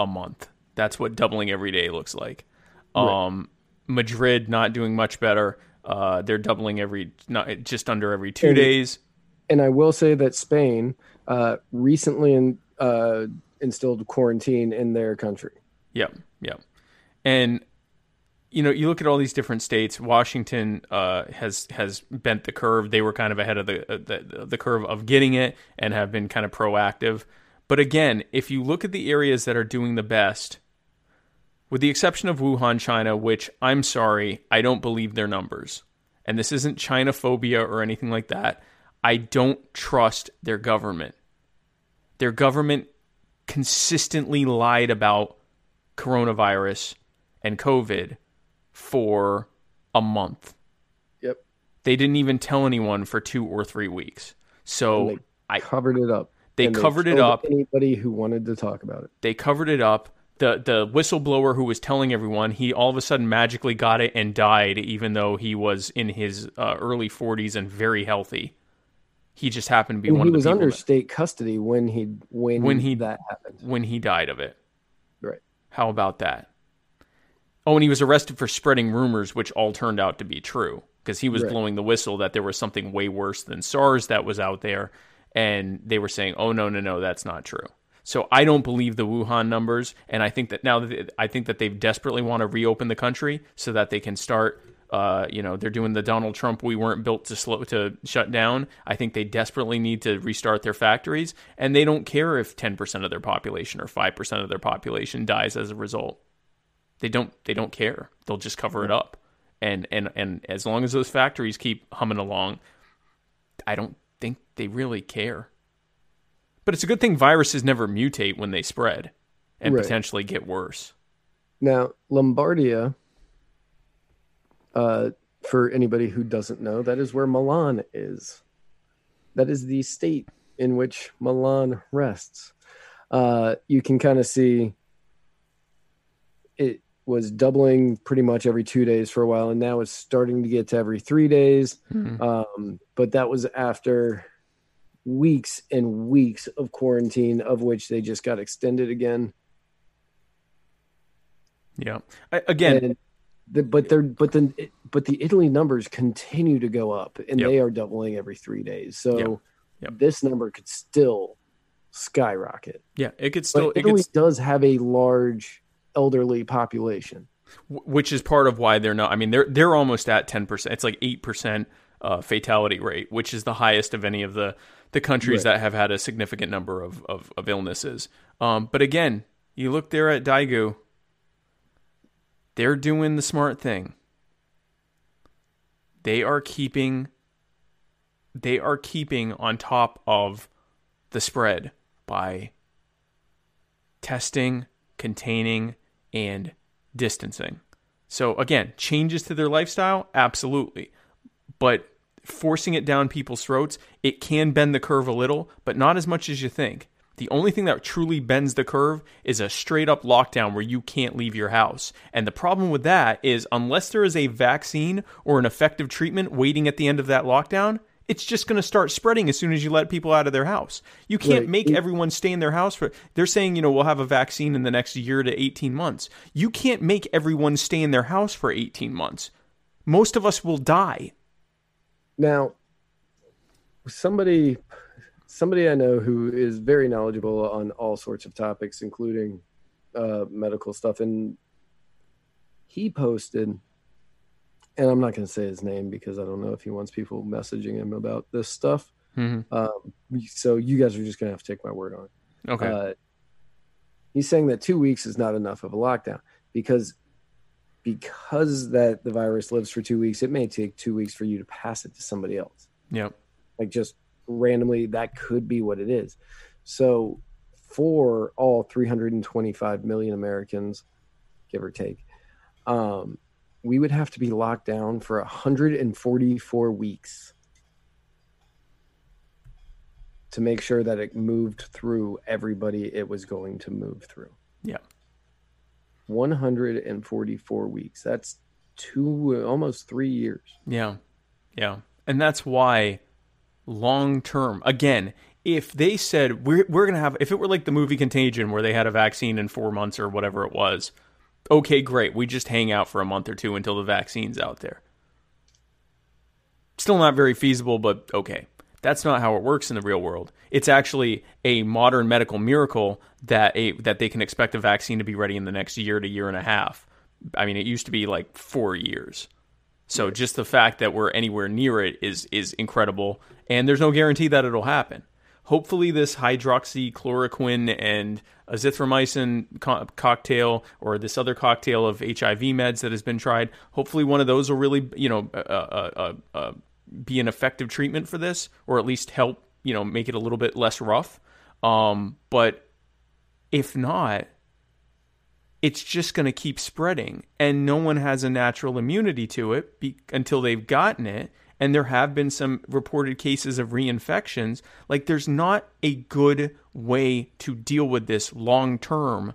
a month. That's what doubling every day looks like. Um, Madrid not doing much better. Uh, they're doubling every not just under every two And- days. And I will say that Spain uh, recently in, uh, instilled quarantine in their country. Yep, yep. And you know, you look at all these different states. Washington uh, has has bent the curve. They were kind of ahead of the, uh, the the curve of getting it and have been kind of proactive. But again, if you look at the areas that are doing the best, with the exception of Wuhan, China, which I'm sorry, I don't believe their numbers. And this isn't China phobia or anything like that. I don't trust their government. Their government consistently lied about coronavirus and COVID for a month. Yep. They didn't even tell anyone for two or three weeks. So I Covered it up. they covered it up. Anybody who wanted to talk about it. they covered it up. The the whistleblower who was telling everyone, he all of a sudden magically got it and died, even though he was in his uh, early 40s and very healthy. He just happened to be And one he of the was under that- state custody when he when When he- that happened. when he died of it. Right. How about that? Oh, and he was arrested for spreading rumors, which all turned out to be true because he was Right. blowing the whistle that there was something way worse than SARS that was out there, and they were saying, "Oh no, no, no, that's not true." So I don't believe the Wuhan numbers, and I think that now I think that they desperately want to reopen the country so that they can start. Uh, you know, they're doing the Donald Trump. We weren't built to slow to shut down. I think they desperately need to restart their factories, and they don't care if ten percent of their population or five percent of their population dies as a result. They don't. They don't care. They'll just cover it up, and and and as long as those factories keep humming along, I don't think they really care. But it's a good thing viruses never mutate when they spread and Right. potentially get worse. Now, Lombardia, uh, for anybody who doesn't know, that is where Milan is. That is the state in which Milan rests. Uh, you can kind of see it was doubling pretty much every two days for a while, and now it's starting to get to every three days. Um, but that was after weeks and weeks of quarantine, of which they just got extended again. Yeah. I, again, the, but they're but the but the Italy numbers continue to go up, and Yep. they are doubling every three days. So Yep. Yep. this number could still skyrocket. yeah, it could still. It Italy could, does have a large elderly population. which is part of why they're not. I mean, they're they're almost at ten percent. It's like eight percent uh, fatality rate, which is the highest of any of the the countries Right. that have had a significant number of of, of illnesses. Um, but again, you look there at Daegu. They're doing the smart thing. They are keeping. They are keeping on top of the spread by testing, containing, and distancing. So again, changes to their lifestyle, absolutely. But forcing it down people's throats, it can bend the curve a little, but not as much as you think. The only thing that truly bends the curve is a straight up lockdown where you can't leave your house. And the problem with that is unless there is a vaccine or an effective treatment waiting at the end of that lockdown, it's just going to start spreading as soon as you let people out of their house. You can't Right. make everyone stay in their house for they're saying, you know, we'll have a vaccine in the next year to 18 months. You can't make everyone stay in their house for 18 months. Most of us will die. Now, somebody somebody I know who is very knowledgeable on all sorts of topics, including uh, medical stuff, and he posted, and I'm not going to say his name because I don't know if he wants people messaging him about this stuff. Mhm. Um, so you guys are just going to have to take my word on it. Okay. Uh, he's saying that two weeks is not enough of a lockdown because because that the virus lives for two weeks, it may take two weeks for you to pass it to somebody else yep. like just randomly that could be what it is so for all 325 million Americans, give or take, um, we would have to be locked down for 144 weeks to make sure that it moved through everybody it was going to move through. Yeah. 144 weeks. That's two, almost three years. Yeah. Yeah. And that's why long term, again, if they said we're, we're going to have, if it were like the movie Contagion where they had a vaccine in four months or whatever it was, okay, great. We just hang out for a month or two until the vaccine's out there. Still not very feasible, but okay. That's not how it works in the real world. It's actually a modern medical miracle that a that they can expect a vaccine to be ready in the next year to year and a half. I mean, it used to be like 4 years. So just the fact that we're anywhere near it is is incredible and there's no guarantee that it'll happen. Hopefully this hydroxychloroquine and azithromycin co- cocktail or this other cocktail of HIV meds that has been tried, hopefully one of those will really, you know, uh, uh, uh, uh be an effective treatment for this, or at least help you know make it a little bit less rough. Um, but if not, it's just going to keep spreading, and no one has a natural immunity to it be- until they've gotten it. And there have been some reported cases of reinfections. Like, there's not a good way to deal with this long term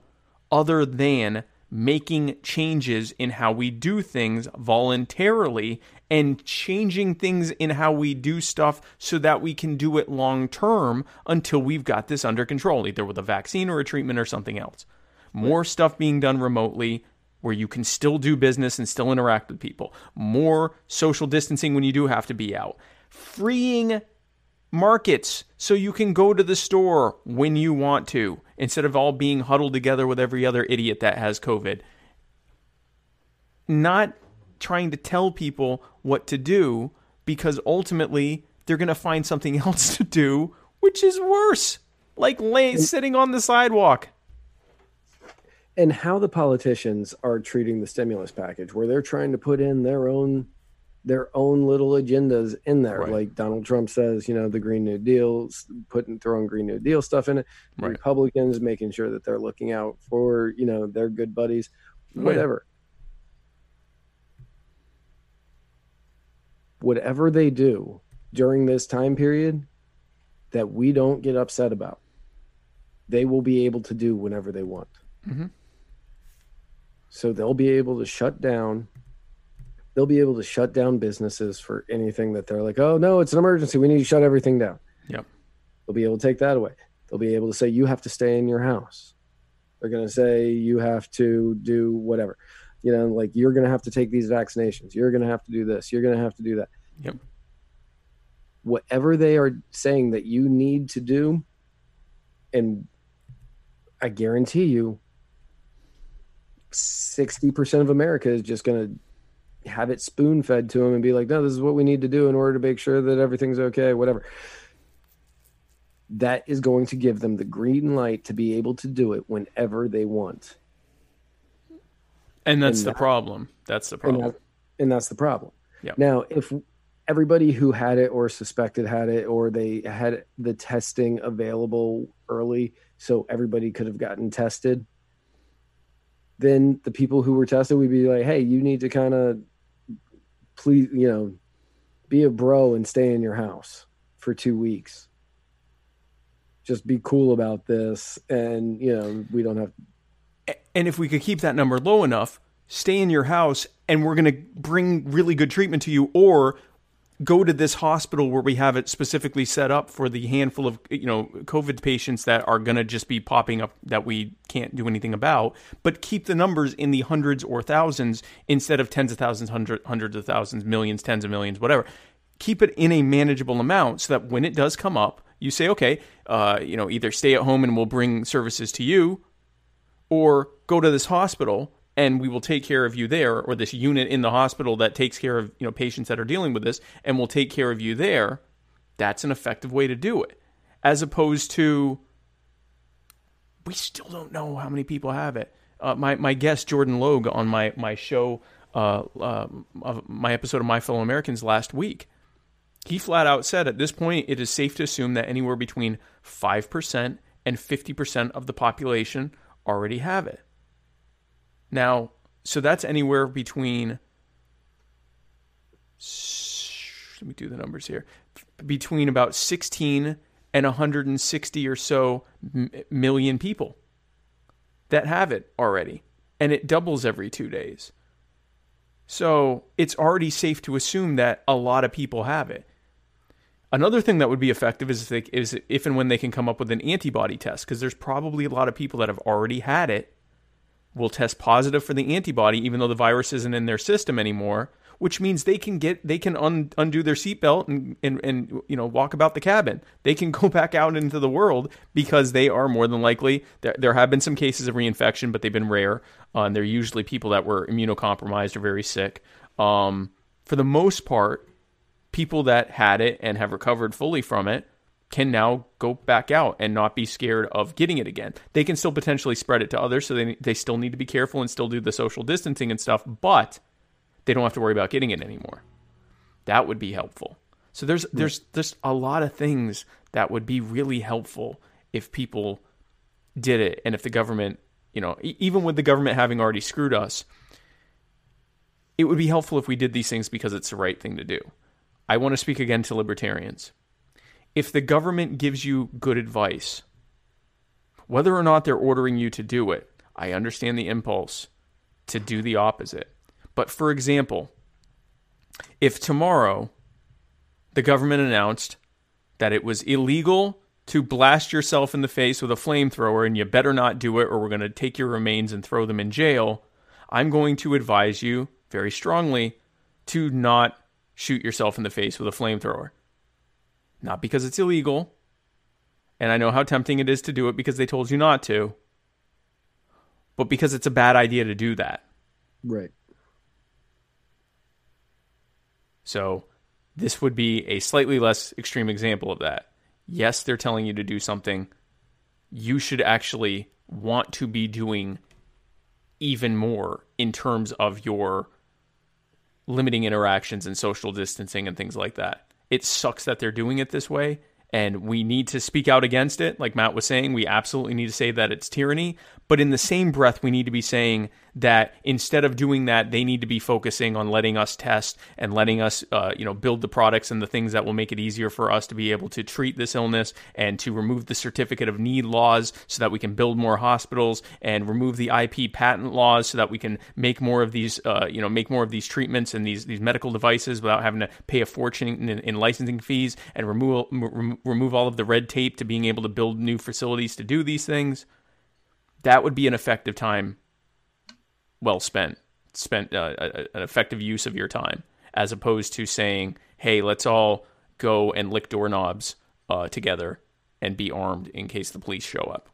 other than making changes in how we do things voluntarily and changing things in how we do stuff so that we can do it long term until we've got this under control, either with a vaccine or a treatment or something else. More stuff being done remotely where you can still do business and still interact with people. More social distancing when you do have to be out. Freeing markets so you can go to the store when you want to instead of all being huddled together with every other idiot that has COVID. Not trying to tell people what to do because ultimately they're going to find something else to do, which is worse, like lay, sitting on the sidewalk. And how the politicians are treating the stimulus package, where they're trying to put in their own their own little agendas in there. Right. Like Donald Trump says, you know, the Green New Deal, putting throwing Green New Deal stuff in it. Right. Republicans making sure that they're looking out for, you know, their good buddies, Oh, whatever. Whatever they do during this time period that we don't get upset about, they will be able to do whenever they want. Mhm. So they'll be able to shut down they'll be able to shut down businesses for anything that they're like, oh no, it's an emergency. We need to shut everything down. Yep. They'll be able to take that away. They'll be able to say you have to stay in your house. They're going to say you have to do whatever. You know, like you're going to have to take these vaccinations. You're going to have to do this. You're going to have to do that. Yep. Whatever they are saying that you need to do, and I guarantee you, 60% of America is just going to have it spoon fed to them and be like, no, this is what we need to do in order to make sure that everything's okay, whatever. That is going to give them the green light to be able to do it whenever they want. And that's And the that- problem. That's the And, problem. that, and that's the problem. Yep. Now, if everybody who had it or suspected had it, or they had the testing available early, so everybody could have gotten tested, then the people who were tested would be like, hey, you need to kind of please, you know, be a bro and stay in your house for two weeks. Just be cool about this. And, you know, we don't have And if we could keep that number low enough, stay in your house and we're going to bring really good treatment to you or go to this hospital where we have it specifically set up for the handful of you know covid patients that are going to just be popping up that we can't do anything about but keep the numbers in the hundreds or thousands instead of tens of thousands hundred, hundreds of thousands millions tens of millions whatever. Keep it in a manageable amount so that when it does come up you say okay uh, you know either stay at home and we'll bring services to you or go to this hospital and we will take care of you there or this unit in the hospital that takes care of you know patients that are dealing with this and we'll take care of you there that's an effective way to do it. As opposed to we still don't know how many people have it. Uh, my, my guest jordan logue on my, my show uh, uh, my episode of my fellow americans last week he flat out said at this point it is safe to assume that anywhere between 5% and 50% of the population already have it. Now, so that's anywhere between let me do the numbers here between about 16 and 160 or so million people that have it already and it doubles every 2 days. So, it's already safe to assume that a lot of people have it. Another thing that would be effective is if, they, is if and when they can come up with an antibody test, because there's probably a lot of people that have already had it, will test positive for the antibody, even though the virus isn't in their system anymore, which means they can get they can un, undo their seatbelt and, and and you know walk about the cabin. They can go back out into the world because they are more than likely. There, there have been some cases of reinfection, but they've been rare. Uh, and they're usually people that were immunocompromised or very sick. Um, for the most part, people that had it and have recovered fully from it can now go back out and not be scared of getting it again. They can still potentially spread it to others, so they they still need to be careful and still do the social distancing and stuff, but they don't have to worry about getting it anymore. That would be helpful. So there's hmm. there's there's a lot of things that would be really helpful if people did it and if the government, you know, even with the government having already screwed us, it would be helpful if we did these things because it's the right thing to do. I want to speak again to libertarians. If the government gives you good advice, whether or not they're ordering you to do it, I understand the impulse to do the opposite. But for example, if tomorrow the government announced that it was illegal to blast yourself in the face with a flamethrower and you better not do it or we're going to take your remains and throw them in jail, I'm going to advise you very strongly to not shoot yourself in the face with a flamethrower. Not because it's illegal, and I know how tempting it is to do it because they told you not to, but because it's a bad idea to do that. Right. So, this would be a slightly less extreme example of that. Yes, they're telling you to do something. You should actually want to be doing even more in terms of your limiting interactions and social distancing and things like that. It sucks that they're doing it this way, and we need to speak out against it. Like Matt was saying, we absolutely need to say that it's tyranny. But in the same breath, we need to be saying that instead of doing that, they need to be focusing on letting us test and letting us, uh, you know, build the products and the things that will make it easier for us to be able to treat this illness and to remove the certificate of need laws so that we can build more hospitals and remove the IP patent laws so that we can make more of these, uh, you know, make more of these treatments and these these medical devices without having to pay a fortune in, in licensing fees and remove remove all of the red tape to being able to build new facilities to do these things that would be an effective time well spent spent uh, an effective use of your time as opposed to saying hey let's all go and lick doorknobs uh, together and be armed in case the police show up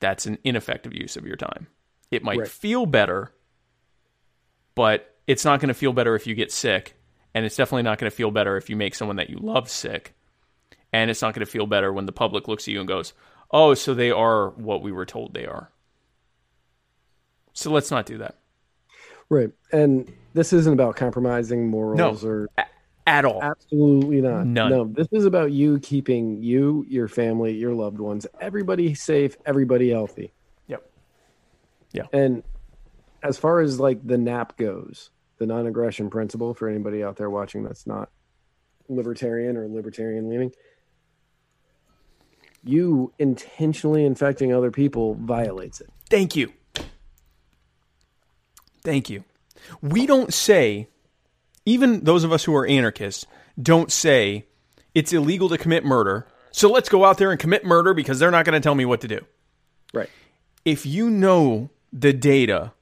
that's an ineffective use of your time it might right. feel better but it's not going to feel better if you get sick and it's definitely not going to feel better if you make someone that you love sick and it's not going to feel better when the public looks at you and goes oh, so they are what we were told they are. So let's not do that. Right. And this isn't about compromising morals no, or a- at all. Absolutely not. None. No, this is about you keeping you, your family, your loved ones, everybody safe, everybody healthy. Yep. Yeah. And as far as like the NAP goes, the non-aggression principle for anybody out there watching that's not libertarian or libertarian leaning, you intentionally infecting other people violates it. Thank you. Thank you. We don't say, even those of us who are anarchists, don't say it's illegal to commit murder. So let's go out there and commit murder because they're not going to tell me what to do. Right. If you know the data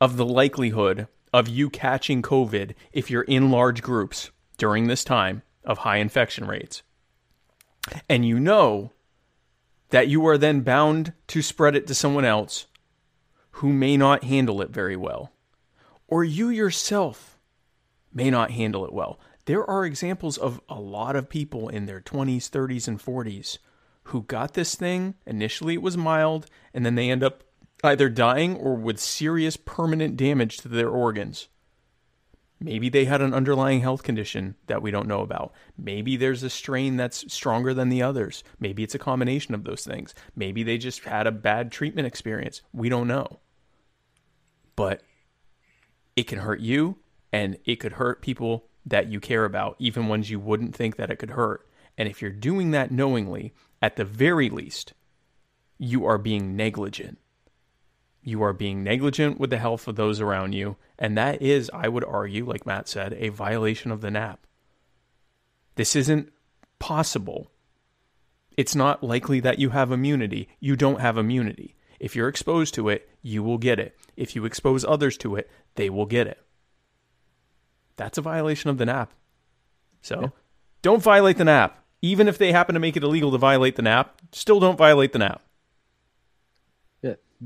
of the likelihood of you catching COVID if you're in large groups during this time of high infection rates, and you know that you are then bound to spread it to someone else who may not handle it very well, or you yourself may not handle it well. There are examples of a lot of people in their 20s, 30s, and 40s who got this thing. Initially, it was mild, and then they end up either dying or with serious permanent damage to their organs Maybe they had an underlying health condition that we don't know about. Maybe there's a strain that's stronger than the others. Maybe it's a combination of those things. Maybe they just had a bad treatment experience. We don't know. But it can hurt you and it could hurt people that you care about, even ones you wouldn't think that it could hurt. And if you're doing that knowingly, at the very least, you are being negligent. You are being negligent with the health of those around you. And that is, I would argue, like Matt said, a violation of the NAP. This isn't possible. It's not likely that you have immunity. You don't have immunity. If you're exposed to it, you will get it. If you expose others to it, they will get it. That's a violation of the NAP. So yeah. don't violate the NAP. Even if they happen to make it illegal to violate the NAP, still don't violate the NAP.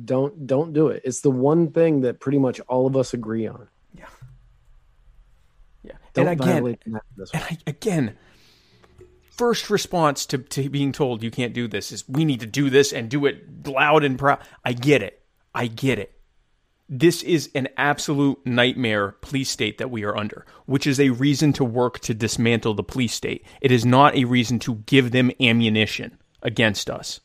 Don't don't do it. It's the one thing that pretty much all of us agree on. Yeah. Yeah. Don't and again, and I, again, first response to, to being told you can't do this is we need to do this and do it loud and proud. I get it. I get it. This is an absolute nightmare police state that we are under, which is a reason to work to dismantle the police state. It is not a reason to give them ammunition against us.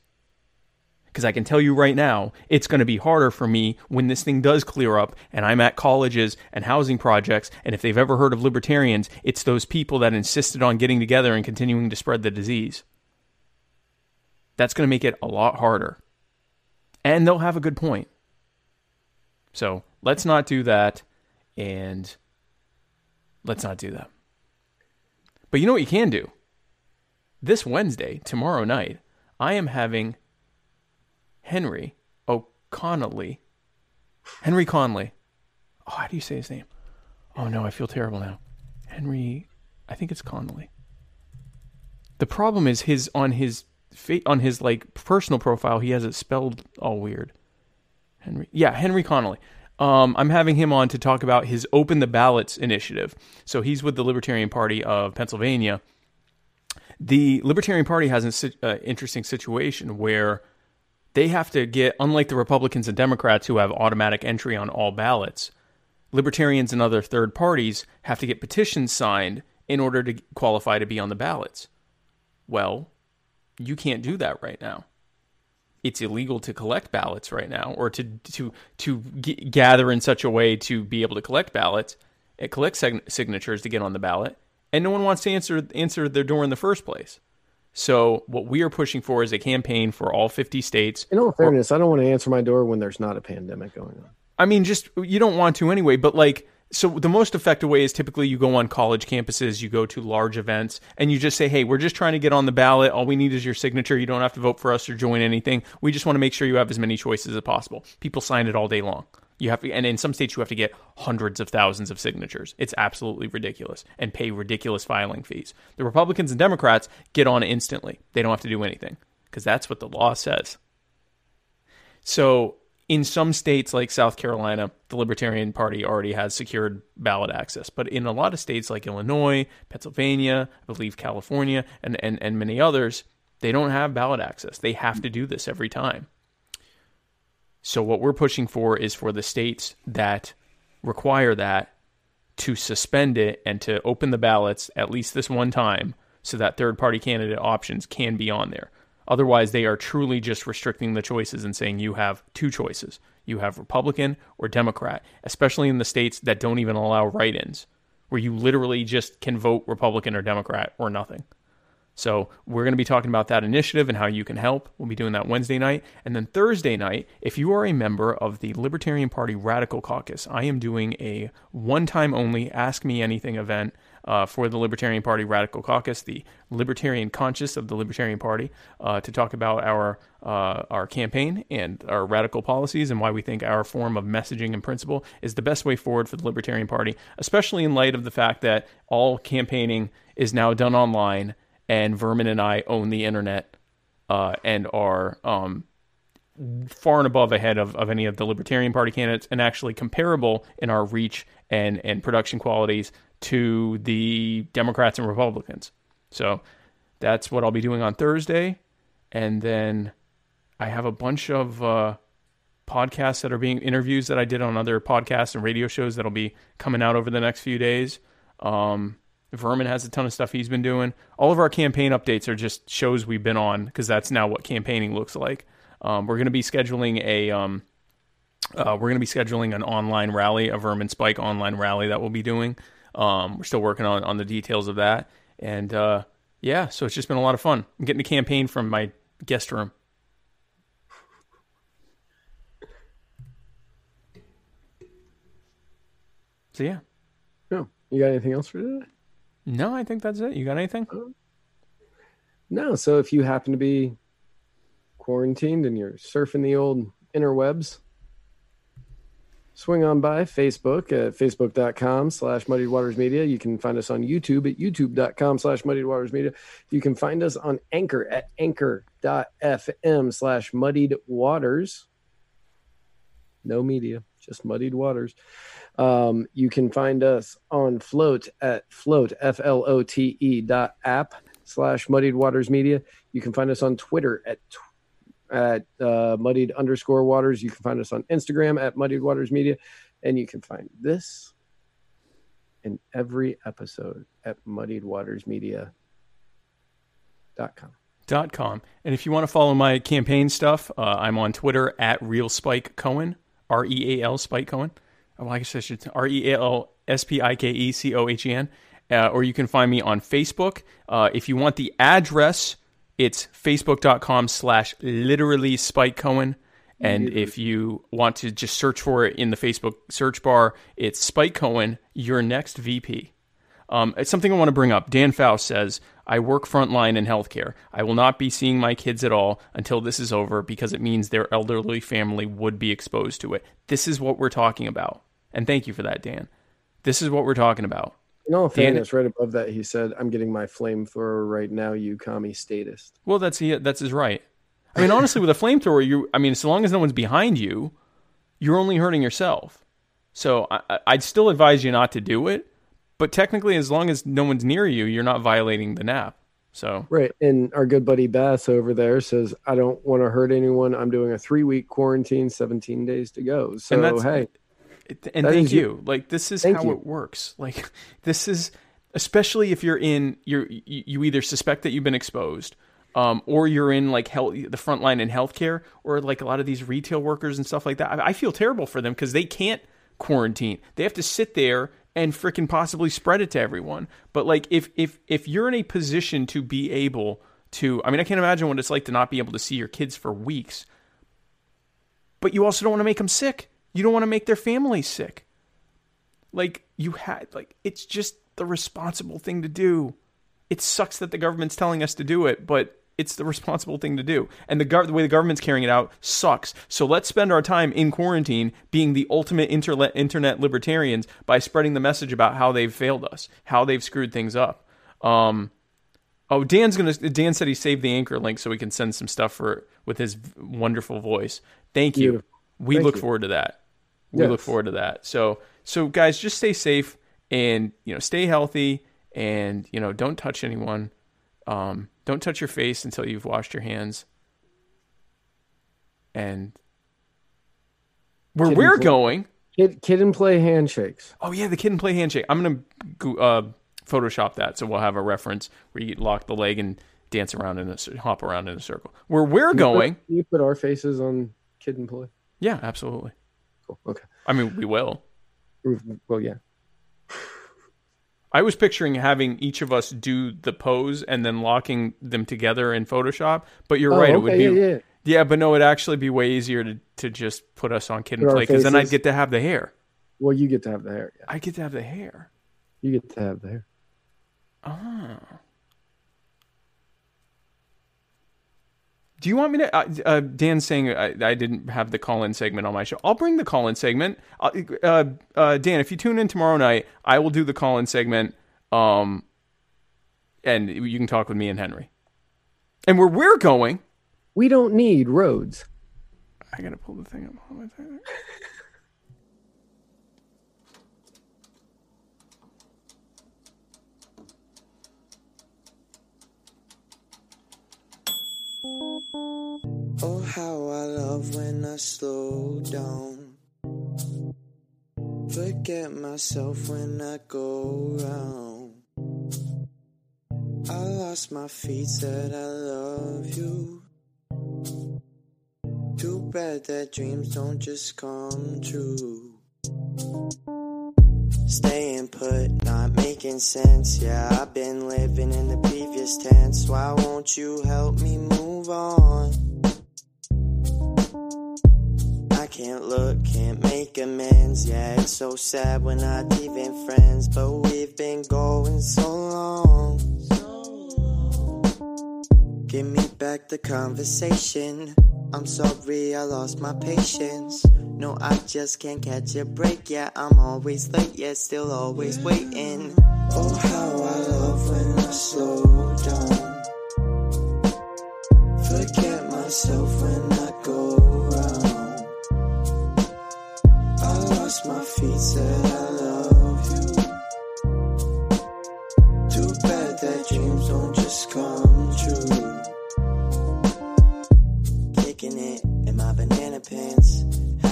Because I can tell you right now, it's going to be harder for me when this thing does clear up and I'm at colleges and housing projects. And if they've ever heard of libertarians, it's those people that insisted on getting together and continuing to spread the disease. That's going to make it a lot harder. And they'll have a good point. So let's not do that. And let's not do that. But you know what you can do? This Wednesday, tomorrow night, I am having Henry O'Connelly. Henry Conley. Oh, how do you say his name? Oh no, I feel terrible now. Henry, I think it's Connolly. The problem is his on his on his like personal profile, he has it spelled all weird. Henry, yeah, Henry Connolly. Um, I'm having him on to talk about his Open the Ballots initiative. So he's with the Libertarian Party of Pennsylvania. The Libertarian Party has an uh, interesting situation where they have to get, unlike the Republicans and Democrats who have automatic entry on all ballots, libertarians and other third parties have to get petitions signed in order to qualify to be on the ballots. Well, you can't do that right now. It's illegal to collect ballots right now, or to to to g- gather in such a way to be able to collect ballots, collect sig- signatures to get on the ballot, and no one wants to answer answer their door in the first place. So what we are pushing for is a campaign for all 50 states. In all fairness, or, I don't want to answer my door when there's not a pandemic going on. I mean, just you don't want to anyway, but like so the most effective way is typically you go on college campuses, you go to large events, and you just say, "Hey, we're just trying to get on the ballot. All we need is your signature. You don't have to vote for us or join anything. We just want to make sure you have as many choices as possible." People sign it all day long. You have to, and in some states you have to get hundreds of thousands of signatures. It's absolutely ridiculous and pay ridiculous filing fees. The Republicans and Democrats get on instantly. They don't have to do anything because that's what the law says. So, in some states like South Carolina, the Libertarian Party already has secured ballot access. But in a lot of states like Illinois, Pennsylvania, I believe California, and, and, and many others, they don't have ballot access. They have to do this every time. So what we're pushing for is for the states that require that to suspend it and to open the ballots at least this one time so that third party candidate options can be on there. Otherwise, they are truly just restricting the choices and saying you have two choices. You have Republican or Democrat, especially in the states that don't even allow write ins, where you literally just can vote Republican or Democrat or nothing. So we're going to be talking about that initiative and how you can help. We'll be doing that Wednesday night. And then Thursday night, if you are a member of the Libertarian Party Radical Caucus, I am doing a one time only Ask Me Anything event. Uh, for the Libertarian Party Radical Caucus, the Libertarian conscious of the Libertarian Party, uh, to talk about our uh, our campaign and our radical policies and why we think our form of messaging and principle is the best way forward for the Libertarian Party, especially in light of the fact that all campaigning is now done online and Vermin and I own the internet uh, and are um, far and above ahead of, of any of the Libertarian Party candidates and actually comparable in our reach and, and production qualities to the Democrats and Republicans. So that's what I'll be doing on Thursday. And then I have a bunch of uh, podcasts that are being interviews that I did on other podcasts and radio shows that'll be coming out over the next few days. Um, Vermin has a ton of stuff he's been doing. All of our campaign updates are just shows we've been on because that's now what campaigning looks like. Um, we're going to be scheduling a um, uh, we're going to be scheduling an online rally, a Vermin Spike online rally that we'll be doing. Um, we're still working on on the details of that, and uh, yeah, so it's just been a lot of fun. I'm getting a campaign from my guest room. So yeah. No, you got anything else for today? No, I think that's it. You got anything? Um, no. So if you happen to be quarantined and you're surfing the old interwebs, swing on by Facebook at facebook.com slash muddied waters media. You can find us on YouTube at youtube.com slash muddied waters media. You can find us on Anchor at anchor.fm slash muddied waters. No media, just muddied waters. Um, you can find us on Flote at flote, F L O T E dot app slash muddied waters media. You can find us on Twitter at at uh, muddied underscore waters. You can find us on Instagram at muddied waters media. And you can find this in every episode at muddiedwatersmedia.com. Dot com. And if you want to follow my campaign stuff, uh, I'm on Twitter at real Spike Cohen, R E A L Spike Cohen. Oh, I guess I should R E A L S P I K E C O H E N. Uh, or you can find me on Facebook. Uh, if you want the address, it's facebook.com slash literally Spike Cohen. And if you want to just search for it in the Facebook search bar, it's Spike Cohen, your next VP. Um, it's something I want to bring up. Dan Faust says, I work frontline in healthcare. I will not be seeing my kids at all until this is over because it means their elderly family would be exposed to it. This is what we're talking about. And thank you for that, Dan. This is what we're talking about. In all fairness, right above that, he said, I'm getting my flamethrower right now, you commie statist. Well, that's he, that's his right. I mean, honestly, with a flamethrower, you I mean, so long as no one's behind you, you're only hurting yourself. So I, I- I'd still advise you not to do it. But technically, as long as no one's near you, you're not violating the nap. So Right. And our good buddy Bass over there says, I don't want to hurt anyone. I'm doing a three week quarantine, 17 days to go. So, And that's- hey, It- and That thank you. Like this is Thank how you. it works. Like this is especially if you're in you're you you either suspect that you've been exposed um, or you're in like health, the front line in healthcare or like a lot of these retail workers and stuff like that. I, I feel terrible for them because they can't quarantine. They have to sit there and freaking possibly spread it to everyone. But like if if if you're in a position to be able to, I mean, I can't imagine what it's like to not be able to see your kids for weeks. But you also don't want to make them sick. You don't want to make their families sick. Like you had like it's just the responsible thing to do. It sucks that the government's telling us to do it, but it's the responsible thing to do. And the, gov- the way the government's carrying it out sucks. So let's spend our time in quarantine being the ultimate interle- internet libertarians by spreading the message about how they've failed us, how they've screwed things up. Um, oh, Dan's gonna. Dan said he saved the anchor link so we can send some stuff for with his wonderful voice. Thank you. Beautiful. We Thank look you. forward to that. We look forward to that. So, so guys, just stay safe and you know, stay healthy and you know, don't touch anyone. Um, don't touch your face until you've washed your hands. And where Kid we're play. going, kid, kid and play handshakes. oh yeah, the kid and play handshake. I'm gonna go- uh, Photoshop that so we'll have a reference where you lock the leg and dance around in a hop around in a circle. Where we're going, Can you put our faces on kid and play? yeah, absolutely. Cool. Okay. I mean, we will. Well, yeah. I was picturing having each of us do the pose and then locking them together in Photoshop. But you're Oh, right; it would be yeah, yeah. Yeah, but no, it'd actually be way easier to, to just put us on kid and Put play because then I'd get to have the hair. Well, you get to have the hair. Yeah. I get to have the hair. You get to have the hair. Ah. Do you want me to? Uh, uh, Dan's saying I, I didn't have the call in segment on my show. I'll bring the call in segment. Uh, uh, uh, Dan, if you tune in tomorrow night, I will do the call in segment. Um, and you can talk with me and Henry. And where we're going, We don't need roads. I gotta pull the thing up. Hold on a second. Oh, how I love when I slow down. Forget myself when I go round. I lost my feet, said I love you. Too bad that dreams don't just come true. Staying put, not making sense. Yeah, I've been living in the Why won't you help me move on? I can't look, can't make amends. Yeah, it's so sad we're not even friends, but we've been going so long. Give me back the conversation. I'm sorry I lost my patience. No, I just can't catch a break. Yeah, I'm always late, yeah, still always waiting. Oh, how I love when I slow down. Forget myself when I go round. I lost my feet, said I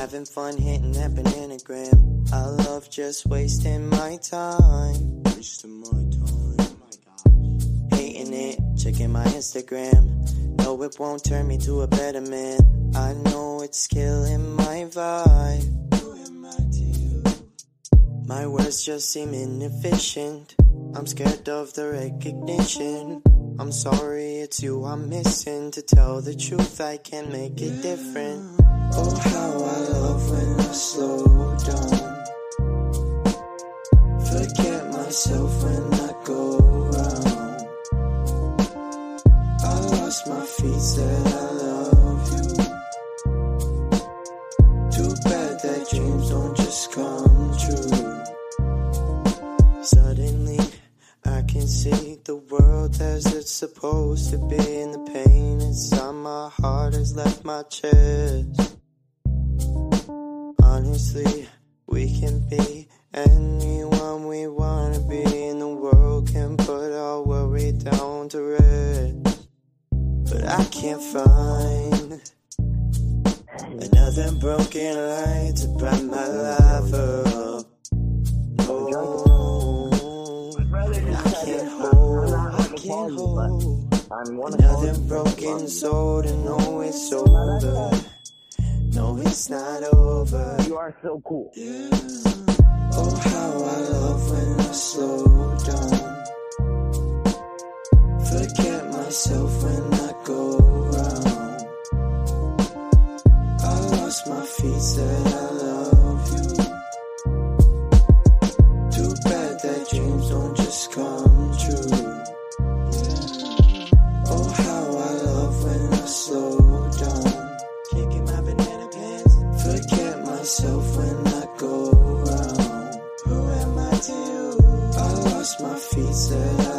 Having fun hitting that banana gram. I love just wasting my time. Wasting my time. Oh Hating it, checking my Instagram. No, it won't turn me to a better man. I know it's killing my vibe. Who am I to? My words just seem inefficient. I'm scared of the recognition. I'm sorry, it's you I'm missing. To tell the truth, I can't make it different. Oh, how I love when I slow down. Forget myself when I go round. I lost my feet, said I love you. Too bad that dreams don't just come can see the world as it's supposed to be, and the pain inside my heart has left my chest. Honestly, we can be anyone we wanna be, and the world can put our worry down to rest. But I can't find another broken light to brighten my life up. No, I can't hold another broken soul to know it's over. No, it's not over. You are so cool. Yeah. Oh, how I love when I slow down. Forget myself when I go round. I lost my feet, said I love you. Too bad that dreams don't just come my feet, said